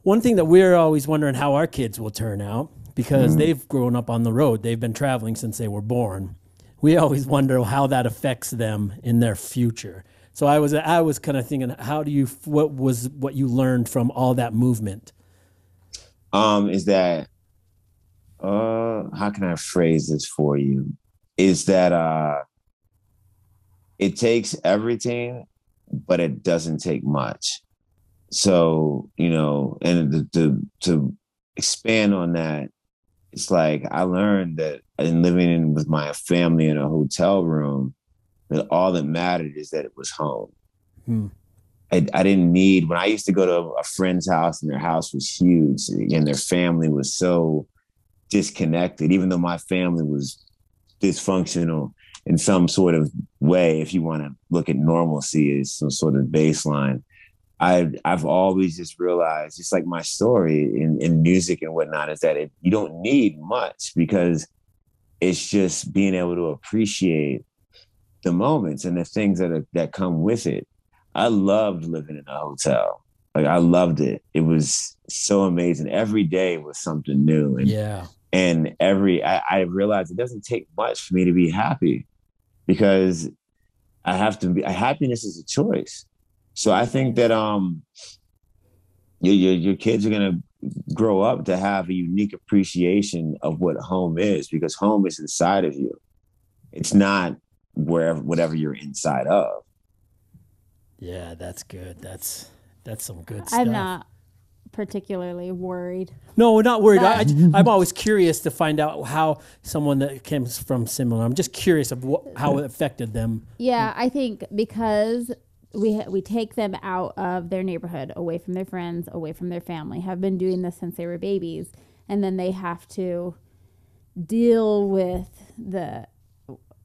one thing that we're always wondering how our kids will turn out because they've grown up on the road. They've been traveling since they were born. We always wonder how that affects them in their future. So I was I was kind of thinking, how do you what was what you learned from all that movement? um, is that uh, how can I phrase this for you? Is that uh, it takes everything, but it doesn't take much. So you know, and to, to expand on that, it's like I learned that in living in with my family in a hotel room, that all that mattered is that it was home. Hmm. I, I didn't need when I used to go to a friend's house and their house was huge and their family was so disconnected, even though my family was dysfunctional in some sort of way, if you want to look at normalcy as some sort of baseline. I I've always just realized, just like my story in, in music and whatnot, is that it, you don't need much because it's just being able to appreciate the moments and the things that are, that come with it. I loved living in a hotel. Like I loved it. It was so amazing. Every day was something new. And Yeah, and every I, I realized it doesn't take much for me to be happy because I have to be happiness is a choice. So I think that um your your, your kids are gonna grow up to have a unique appreciation of what home is because home is inside of you. It's not wherever whatever you're inside of. yeah, that's good. That's that's some good stuff. I'm not particularly worried. No, we're not worried. I, But- I, am always curious to find out how someone that came from similar. I'm just curious of what, how it affected them. Yeah, I think because we ha- we take them out of their neighborhood, away from their friends, away from their family. Have been doing this since they were babies, and then they have to deal with the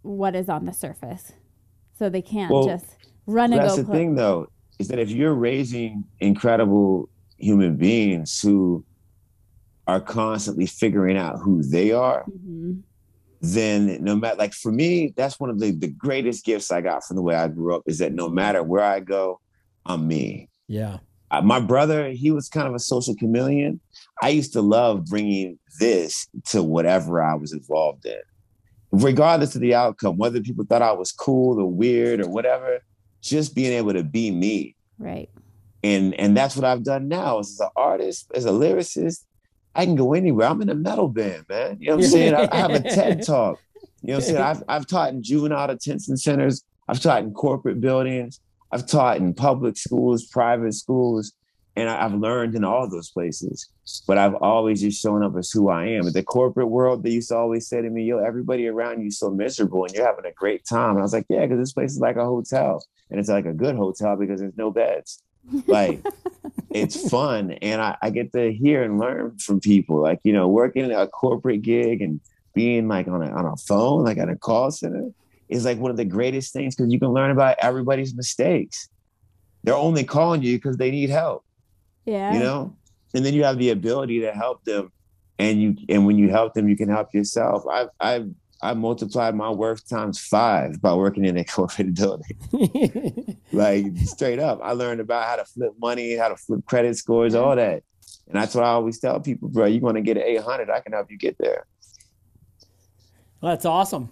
what is on the surface. So they can't Well, just run and That's go. the pl- thing, though, is that if you're raising incredible human beings who are constantly figuring out who they are, Mhm. Then no matter, like for me, that's one of the, the greatest gifts I got from the way I grew up is that no matter where I go, I'm me. Yeah, Uh, my brother, he was kind of a social chameleon. I used to love bringing this to whatever I was involved in, regardless of the outcome, whether people thought I was cool or weird or whatever. Just being able to be me, Right. and and that's what I've done now. As an artist, as a lyricist, I can go anywhere. I'm in a metal band, man. You know what I'm saying? I, I have a TED talk. You know what I'm saying? I've I've taught in juvenile detention centers. I've taught in corporate buildings. I've taught in public schools, private schools, and I, I've learned in all those places. But I've always just shown up as who I am. In the corporate world, they used to always say to me, "Yo, everybody around you is so miserable, and you're having a great time." And I was like, "Yeah, because this place is like a hotel, and it's like a good hotel because there's no beds." Like it's fun, and I, I get to hear and learn from people. Like you know, working a corporate gig and being like on a on a phone, like at a call center, is like one of the greatest things because you can learn about everybody's mistakes. They're only calling you because they need help Yeah. you know and then you have the ability to help them and you and when you help them, you can help yourself. I've I've I multiplied my worth times five by working in a corporate building. like straight up, I learned about how to flip money, how to flip credit scores, all that. And that's what I always tell people, bro. You want to get an 800, I can help you get there. That's awesome.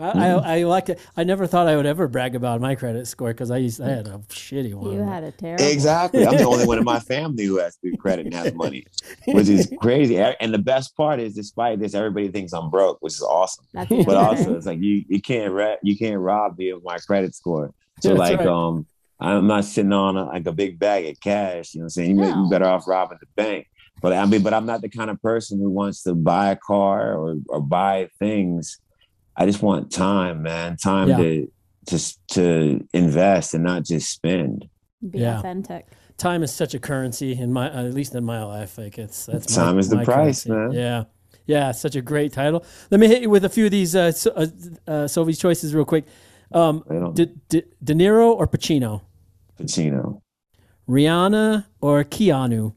I, I, I like it. I never thought I would ever brag about my credit score because I used I had a shitty one. You had a terrible. Exactly. I'm the only one in my family who has good credit and has money, which is crazy. And the best part is, despite this, everybody thinks I'm broke, which is awesome. That's But also, it's like you you can't ra- you can't rob me of my credit score. So That's like right. um, I'm not sitting on a, like a big bag of cash. You know what I'm saying? You may No. be better off robbing the bank. But I mean, but I'm not the kind of person who wants to buy a car or or buy things. I just want time, man. Time Yeah. to just to invest and not just spend. Be Yeah. authentic. time is such a currency in my at least in my life like it's that's Time my, is the price, currency. man. yeah yeah such a great title let me hit you with a few of these uh, so, uh, uh Sophie's choices real quick um I don't- De, De, De Niro or Pacino Pacino. Rihanna or Keanu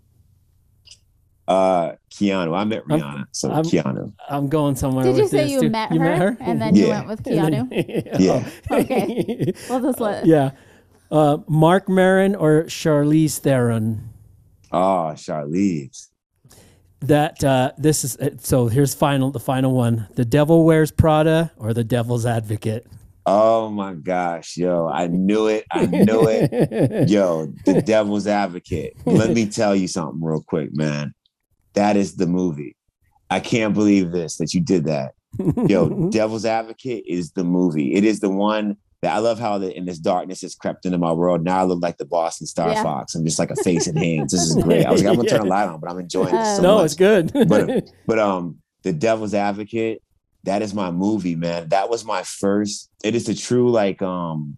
Uh, Keanu. I met I'm- Rihanna, so I'm- Keanu. I'm going somewhere Did you with say this, you too. met, you her, met her and then you went with Keanu? Yeah. Okay. We'll just let. yeah uh Marc Maron or Charlize Theron Oh, Charlize. that uh this is uh, so here's final the final one the devil wears prada or the devil's advocate Oh my gosh, yo! I knew it. I knew it. Yo, the Devil's Advocate. Let me tell you something real quick, man. That is the movie. I can't believe this that you did that. Yo, Devil's Advocate is the movie. It is the one that I love how the, in this darkness has crept into my world. Now I look like the boss Boston Star Yeah. Fox. I'm just like a face in hands. This is great. I was like, I'm gonna turn a light on, but I'm enjoying this so no much. it's good but but um the devil's advocate that is my movie man that was my first it is a true like um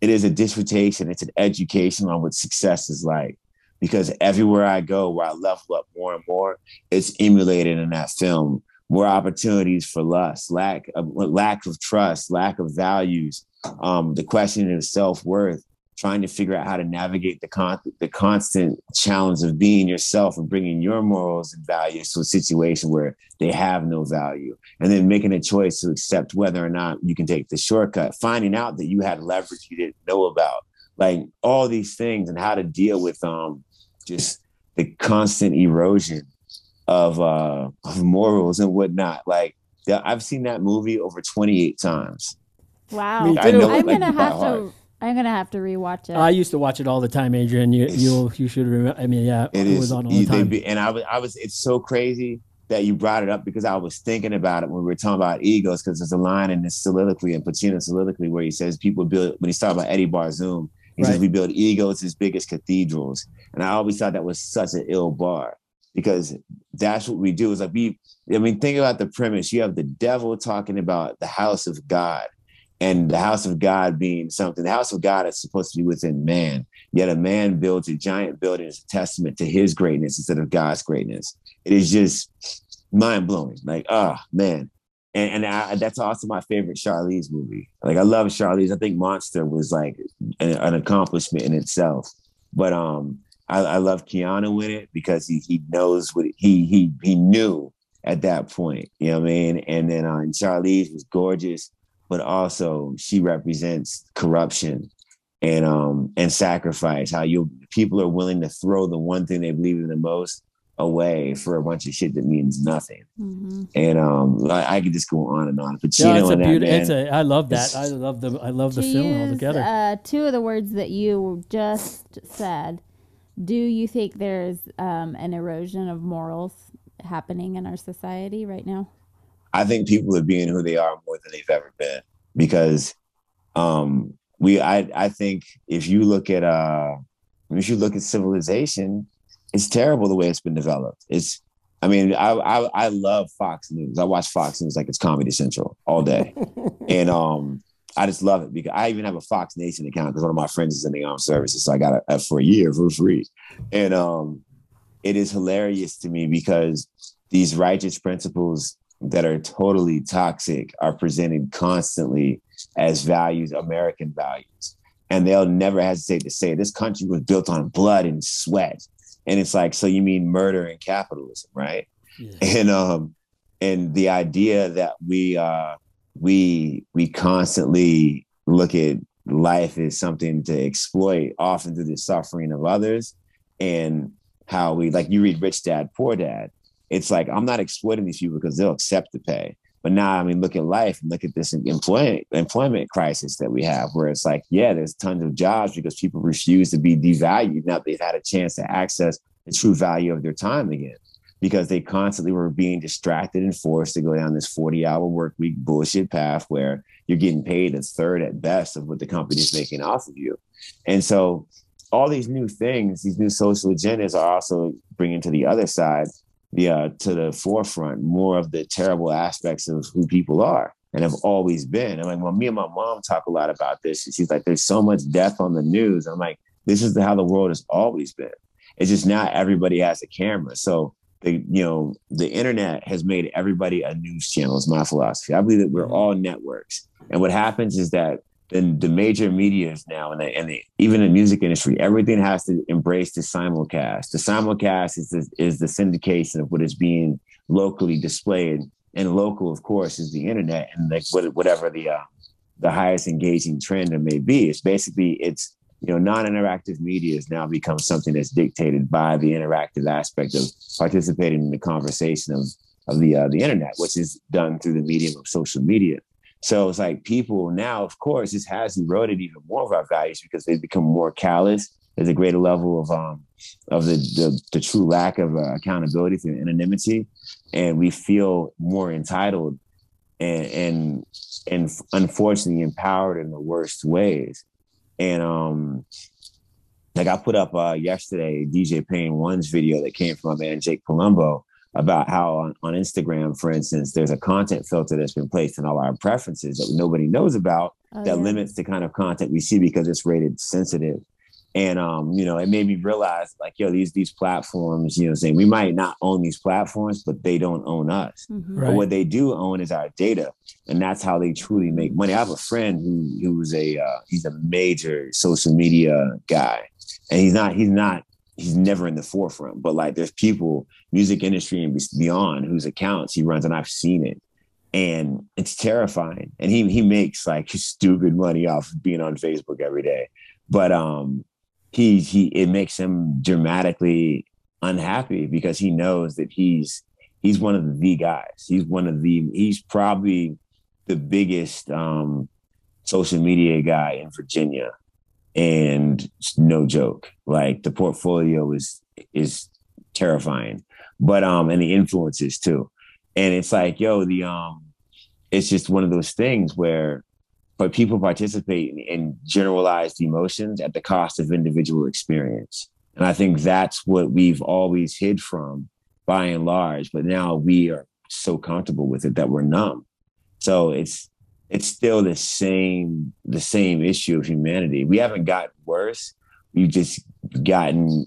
it is a dissertation it's an education on what success is like because everywhere i go where i level up more and more it's emulated in that film. More opportunities for lust lack of lack of trust lack of values um the question of self-worth trying to figure out how to navigate the con- the constant challenge of being yourself and bringing your morals and values to a situation where they have no value. And then making a choice to accept whether or not you can take the shortcut finding out that you had leverage you didn't know about. Like all these things and how to deal with um just the constant erosion of uh of morals and whatnot like yeah, I've seen that movie over 28 times. Wow. Me I know I'm like gonna have heart. to. I'm gonna have to rewatch it. I used to watch it all the time, Adrian. You you you should remember. I mean, yeah, It it, is, was on all the time. be- and I was, I was. It's so crazy that you brought it up because I was thinking about it when we were talking about egos. Because there's a line in this soliloquy in Pacino's soliloquy where he says people build when he's talking about Eddie Barzoon. He says we build egos as big as cathedrals, and I always thought that was such an ill bar because that's what we do. Is like we. I mean, think about the premise. You have the devil talking about the house of God. And the house of God being something, the house of God is supposed to be within man. Yet a man builds a giant building as a testament to his greatness instead of God's greatness. It is just mind blowing. Like, oh man. And, and I, that's also my favorite Charlize movie. Like, I love Charlize. I think Monster was like an, an accomplishment in itself. But um, I, I love Keanu in it because he he knows what he he he knew at that point. You know what I mean? And then uh, and Charlize was gorgeous, but also she represents corruption and um and sacrifice. How you people are willing to throw the one thing they believe in the most away for a bunch of shit that means nothing. Mhm. And um, I, I could just go on and on. Yeah, Pacino it's a and that beauty. It's a. I love that. I love the. I love the To film use, altogether. Uh, two of the words that you just said. Do you think there's um, an erosion of morals happening in our society right now? I think people are being who they are more than they've ever been because um we I I think if you look at uh if you look at civilization, it's terrible the way it's been developed. It's I mean, I I, I love Fox News. I watch Fox News like it's Comedy Central all day. and um I just love it because I even have a Fox Nation account because one of my friends is in the armed services. So I got it for a year for free. And um it is hilarious to me because these righteous principles that are totally toxic are presented constantly as values, American values. And they'll never hesitate to say this country was built on blood and sweat. And it's like, so you mean murder and capitalism, right? Yeah. and um and the idea that we uh we we constantly look at life as something to exploit often through the suffering of others and how we like you read rich dad poor dad it's like i'm not exploiting these people because they'll accept the pay but now i mean look at life and look at this employment employment crisis that we have where it's like yeah there's tons of jobs because people refuse to be devalued now they've had a chance to access the true value of their time again because they constantly were being distracted and forced to go down this 40 hour work week bullshit path where you're getting paid a third at best of what the company's making off of you. And so all these new things, these new social agendas are also bringing to the other side, the uh, to the forefront more of the terrible aspects of who people are and have always been. And like when me and my mom talk a lot about this, And she's like, "There's so much death on the news." I'm like, "This is how the world has always been. It's just not everybody has a camera." So the you know the internet has made everybody a news channel is my philosophy i believe that we're all networks and what happens is that then the major medias now and, and even the music industry everything has to embrace the simulcast. The simulcast is the, is the syndication of what is being locally displayed. And local of course is the internet and like what, whatever the uh, the highest engaging trend it may be. It's basically it's you know, non-interactive media has now become something that's dictated by the interactive aspect of participating in the conversation of of the uh, the internet, which is done through the medium of social media. So it's like people now, of course, this has eroded even more of our values because they've become more callous. There's a greater level of um of the the, the true lack of uh, accountability through anonymity, and we feel more entitled and and and unfortunately empowered in the worst ways. And um, like I put up uh, yesterday, DJ Payne One's video that came from my man Jake Palumbo about how on, on Instagram, for instance, there's a content filter that's been placed in all our preferences that nobody knows about Oh, that yeah. limits the kind of content we see because it's rated sensitive. And um, you know, it made me realize like, yo, these these platforms, you know, saying we might not own these platforms, but they don't own us. Mhm. But what they do own is our data, and that's how they truly make money. I have a friend who who's a uh, he's a major social media guy, and he's not he's not he's never in the forefront. But like, there's people, music industry and beyond, whose accounts he runs, and I've seen it, and it's terrifying. And he he makes like stupid money off of being on Facebook every day, but um, he he it makes him dramatically unhappy because he knows that he's he's one of the guys. He's one of the he's probably the biggest um social media guy in Virginia. And no joke. Like the portfolio is is terrifying. But um and the influences too. And it's like, yo, the um it's just one of those things where but people participate in, in generalized emotions at the cost of individual experience. And I think that's what we've always hid from by and large, but now we are so comfortable with it that we're numb. So it's it's still the same the same issue of humanity. We haven't gotten worse. We've just gotten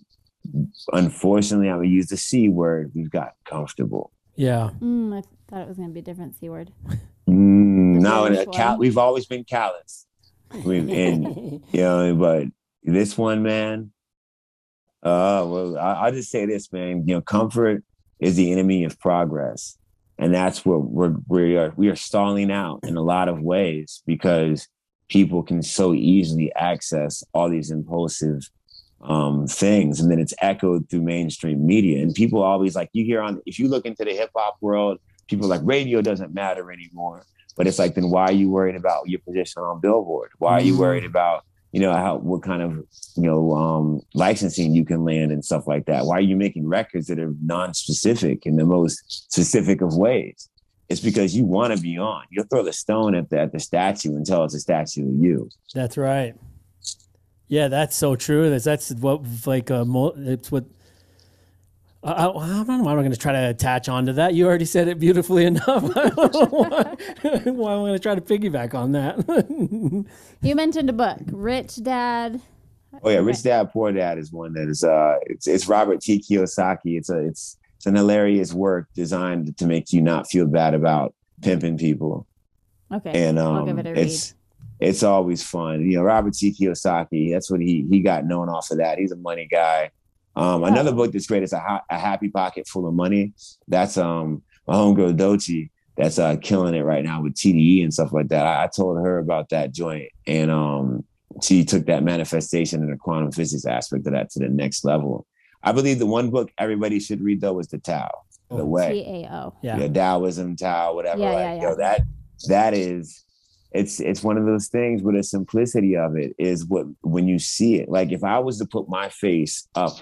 unfortunately, I would use the C word, we've got comfortable. Yeah. Mm, I thought it was going to be a different C word. Mm, no, a cal- we've always been callous. We, and you know, but this one, man. Uh, well, I, I'll just say this, man. You know, comfort is the enemy of progress, and that's what we're we are we are stalling out in a lot of ways because people can so easily access all these impulsive um things. And then it's echoed through mainstream media. And people always like you hear on if you look into the hip hop world people are like radio doesn't matter anymore. But it's like then why are you worried about your position on billboard? Why are you Mm. worried about you know how what kind of you know um licensing you can land and stuff like that why are you making records that are non-specific in the most specific of ways it's because you want to be on you'll throw the stone at the, at the statue until it's a statue of you That's right. Yeah, that's so true. That's that's what like uh, mo- it's what. I, I, I don't know why I'm going to try to attach onto that. You already said it beautifully enough. I why, why I'm going to try to piggyback on that. You mentioned a book, Rich Dad. Oh yeah, Rich Dad Poor Dad is one that is uh it's it's Robert T. Kiyosaki. It's a it's it's an hilarious work designed to make you not feel bad about pimping people. Okay, And um I'll give it a read. it's it's always fun. You know, Robert T. Kiyosaki, that's what he he got known off of that. He's a money guy. Um, another Oh. book that's great is a, Ha- a Happy Pocket Full of Money. That's um my homegirl Doechii that's uh killing it right now with TDE and stuff like that. I, I told her about that joint and um she took that manifestation and the quantum physics aspect of that to the next level. I believe the one book everybody should read though is the Tao, the Oh. way T A O. Yeah. yeah. Taoism, Tao, whatever. Yeah, like, yeah, yeah. Yo, that that is it's it's one of those things where the simplicity of it is what when you see it. Like if I was to put my face up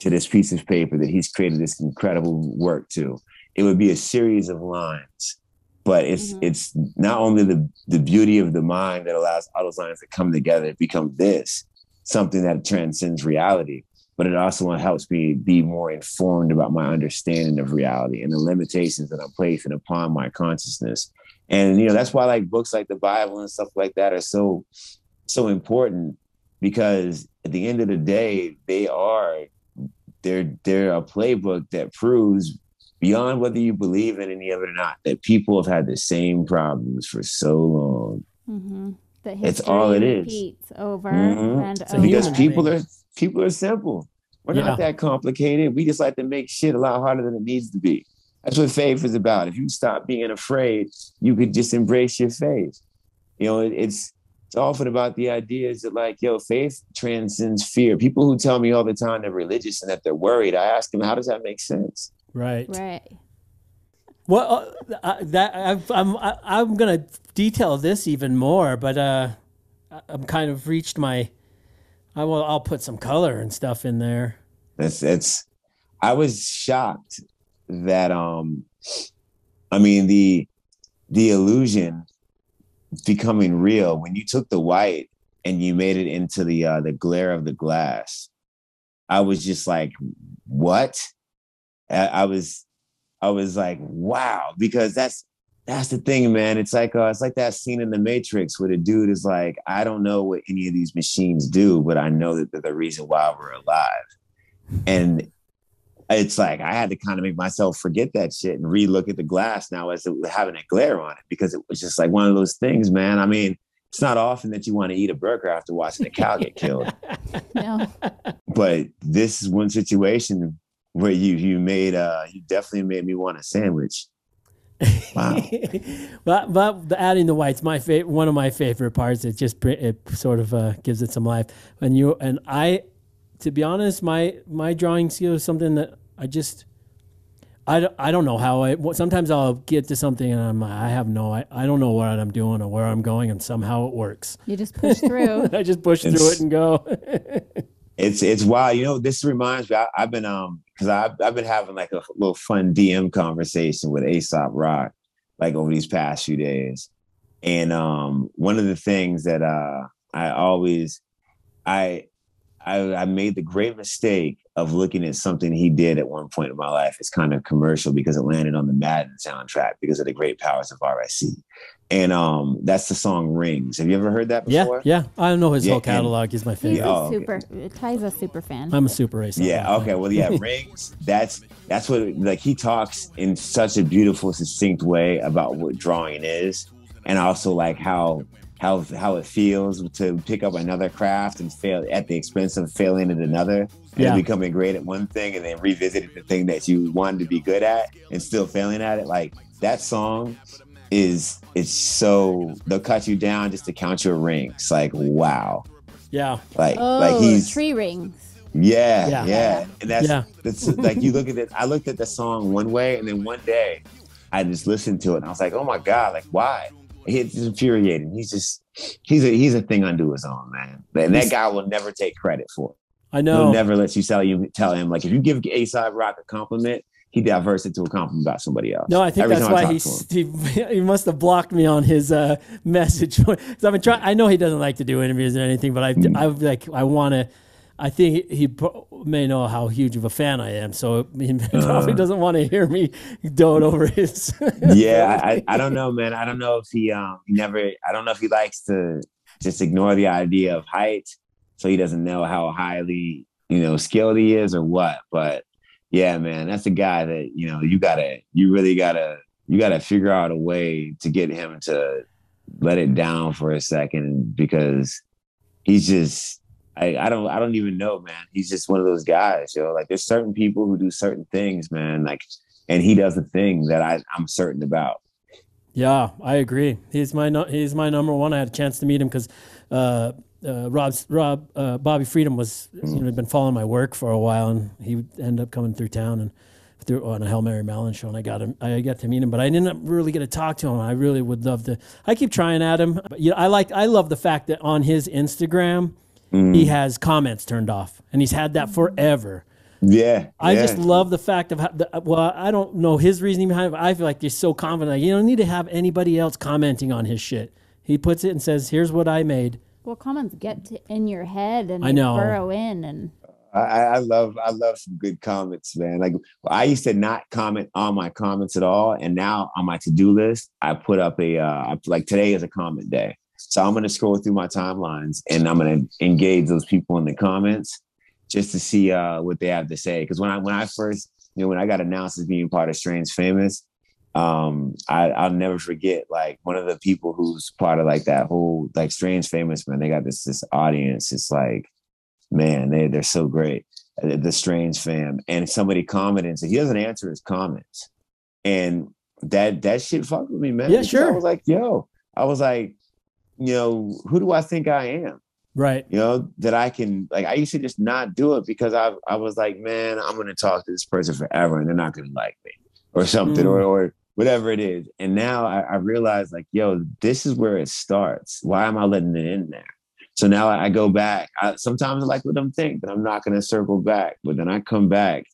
to this piece of paper that he's created this incredible work to, it would be a series of lines. But it's Mhm. it's not only the the beauty of the mind that allows all those lines to come together to become this, something that transcends reality but it also helps me be more informed about my understanding of reality and the limitations that I'm placing upon my consciousness. And you know, that's why like books like the Bible and stuff like that are so so important because at the end of the day, they are they're they're a playbook that proves beyond whether you believe in any of it or not that people have had the same problems for so long Mm-hmm. The It's all history it is. repeats over Mhm. and over. because people are people are simple. We're Yeah. not that complicated. We just like to make shit a lot harder than it needs to be. That's what faith is about. If you stop being afraid, you could just embrace your faith. You know, it- it's it's often about the ideas that like, yo, faith transcends fear. People who tell me all the time they're religious and that they're worried, I ask them, how does that make sense? Right. Right. Well, uh, that I've, I'm I, I'm gonna detail this even more, but uh, I- I'm kind of reached my. I will. I'll put some color and stuff in there. It's it's I was shocked that um I mean the the illusion becoming real when you took the white and you made it into the uh the glare of the glass. I was just like, what? I, I was I was like, wow, because that's that's the thing, man. It's like uh, it's like that scene in the Matrix where the dude is like, I don't know what any of these machines do, but I know that they're the reason why we're alive. And it's like I had to kind of make myself forget that shit and re-look at the glass now as it having a glare on it because it was just like one of those things, man. I mean, it's not often that you want to eat a burger after watching a cow get killed, No. but this is one situation where you you made uh you definitely made me want a sandwich. Wow. but but the adding the whites, my favorite, one of my favorite parts. It just it sort of uh, gives it some life. And you and I, to be honest, my my drawing skill is something that I just. I don't, I don't know how I sometimes I'll get to something and I'm I have no I, I don't know what I'm doing or where I'm going and somehow it works. You just push through. I just push through it and go. It's it's wild. You know, this reminds me. I, I've been um because I've I've been having like a little fun DM conversation with Aesop Rock like over these past few days, and um one of the things that uh I always I I, I made the great mistake of looking at something he did at one point in my life as kind of commercial because it landed on the Madden soundtrack because of the great powers of RIC. And um that's the song Rings. Have you ever heard that yeah, before? yeah. I don't know his Yeah, whole catalog. He's my He's favorite. a Oh, okay. super. Ty's a super fan. I'm a super racer. Yeah. Okay. Well, yeah. Rings. That's that's what like he talks in such a beautiful, succinct way about what drawing is, and also like how how how it feels to pick up another craft and fail at the expense of failing at another, and Yeah. becoming great at one thing, and then revisiting the thing that you wanted to be good at and still failing at it. Like that song is it's so they'll cut you down just to count your rings. Like wow. Yeah. Like oh, like he's tree rings. yeah, Yeah. yeah, And that's Yeah. that's like you look at it. I looked at the song one way, and then one day, I just listened to it, and I was like, "Oh my god! Like why?" It's infuriating. He's just he's a he's a thing unto his own, man. And that guy will never take credit for it. I know. He'll never let you tell you tell him like if you give Aesop Rock a compliment, he diverts it to a compliment about somebody else. No, I think Every that's why he, he, he must have blocked me on his uh, message. 'Cause I've been trying. I know he doesn't like to do interviews or anything, but I Mm. I like I want to. I think he, may know how huge of a fan I am, so he probably doesn't want to hear me dote over his. yeah, I, I, I don't know, man. I don't know if he um he never I don't know if he likes to just ignore the idea of height, so he doesn't know how highly you know skilled he is or what. But yeah, man, that's a guy that you know you gotta you really gotta you gotta figure out a way to get him to let it down for a second because he's just I, I don't I don't even know, man. He's just one of those guys, yo. Like there's certain people who do certain things, man. Like, and he does a thing that I I'm certain about. Yeah, I agree. He's my no, he's my number one. I had a chance to meet him because uh, uh, Rob Rob uh, Bobby Freedom was you know been following my work for a while, and he would end up coming through town and through on a Hail Mary Mallon show, and I got him. I got to meet him, but I didn't really get to talk to him. I really would love to. I keep trying at him, but you know, I like I love the fact that on his Instagram he has comments turned off, and he's had that forever. Yeah, I yeah. just love the fact of how, the, well, I don't know his reasoning behind it. But I feel like he's so confident. Like, you don't need to have anybody else commenting on his shit. He puts it and says, "Here's what I made." Well, comments get to, in your head and I know. burrow in, and I, I love I love some good comments, man. Like I used to not comment on my comments at all, and now on my to do list, I put up a uh, like today is a comment day, so I'm gonna scroll through my timelines and I'm gonna engage those people in the comments just to see uh, what they have to say. Because when I when I first you know when I got announced as being part of Strange Famous, um, I, I'll never forget like one of the people who's part of like that whole like Strange Famous man. They got this this audience. It's like man, they they're so great. The Strange fam, and somebody commented and said he doesn't answer his comments, and that that shit fucked with me, man. Yeah, sure. I was like, yo, I was like, you know, who do I think I am? Right. You know, that I can like. I used to just not do it because I I was like, man, I'm gonna talk to this person forever, and they're not gonna like me or something, Mm. or or whatever it is. And now I, I realize, like, yo, this is where it starts. Why am I letting it in there? So now I go back. I, sometimes I like what I'm think, but I'm not going to circle back. But then I come back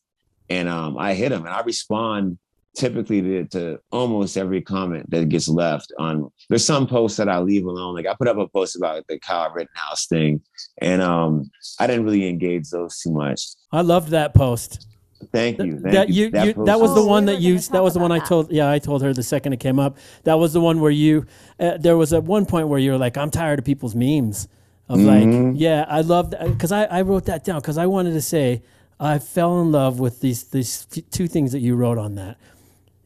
and um, I hit them and I respond typically to, to almost every comment that gets left on. There's some posts that I leave alone. Like I put up a post about the Kyle Rittenhouse thing, and um, I didn't really engage those too much. I loved that post. Thank you. Thank that you. you, you that was the Oh, one we that you that was the one I told yeah I told her the second it came up that was the one where you uh, there was at one point where you were like I'm tired of people's memes of Mm-hmm. like yeah I love because I, I wrote that down because I wanted to say I fell in love with these these two things that you wrote on that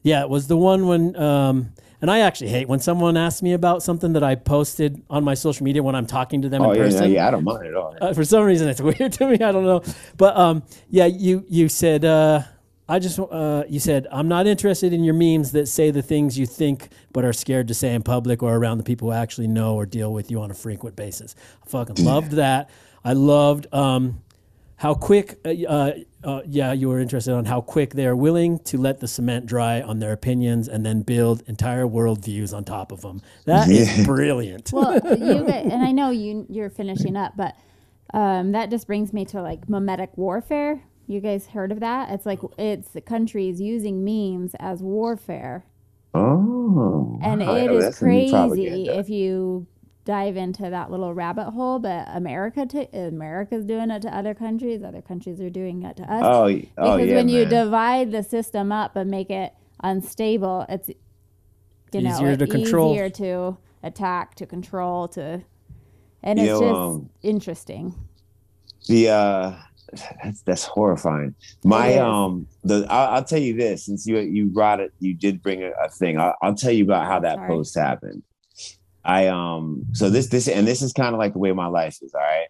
yeah it was the one when um and I actually hate when someone asks me about something that I posted on my social media when I'm talking to them Oh in yeah, person yeah, I don't mind at all. uh, for some reason it's weird to me. I don't know, but um, yeah, you you said uh, I just uh, you said I'm not interested in your memes that say the things you think but are scared to say in public or around the people who actually know or deal with you on a frequent basis. I fucking loved that. I loved um, how quick. Uh, uh, uh, yeah, you were interested on how quick they are willing to let the cement dry on their opinions and then build entire worldviews on top of them. That is Yeah. brilliant. well, you guys, and I know you you're finishing up, but um, that just brings me to like memetic warfare. You guys heard of that? It's like it's the countries using memes as warfare, Oh, and wow, it is that's crazy if you dive into that little rabbit hole. But America, t- America's doing it to other countries. Other countries are doing it to us. Oh, y- oh because yeah, when you divide the system up and make it unstable, it's you know Easier to it's control. easier to attack, to control, to and You it's know, just um, interesting. the uh that's that's horrifying my um the I'll, I'll tell you this since you you brought it you did bring a, a thing I'll, I'll tell you about how that Sorry. post happened i um so this this and this is kind of like the way my life is all right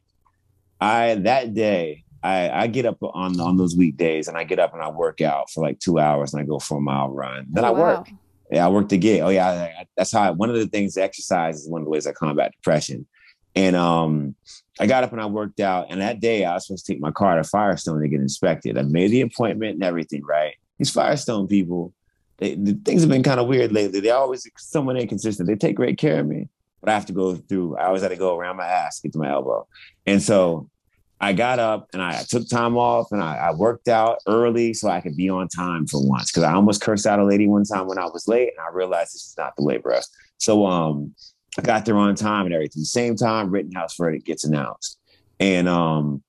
i that day I, I get up on on those weekdays and I get up and I work out for like two hours and I go for a mile run. Then Oh, I wow. work. Yeah, I work the gig. Oh yeah, I, I- that's how. I, one of the things, exercise is one of the ways I combat depression. And um, I got up and I worked out. And that day, I was supposed to take my car to Firestone to get inspected. I made the appointment and everything. Right? These Firestone people, they, the things have been kind of weird lately. They always someone inconsistent. They take great care of me, but I have to go through. I always had to go around my ass, get to my elbow. And so I got up and I took time off and I, I worked out early so I could be on time for once. Cause I almost cursed out a lady one time when I was late and I realized this is not the way, bro. So um I got there on time and everything. Same time Rittenhouse verdict gets announced. And um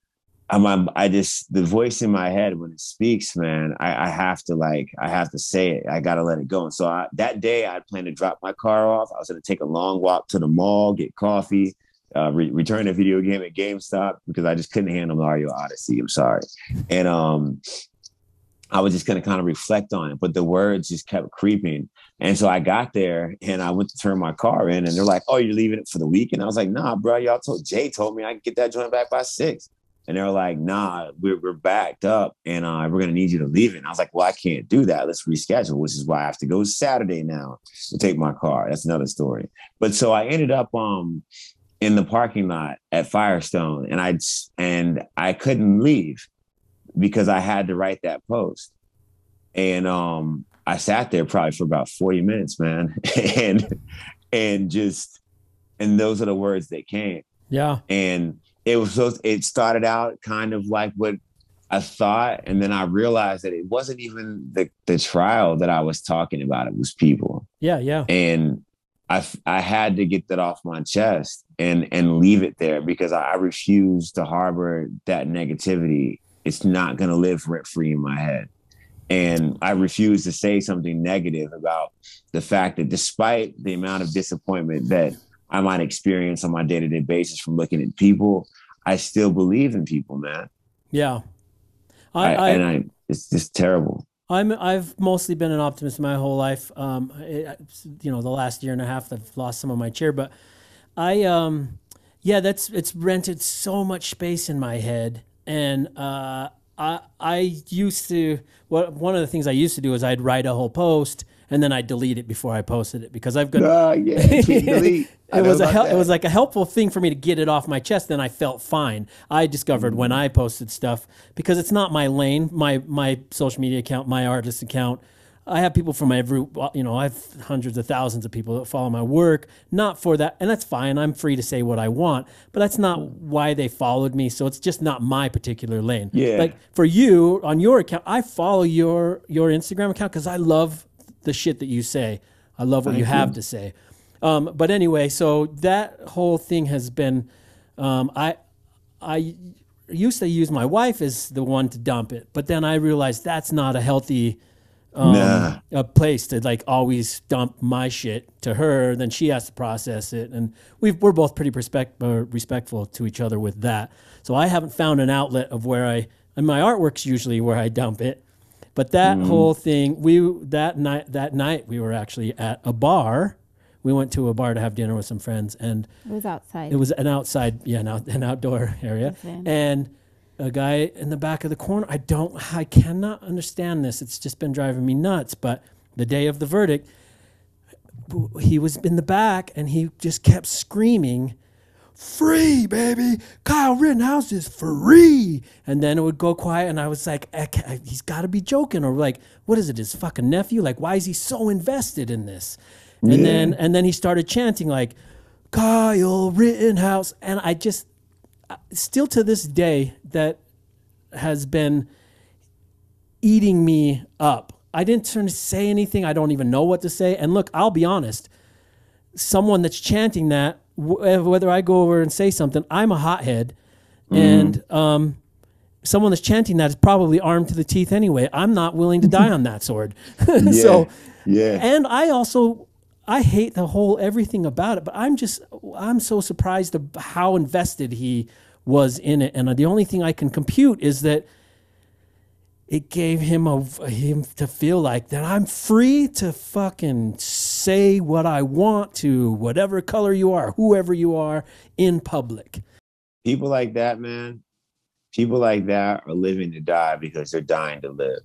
I'm, I'm I just the voice in my head when it speaks, man, I, I have to like I have to say it. I gotta let it go. And so I, that day I planned to drop my car off. I was gonna take a long walk to the mall, get coffee, uh, re- return a video game at GameStop because I just couldn't handle Mario Odyssey. I'm sorry. And um, I was just to kind of reflect on it, but the words just kept creeping. And so I got there and I went to turn my car in, and they're like, "Oh, you're leaving it for the week?" And I was like, "Nah, bro. Y'all told Jay told me I could get that joint back by six. And they're like, "Nah, we're we're backed up, and uh, we're gonna need you to leave it." And I was like, "Well, I can't do that. Let's reschedule." Which is why I have to go Saturday now to take my car. That's another story. But so I ended up um in the parking lot at Firestone, and I and I couldn't leave because I had to write that post, and um I sat there probably for about 40 minutes, man. and and just and those are the words that came. Yeah. And it was so it started out kind of like what I thought, and then I realized that it wasn't even the the trial that I was talking about. It was people. Yeah, yeah. And I I had to get that off my chest and and leave it there because I, I refuse to harbor that negativity. It's not going to live rent free in my head. And I refuse to say something negative about the fact that despite the amount of disappointment that I might experience on my day to day basis from looking at people, I still believe in people, man. Yeah. I, I, and I, it's just terrible. I'm I've mostly been an optimist my whole life. Um, it, you know, the last year and a half I've lost some of my cheer, but I um, yeah, that's it's rented so much space in my head, and uh, I I used to what one of the things I used to do is I'd write a whole post and then I delete it before I posted it because I've got uh, yeah, it was a hel- it was like a helpful thing for me to get it off my chest. Then I felt fine. I discovered mm-hmm. when I posted stuff because it's not my lane, my my social media account, my artist account. I have people from my every, you know, I have hundreds of thousands of people that follow my work, not for that. And that's fine. I'm free to say what I want, but that's not why they followed me. So it's just not my particular lane. Yeah. Like for you on your account, I follow your, your Instagram account because I love the shit that you say. I love what Thank you have you. to say. Um, but anyway, so that whole thing has been, um, I, I used to use my wife as the one to dump it, but then I realized that's not a healthy, um, nah. a place to like always dump my shit to her. Then she has to process it, and we we're both pretty respect, uh, respectful to each other with that. So I haven't found an outlet of where I and my artwork's usually where I dump it. But that mm. whole thing, we that night that night we were actually at a bar. We went to a bar to have dinner with some friends, and it was outside. It was an outside, yeah, an, out, an outdoor area, and a guy in the back of the corner. I don't, I cannot understand this. It's just been driving me nuts. But the day of the verdict, he was in the back and he just kept screaming, free, baby. Kyle Rittenhouse is free. And then it would go quiet, and I was like, he's got to be joking, or like, what is it, his fucking nephew? Like, why is he so invested in this? And yeah. then and then he started chanting like, Kyle Rittenhouse, and I just uh, still to this day that has been eating me up. I didn't turn to say anything. I don't even know what to say. And look, I'll be honest. Someone that's chanting that, whether I go over and say something, I'm a hothead, mm. and um, someone that's chanting that is probably armed to the teeth anyway. I'm not willing to die on that sword. yeah, so, yeah. And I also I hate the whole everything about it, but I'm just I'm so surprised of how invested he was in it. And the only thing I can compute is that it gave him a him to feel like that I'm free to fucking say what I want to whatever color you are, whoever you are in public. People like that, man. People like that are living to die because they're dying to live.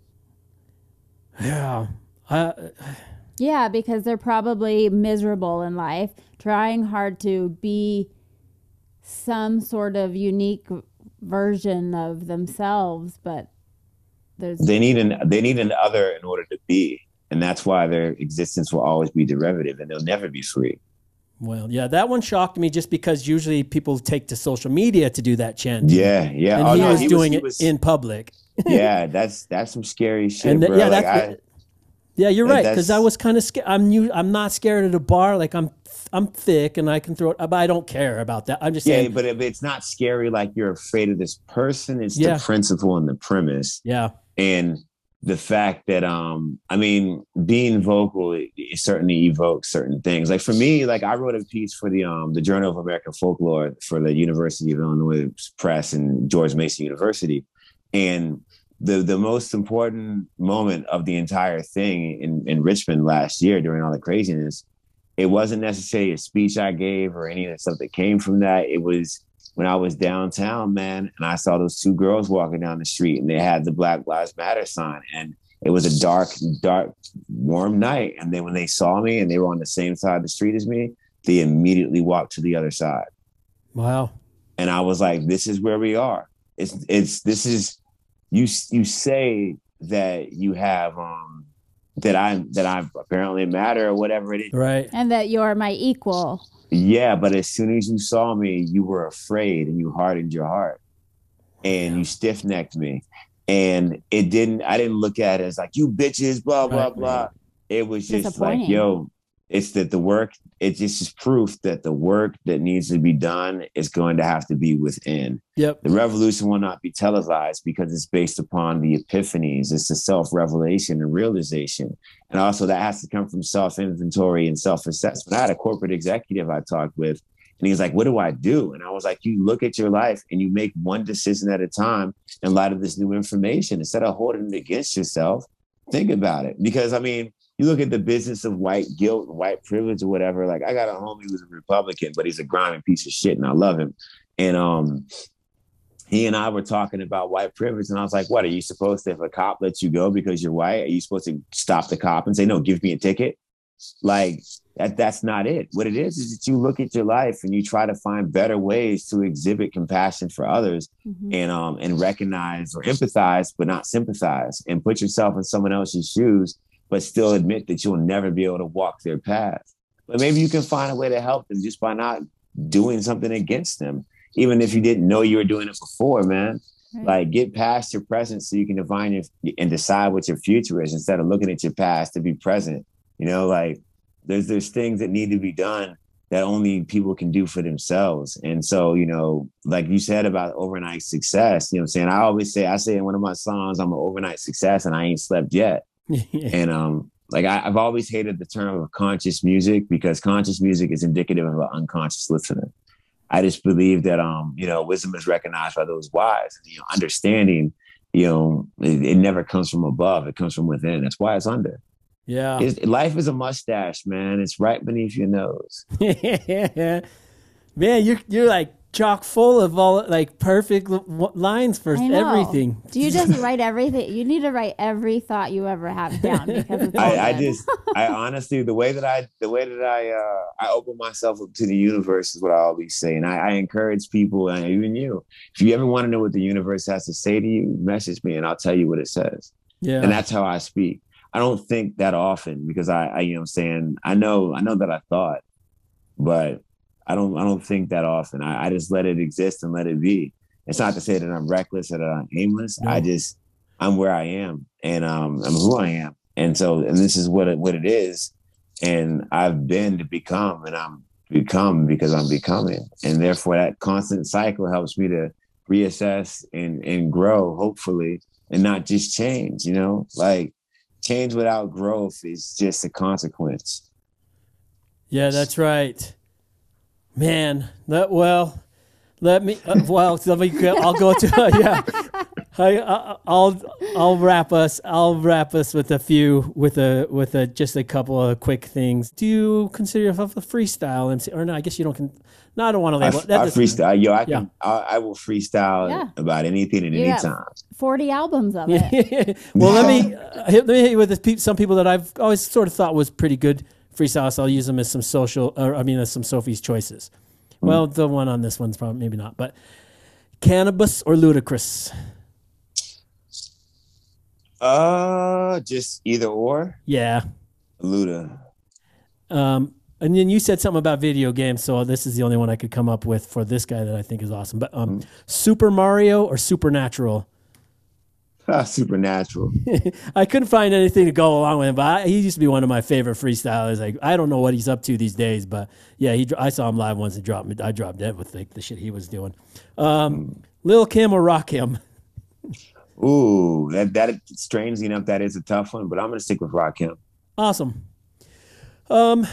Yeah. I, yeah, because they're probably miserable in life, trying hard to be some sort of unique version of themselves, but there's they need an they need an other in order to be, and that's why their existence will always be derivative, and they'll never be free. Well, yeah, that one shocked me just because usually people take to social media to do that chant. Yeah, yeah. And oh, he no, was he doing was, it was, in public. yeah, that's that's some scary shit, and the, bro. Yeah, like that's, I, yeah, you're right. Because I was kind of scared. I'm new. I'm not scared at a bar. Like I'm, I'm thick and I can throw it. But I don't care about that. I'm just yeah. Saying, but if it's not scary. Like you're afraid of this person. It's yeah. the principle and the premise. Yeah. And the fact that um, I mean, being vocal it, it certainly evokes certain things. Like for me, like I wrote a piece for the um the Journal of American Folklore for the University of Illinois Press and George Mason University, and the the most important moment of the entire thing in in Richmond last year during all the craziness, it wasn't necessarily a speech I gave or any of the stuff that came from that. It was when I was downtown, man, and I saw those two girls walking down the street and they had the Black Lives Matter sign. And it was a dark, dark, warm night. And then when they saw me and they were on the same side of the street as me, they immediately walked to the other side. Wow. And I was like, this is where we are. It's it's this is you you say that you have um that I that I apparently matter or whatever it is. Right. And that you're my equal. Yeah, but as soon as you saw me, you were afraid and you hardened your heart and you stiff necked me. And it didn't, I didn't look at it as like, you bitches, blah, blah, blah. It was just like, yo, it's that the work, it's just is proof that the work that needs to be done is going to have to be within. Yep. The revolution will not be televised because it's based upon the epiphanies. It's the self revelation and realization. And also, that has to come from self inventory and self assessment. I had a corporate executive I talked with, and he was like, What do I do? And I was like, You look at your life and you make one decision at a time in light of this new information. Instead of holding it against yourself, think about it. Because, I mean, you look at the business of white guilt, white privilege, or whatever. Like, I got a homie who's a Republican, but he's a grimy piece of shit, and I love him. And um, he and I were talking about white privilege, and I was like, "What are you supposed to? If a cop lets you go because you're white, are you supposed to stop the cop and say, no, give me a ticket?" Like that. That's not it. What it is is that you look at your life and you try to find better ways to exhibit compassion for others, Mhm. and um and recognize or empathize, but not sympathize, and put yourself in someone else's shoes, but still admit that you'll never be able to walk their path. But maybe you can find a way to help them just by not doing something against them, even if you didn't know you were doing it before, man. Right. Like get past your present so you can define your and decide what your future is instead of looking at your past to be present. You know, like there's there's things that need to be done that only people can do for themselves. And so, you know, like you said about overnight success, you know what I'm saying? I always say, I say in one of my songs, I'm an overnight success and I ain't slept yet. And um, like I, I've always hated the term of conscious music because conscious music is indicative of an unconscious listener. I just believe that um, you know, wisdom is recognized by those wise. You know, understanding, you know, it, it never comes from above; it comes from within. That's why it's under. yeah. It's, life is a mustache, man. It's right beneath your nose. Man, you're you're like chock full of all like perfect l- w- lines for everything. Do you just write everything? You need to write every thought you ever have down because it's all I, I just, I honestly, the way that I, the way that I, uh, I open myself up to the universe is what I always say, and I, I encourage people, and even you, if you ever want to know what the universe has to say to you, message me, and I'll tell you what it says. Yeah. and that's how I speak. I don't think that often because I, I, you know, what I'm saying I know, I know that I thought, but I don't, I don't think that often. I, I just let it exist and let it be. It's not to say that I'm reckless or that I'm aimless. I just, I'm where I am, and um, I'm who I am, and so, and this is what it, what it is, and I've been to become, and I'm become because I'm becoming, and therefore that constant cycle helps me to reassess and and grow, hopefully, and not just change. You know, like change without growth is just a consequence. Yeah, that's right. Man, that well, let me. Uh, well, let me. Go, I'll go to uh, yeah. I, I, I'll I'll wrap us. I'll wrap us with a few with a with a just a couple of quick things. Do you consider yourself a freestyle MC or no? I guess you don't. Con, no, I don't want to I, label. it. That I freestyle, yo. I Yeah. can, I, I will freestyle Yeah. about anything at You any time. 40 albums of it. well, let me uh, hit, let me hit you with the peop some people that I've always sort of thought was pretty good freestyles. sauce. I'll use them as some social, or I mean, as some Sophie's choices. Well, the one on this one's probably maybe not, but Canibus or Ludacris. Uh, just either or. Yeah. Luda. Um, and then you said something about video games, so this is the only one I could come up with for this guy that I think is awesome. But um, Super Mario or Supernatural? Supernatural. I couldn't find anything to go along with him, but I, he used to be one of my favorite freestylers. Like I don't know what he's up to these days, but yeah, he I saw him live once and dropped. I dropped dead with like the shit he was doing. Um, Lil Kim or Rakim? Ooh, that that strangely enough, that is a tough one, but I'm gonna stick with Rakim. Awesome. Um,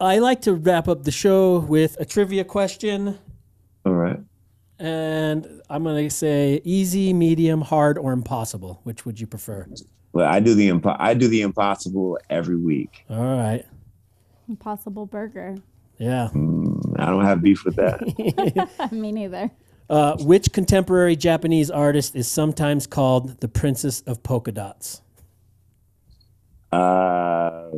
I like to wrap up the show with a trivia question. All right. and I'm gonna say easy, medium, hard, or impossible. Which would you prefer? Well, I do the impo- I do the impossible every week. All right. Impossible burger. Yeah. I don't have beef with that. Me neither. Uh, which contemporary Japanese artist is sometimes called the Princess of Polka Dots? uh,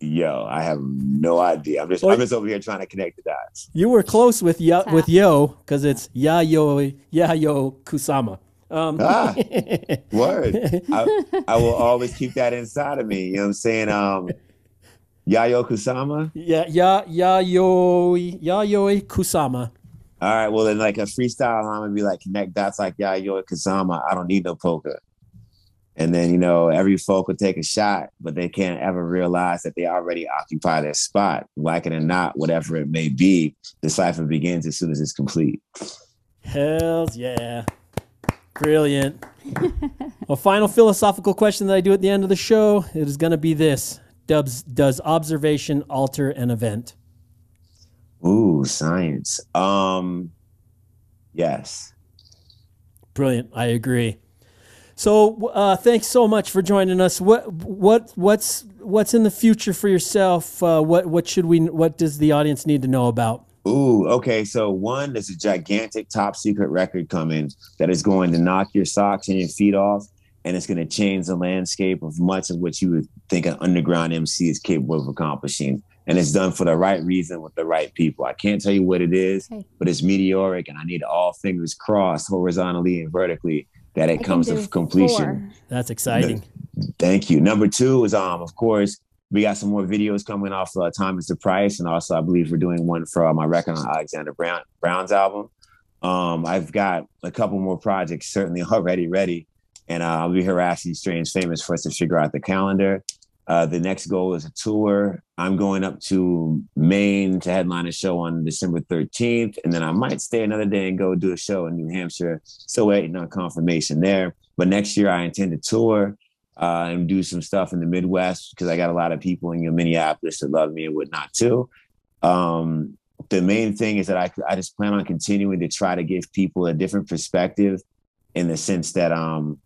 yo, I have no idea. I'm just I'm just over here trying to connect the dots. You were close with ya- Tap. with Yo because it's ya yo ya yo Kusama. Um, Ah, word. I, I will always keep that inside of me. You know what I'm saying? Um, Yayo Kusama. yeah, ya Yayo Yayo Kusama. All right, well then, like a freestyle, I'm gonna be like connect dots like Yayo Kusama. I don't need no polka. And then you know every folk will take a shot, but they can't ever realize that they already occupy their spot. Like it or not, whatever it may be, the cipher begins as soon as it's complete. Hells yeah. Brilliant. well, final philosophical question that I do at the end of the show it is going to be this: Does does observation alter an event? Ooh, science. Um, yes. Brilliant. I agree. So, uh, thanks so much for joining us. What what what's what's in the future for yourself? Uh, what what should we? What does the audience need to know about? Ooh, okay. So one, there's a gigantic top secret record coming that is going to knock your socks and your feet off, and it's going to change the landscape of much of what you would think an underground MC is capable of accomplishing. And it's done for the right reason with the right people. I can't tell you what it is, Okay. but it's meteoric, and I need all fingers crossed horizontally and vertically that it can comes to completion. four. That's exciting. Thank you. Number two is um, of course, we got some more videos coming off uh, Time is the Price, and also I believe we're doing one for uh, my record on Alexander Brown Brown's album. Um, I've got a couple more projects certainly already ready, and uh, I'll be harassing Strange Famous for us to figure out the calendar. Uh, the next goal is a tour. I'm going up to Maine to headline a show on December 13th, and then I might stay another day and go do a show in New Hampshire. Still waiting on confirmation there. But next year I intend to tour uh, and do some stuff in the Midwest because I got a lot of people in your Minneapolis that love me and whatnot too. Um, the main thing is that I, I just plan on continuing to try to give people a different perspective in the sense that um,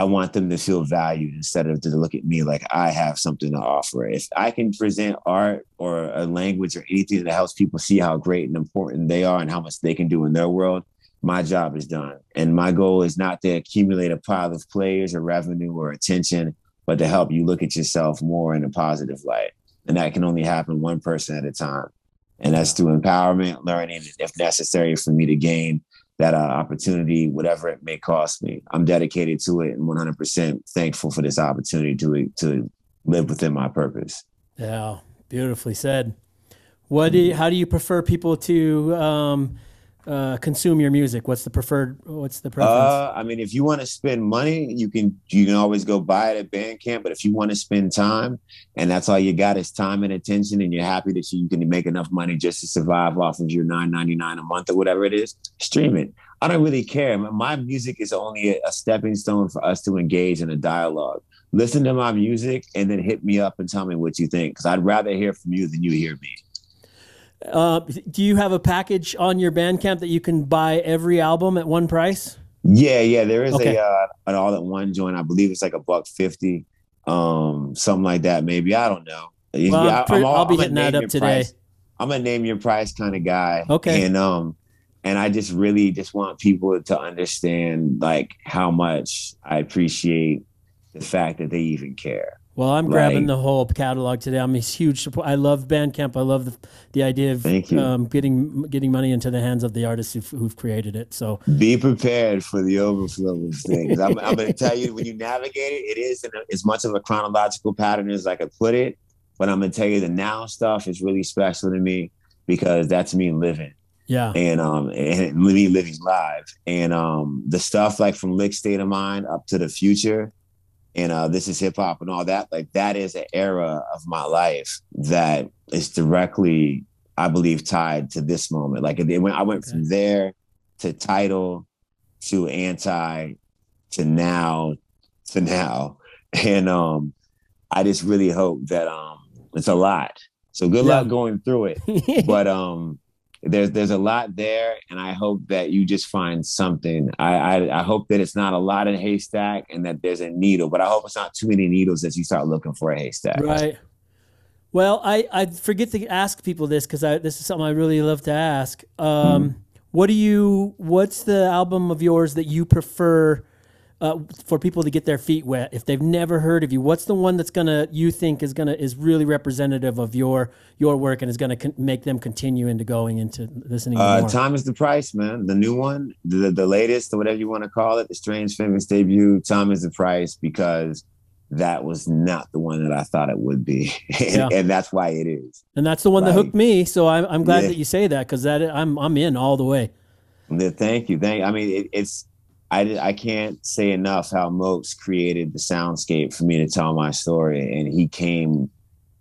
I want them to feel valued instead of to look at me like I have something to offer. If I can present art or a language or anything that helps people see how great and important they are and how much they can do in their world, my job is done. And my goal is not to accumulate a pile of players or revenue or attention, but to help you look at yourself more in a positive light. And that can only happen one person at a time. And that's through empowerment, learning, if necessary for me to gain that uh, opportunity, whatever it may cost me. I'm dedicated to it and 100% thankful for this opportunity to, to live within my purpose. Yeah, beautifully said. What do you, how do you prefer people to um, uh, consume your music? What's the preferred? What's the preference? Uh, I mean, if you want to spend money, you can you can always go buy it at Bandcamp. But if you want to spend time, and that's all you got is time and attention, and you're happy that you can make enough money just to survive off of your nine ninety nine a month or whatever it is, stream it. I don't really care. My- music is only a stepping stone for us to engage in a dialogue. Listen to my music and then hit me up and tell me what you think, because I'd rather hear from you than you hear me. Uh, do you have a package on your Bandcamp that you can buy every album at one price? Yeah, yeah, there is Okay. a uh, an all at one joint. I believe it's like a buck fifty, um, something like that. Maybe I don't know. Well, Yeah, pre- all- I'll be I'm hitting that up today. price- I'm a name your price kind of guy. Okay. and um, and I just really just want people to understand like how much I appreciate the fact that they even care. Well, I'm grabbing the whole catalog today. I'm a huge support. I love Bandcamp. I love the, the idea of. Um, getting getting money into the hands of the artists who've, who've created it. So Be prepared for the overflow of things. I'm, I'm going to tell you when you navigate it, it is in a, as much of a chronological pattern as I could put it. But I'm going to tell you the now stuff is really special to me because that's me living yeah, and um and me living live. And um the stuff like from Lick State of Mind up to the future and uh this is hip hop and all that, like that is an era of my life that is directly, I believe, tied to this moment. Like it went I went from there to title to anti to now to now. And um I just really hope that um it's a lot. So good Yeah. luck going through it but um there's there's a lot there, and I hope that you just find something. I, I I hope that it's not a lot in a haystack, and that there's a needle. But I hope it's not too many needles as you start looking for a haystack. Right. Well, I, I forget to ask people this because this is something I really love to ask. Um, Hmm. What do you? What's the album of yours that you prefer uh, for people to get their feet wet if they've never heard of you? What's the one that's gonna you think is gonna is really representative of your your work and is gonna con- make them continue into going into listening Uh, time is the price, man. The new one, the the latest, or whatever you want to call it, the Strange Famous debut. Time is the price because that was not the one that I thought it would be, and, Yeah. and that's why it is. and that's the one that hooked me. So I'm I'm glad Yeah. that you say that because that I'm I'm in all the way. The- Thank you. Thank. I mean, it, it's. I I can't say enough how Mopes created the soundscape for me to tell my story, and he came.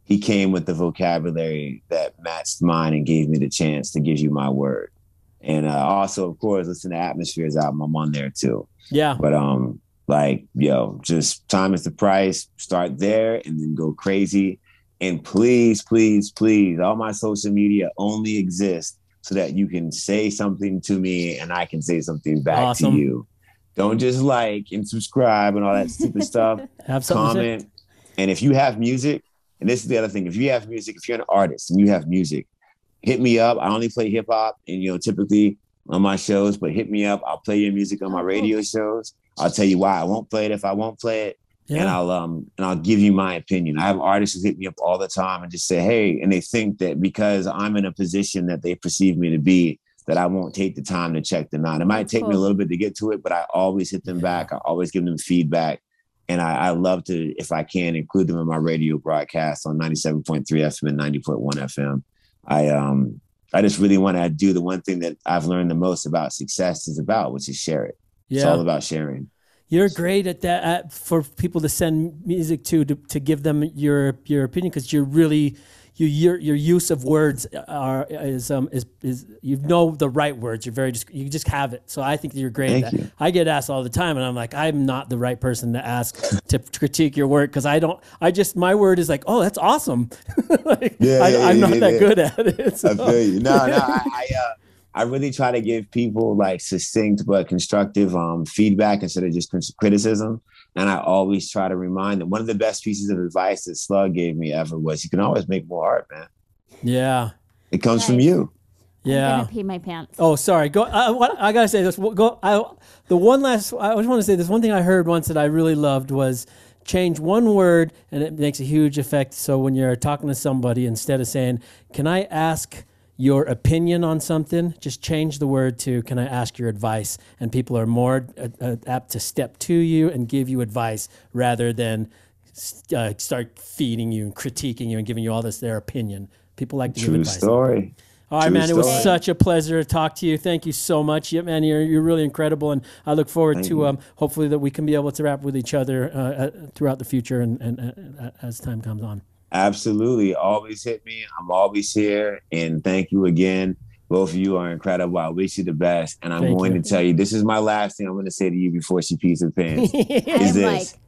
He came with the vocabulary that matched mine and gave me the chance to give you my word. And uh, also, of course, listen to Atmospheres album. I'm on there too. Yeah. But um, like yo, just time is the price. Start there and then go crazy. And please, please, please, all my social media only exist so that you can say something to me and I can say something back Awesome. to you. Don't just like and subscribe and all that stupid stuff. Have? Comment. And if you have music, and this is the other thing, if you have music, if you're an artist and you have music, hit me up. I only play hip hop and you know, typically on my shows, but hit me up. I'll play your music on my radio shows. I'll tell you why I won't play it if I won't play it. And I'll um and I'll give you my opinion. I have artists who hit me up all the time and just say, hey, and they think that because I'm in a position that they perceive me to be, that I won't take the time to check them out. It might take me a little bit to get to it, but I always hit them back. I always give them feedback. And I, I love to, if I can, include them in my radio broadcast on 97.3 FM and 90.1 FM. I um I just really want to do the one thing that I've learned the most about success is about, which is share it. It's all about sharing. You're great at that at, for people to send music to to, to give them your your opinion because you're really you, your your use of words are is um is is you know the right words. You're very just you just have it. So I think you're great Thank at that. you. I get asked all the time, and I'm like I'm not the right person to ask to critique your work because I don't. I just my word is like oh that's awesome. like, Yeah, I, I'm yeah, not yeah, that yeah. good at it. so- I feel you. No, no, I, I, uh, I really try to give people like succinct but constructive um, feedback instead of just criticism. And I always try to remind them. One of the best pieces of advice that Slug gave me ever was, "You can always make more art, man. Yeah, It comes from Nice. you." I'm yeah. gonna pee my pants. Oh, sorry. Go. I, what, I gotta say this. Go. I, the one last. I just want to say this one thing I heard once that I really loved was change one word and it makes a huge effect. So when you're talking to somebody, instead of saying, "Can I ask your opinion on something?" just change the word to, "Can I ask your advice?" And people are more uh, uh, apt to step to you and give you advice rather than uh, start feeding you and critiquing you and giving you all this their opinion. People like to give True advice. story. All right, True man. It was such a pleasure to talk to you. Thank you so much. Yeah, man, you're, you're really incredible, and I look forward Thank to um, hopefully that we can be able to rap with each other uh, uh, throughout the future and, and uh, as time comes on. Absolutely. Always hit me. I'm always here. And thank you again. Both of you are incredible. I wish you the best. And I'm Thank going you. to tell you this is my last thing I'm going to say to you before she pees her pants. Is this like,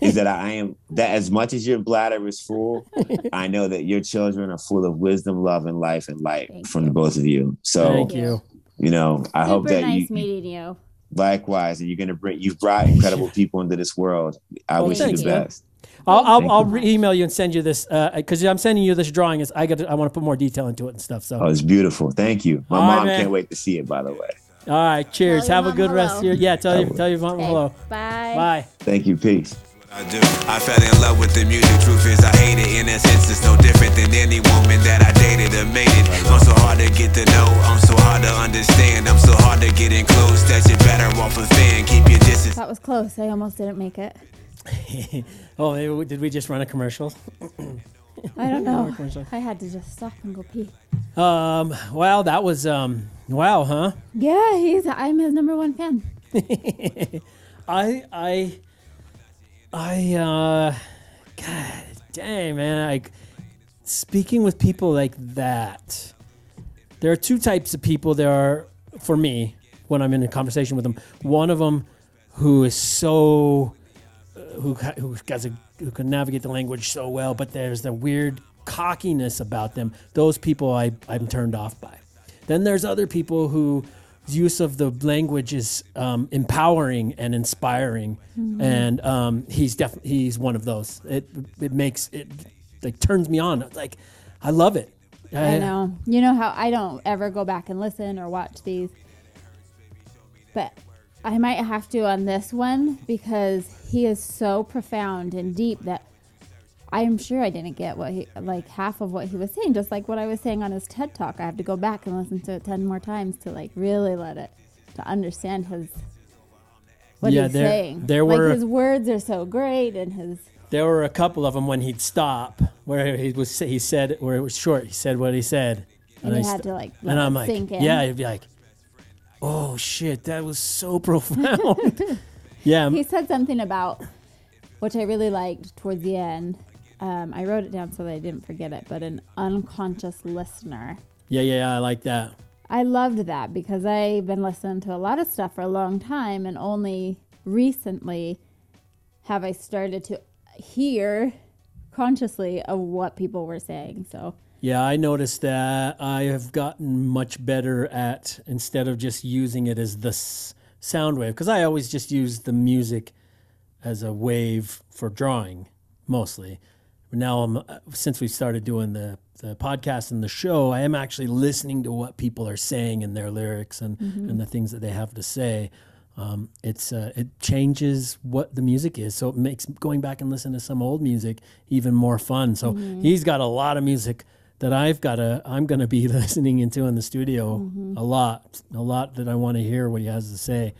is that I am that as much as your bladder is full, I know that your children are full of wisdom, love, and life and light Thank from you. both of you. So Thank you. you know, I hope super that nice you meeting you. likewise, and you're gonna bring you've brought incredible people into this world. I Well, wish you the man. best. I'll, I'll, Thank I'll you. re- email you and send you this uh, because I'm sending you this drawing. Is I got I want to put more detail into it and stuff. So Oh, it's beautiful. Thank you. My All right, mom man. can't wait to see it. By the way, all right, cheers. Have a mom good rest of hello. your yeah. Tell I you will. tell your mom Okay, hello. Bye. Bye. thank you. Peace. I do. I fell in love with the music. Truth is, I hate it. In a sense, it's no different than any woman that I dated or made it. I'm so hard to get to know. I'm so hard to understand. I'm so hard to get in close that you're better off a fan. Keep your distance. That was close. I almost didn't make it. Oh, did we just run a commercial? I don't know. I had to just stop and go pee. Um. Wow, that was um. Wow, huh? Yeah, he's. I'm his number one fan. I I I uh God dang man, like speaking with people like that. There are two types of people there are for me when I'm in a conversation with them. One of them who is so who who has a who can navigate the language so well, but there's the weird cockiness about them. Those people I I'm turned off by. Then there's other people who use of the language is um, empowering and inspiring, and um, he's definitely he's one of those. It it makes it like turns me on. Like I love it. I know. You know how I don't ever go back and listen or watch these, but I might have to on this one because he is so profound and deep that I'm sure I didn't get what he like half of what he was saying. Just like what I was saying on his TED talk, I have to go back and listen to it ten more times to like really let it to understand his what Yeah, he's there- saying. there were like were- his words are so great and his There were a couple of them when he'd stop where he was he said where it was short. He said what he said, and I you st- had to like and it I'm like, yeah, he'd be like, oh shit, that was so profound. yeah, he said something about which I really liked towards the end. Um, I wrote it down so that I didn't forget it, but an unconscious listener. yeah, yeah, yeah I like that. I loved that because I've been listening to a lot of stuff for a long time, and only recently have I started to hear consciously of what people were saying. So Yeah, I noticed that I have gotten much better at instead of just using it as the s- sound wave because I always just use the music as a wave for drawing mostly. But now I'm uh, since we started doing the the podcast and the show, I am actually listening to what people are saying in their lyrics and and the things that they have to say. Um, it's uh, it changes what the music is, so it makes going back and listen to some old music even more fun. So he's got a lot of music that I've got to I'm going to be listening into in the studio a lot, a lot that I want to hear what he has to say.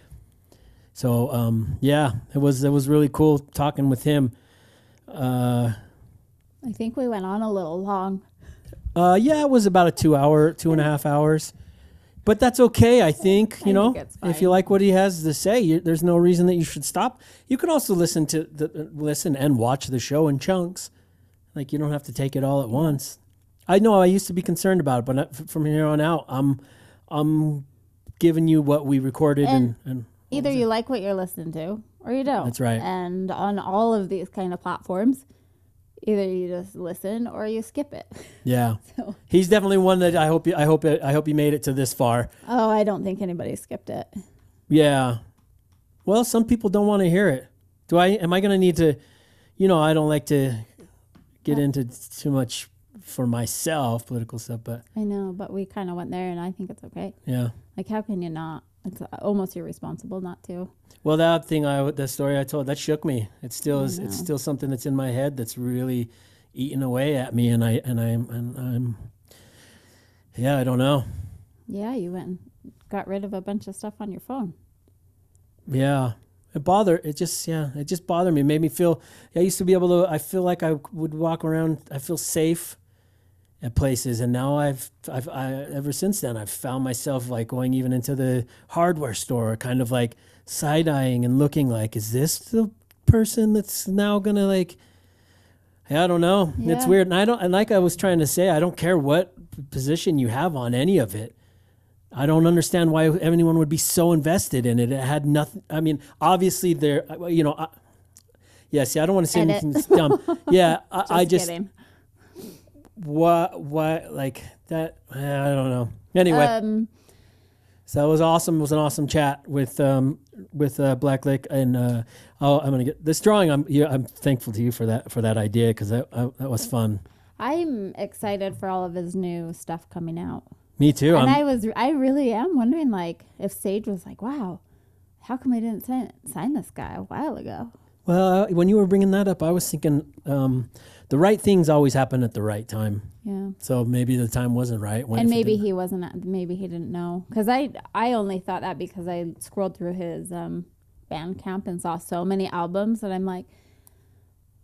So um, yeah, it was it was really cool talking with him. Uh, I think we went on a little long. uh, yeah, it was about a two hour, two and a half hours. But that's okay, I think. You I know, think if you like what he has to say, you, there's no reason that you should stop. You can also listen to the listen and watch the show in chunks. Like you don't have to take it all at once. I know I used to be concerned about it, but not- from here on out, I'm I'm giving you what we recorded and, and Either you like what you're listening to or you don't. That's right. And on all of these kind of platforms, either you just listen or you skip it. yeah, So- he's definitely one that I hope you, I hope it, I hope he made it to this far. Oh, I don't think anybody skipped it. Yeah. Well, some people don't want to hear it. Do I? Am I going to need to? You know, I don't like to get uh, into too much for myself political stuff, but I know, but we kind of went there, and I think it's okay. yeah. Like, how can you not? It's almost irresponsible not to. Well, that thing I that story I told that shook me. It still is. It's still something that's in my head that's really eating away at me, and I and I'm and I'm. Yeah, I don't know. Yeah, you went and got rid of a bunch of stuff on your phone. Yeah. It bothered it just yeah, it just bothered me. It made me feel I used to be able to I feel like I would walk around I feel safe at places and now I've I've I, ever since then I've found myself like going even into the hardware store kind of like side-eyeing and looking like is this the person that's now going to like Yeah, I don't know. yeah. It's weird. And I don't and like I was trying to say I don't care what position you have on any of it. I don't understand why anyone would be so invested in it. It had nothing. I mean, obviously, there. You know, I, yeah. See, I don't want to say Edit. anything dumb. Yeah, I just, I just kidding. What what like that. I don't know. Anyway, Um, so it was awesome. It was an awesome chat with um with uh, Blackliq, and uh, oh, I'm gonna get this drawing. I'm yeah, I'm thankful to you for that for that idea because that I, that was fun. I'm excited for all of his new stuff coming out. Me too. and I'm, I was, I really am wondering, like, if Sage was like, "Wow, how come I didn't sign, sign this guy a while ago?" well, uh, when you were bringing that up, I was thinking um, the right things always happen at the right time. Yeah. So maybe the time wasn't right. When and maybe he wasn't maybe he didn't know because i i only thought that because i scrolled through his um bandcamp and saw so many albums that i'm like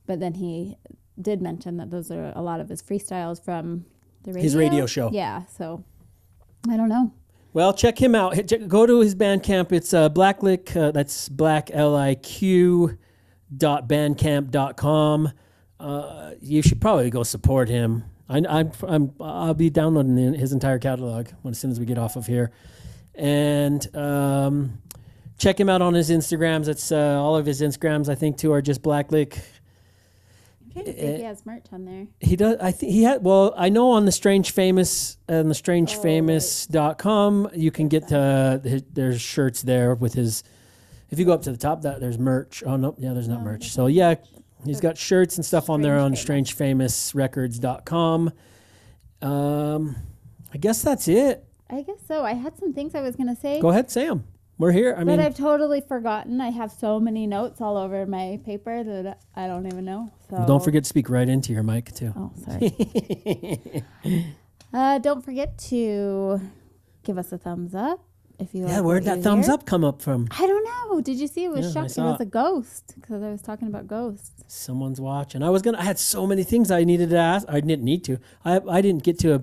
but then he did mention that those are a lot of his freestyles from the radio His radio show. yeah so i don't know Well, check him out. Go to his Bandcamp. It's uh, Blackliq. Uh, that's black L I Q dot bandcamp dot com. Uh, you should probably go support him. I, I'm, I'm I'll be downloading his entire catalog when, as soon as we get off of here, and um, check him out on his Instagrams. It's uh, all of his Instagrams. I think too are just Blackliq. trying to think he has merch on there. He does. I think he had. Well, I know on the Strange Famous and the strange StrangeFamous.com, you can get uh, his, there's shirts there with his. If you go up to the top, that there's merch. Oh no, yeah, there's not merch. So yeah, he's got shirts and stuff on there on StrangeFamousRecords.com. Um, I guess that's it. I guess so. I had some things I was gonna say, Go ahead, Sam. We're here. I mean, but I've totally forgotten. I have so many notes all over my paper that I don't even know. So don't forget to speak right into your mic too. Oh, sorry. uh, don't forget to give us a thumbs up if you. yeah, like where'd that thumbs hear. up come up from? I don't know. Did you see it was Yeah, I shocked? It was a ghost because I was talking about ghosts. Someone's watching. I was gonna. I had so many things I needed to ask. I didn't need to. I I didn't get to a,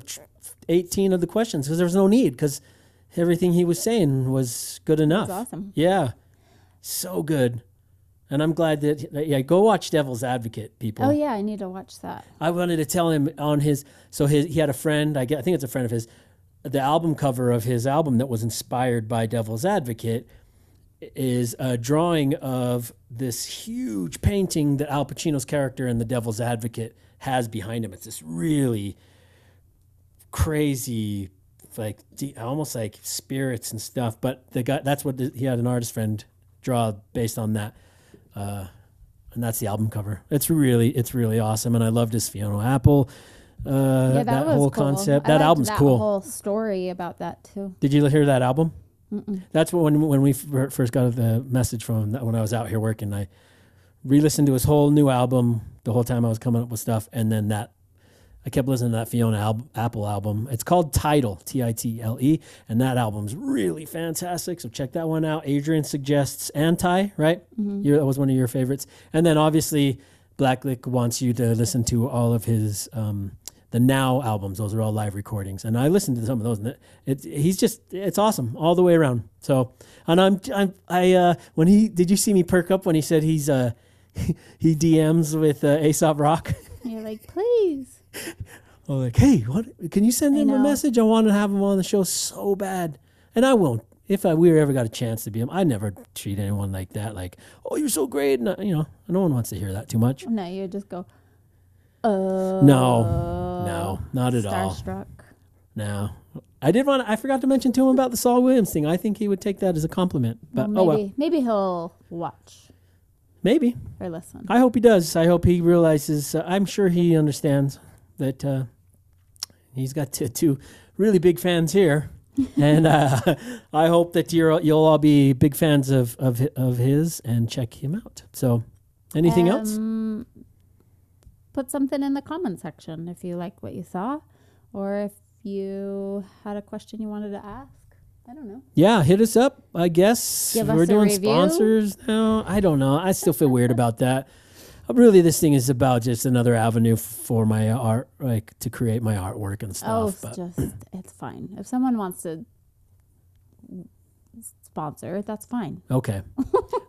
eighteen of the questions because there was no need because everything he was saying was good enough. That's awesome. Yeah, so good. And I'm glad that that- yeah. Go watch Devil's Advocate, people. Oh yeah, I need to watch that. I wanted to tell him on his so his he had a friend I, get, I think it's a friend of his the album cover of his album that was inspired by Devil's Advocate is a drawing of this huge painting that Al Pacino's character in The Devil's Advocate has behind him. It's this really crazy like almost like spirits and stuff but the guy that's what the, he had an artist friend draw based on that uh, and that's the album cover. It's really it's really awesome, and I loved his Fiona Apple. Uh, Yeah, that, that whole cool. concept. I that album's that cool. Whole story about that too. Did you hear that album? That's when when we first got the message from when I was out here working, I re-listened to his whole new album the whole time I was coming up with stuff, and then that I kept listening to that Fiona Al- Apple album. It's called Title, T I T L E, and that album's really fantastic. So check that one out. Adrian suggests Anti, right? you that was one of your favorites. And then obviously Blackliq wants you to listen to all of his um, the Now albums. Those are all live recordings, and I listened to some of those. And it, it he's just it's awesome all the way around. So and I'm I'm I uh, when he did you see me perk up when he said he's uh he DMs with uh, Aesop Rock. You're like, please. I'm like, hey, what? Can you send him a message? I want to have him on the show so bad, and I won't. If I, we ever got a chance to be him, I never treat anyone like that. Like, oh, you're so great, and I- you know, no one wants to hear that too much. No, you just go. Uh, No, no, not at all. starstruck. No, I did want. I forgot to mention to him about the Saul Williams thing. I think he would take that as a compliment. But Well, oh maybe well, maybe he'll watch maybe. or listen. I hope he does. I hope he realizes. Uh, I'm sure he understands that uh, he's got t- two really big fans here, and uh, I hope that you're you'll all be big fans of of of his and check him out. So, anything else? Put something in the comment section if you like what you saw, or if you had a question you wanted to ask. I don't know. Yeah, hit us up. I guess Give we're doing review. sponsors now. I don't know. I still feel weird about that. Uh, Really, this thing is about just another avenue for my art, like to create my artwork and Oh, stuff. it's but just it's fine. If someone wants to sponsor, that's fine. Okay.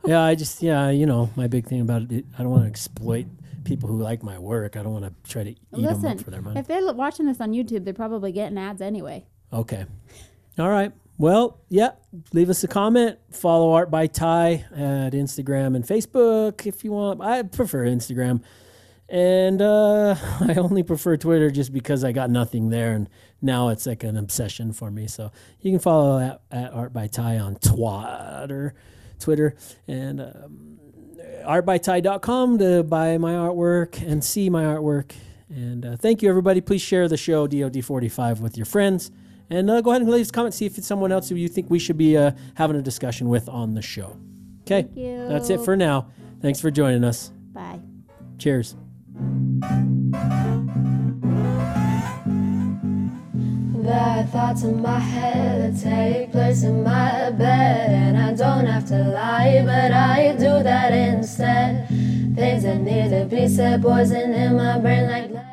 yeah, I just yeah, you know, my big thing about it, I don't want to exploit people who like my work. I don't want to try to eat them Listen, up for their money. if they're watching this on YouTube, they're probably getting ads anyway. Okay. All right. Well, yeah. Leave us a comment. Follow Art by Ty at Instagram and Facebook if you want. I prefer Instagram. And uh, I only prefer Twitter just because I got nothing there, and now it's like an obsession for me. So you can follow at, at Art by Ty on Twitter, Twitter, and um, artbyty.com to buy my artwork and see my artwork. And uh, thank you, everybody. Please share the show DoD45 with your friends. And uh, go ahead and leave a comment. See if it's someone else who you think we should be uh, having a discussion with on the show. Okay. Thank you. That's it for now. Thanks for joining us. Bye. Cheers. The thoughts in my head that take place in my bed, and I don't have to lie, but I do that instead. Things that need to be said, poison in my brain like.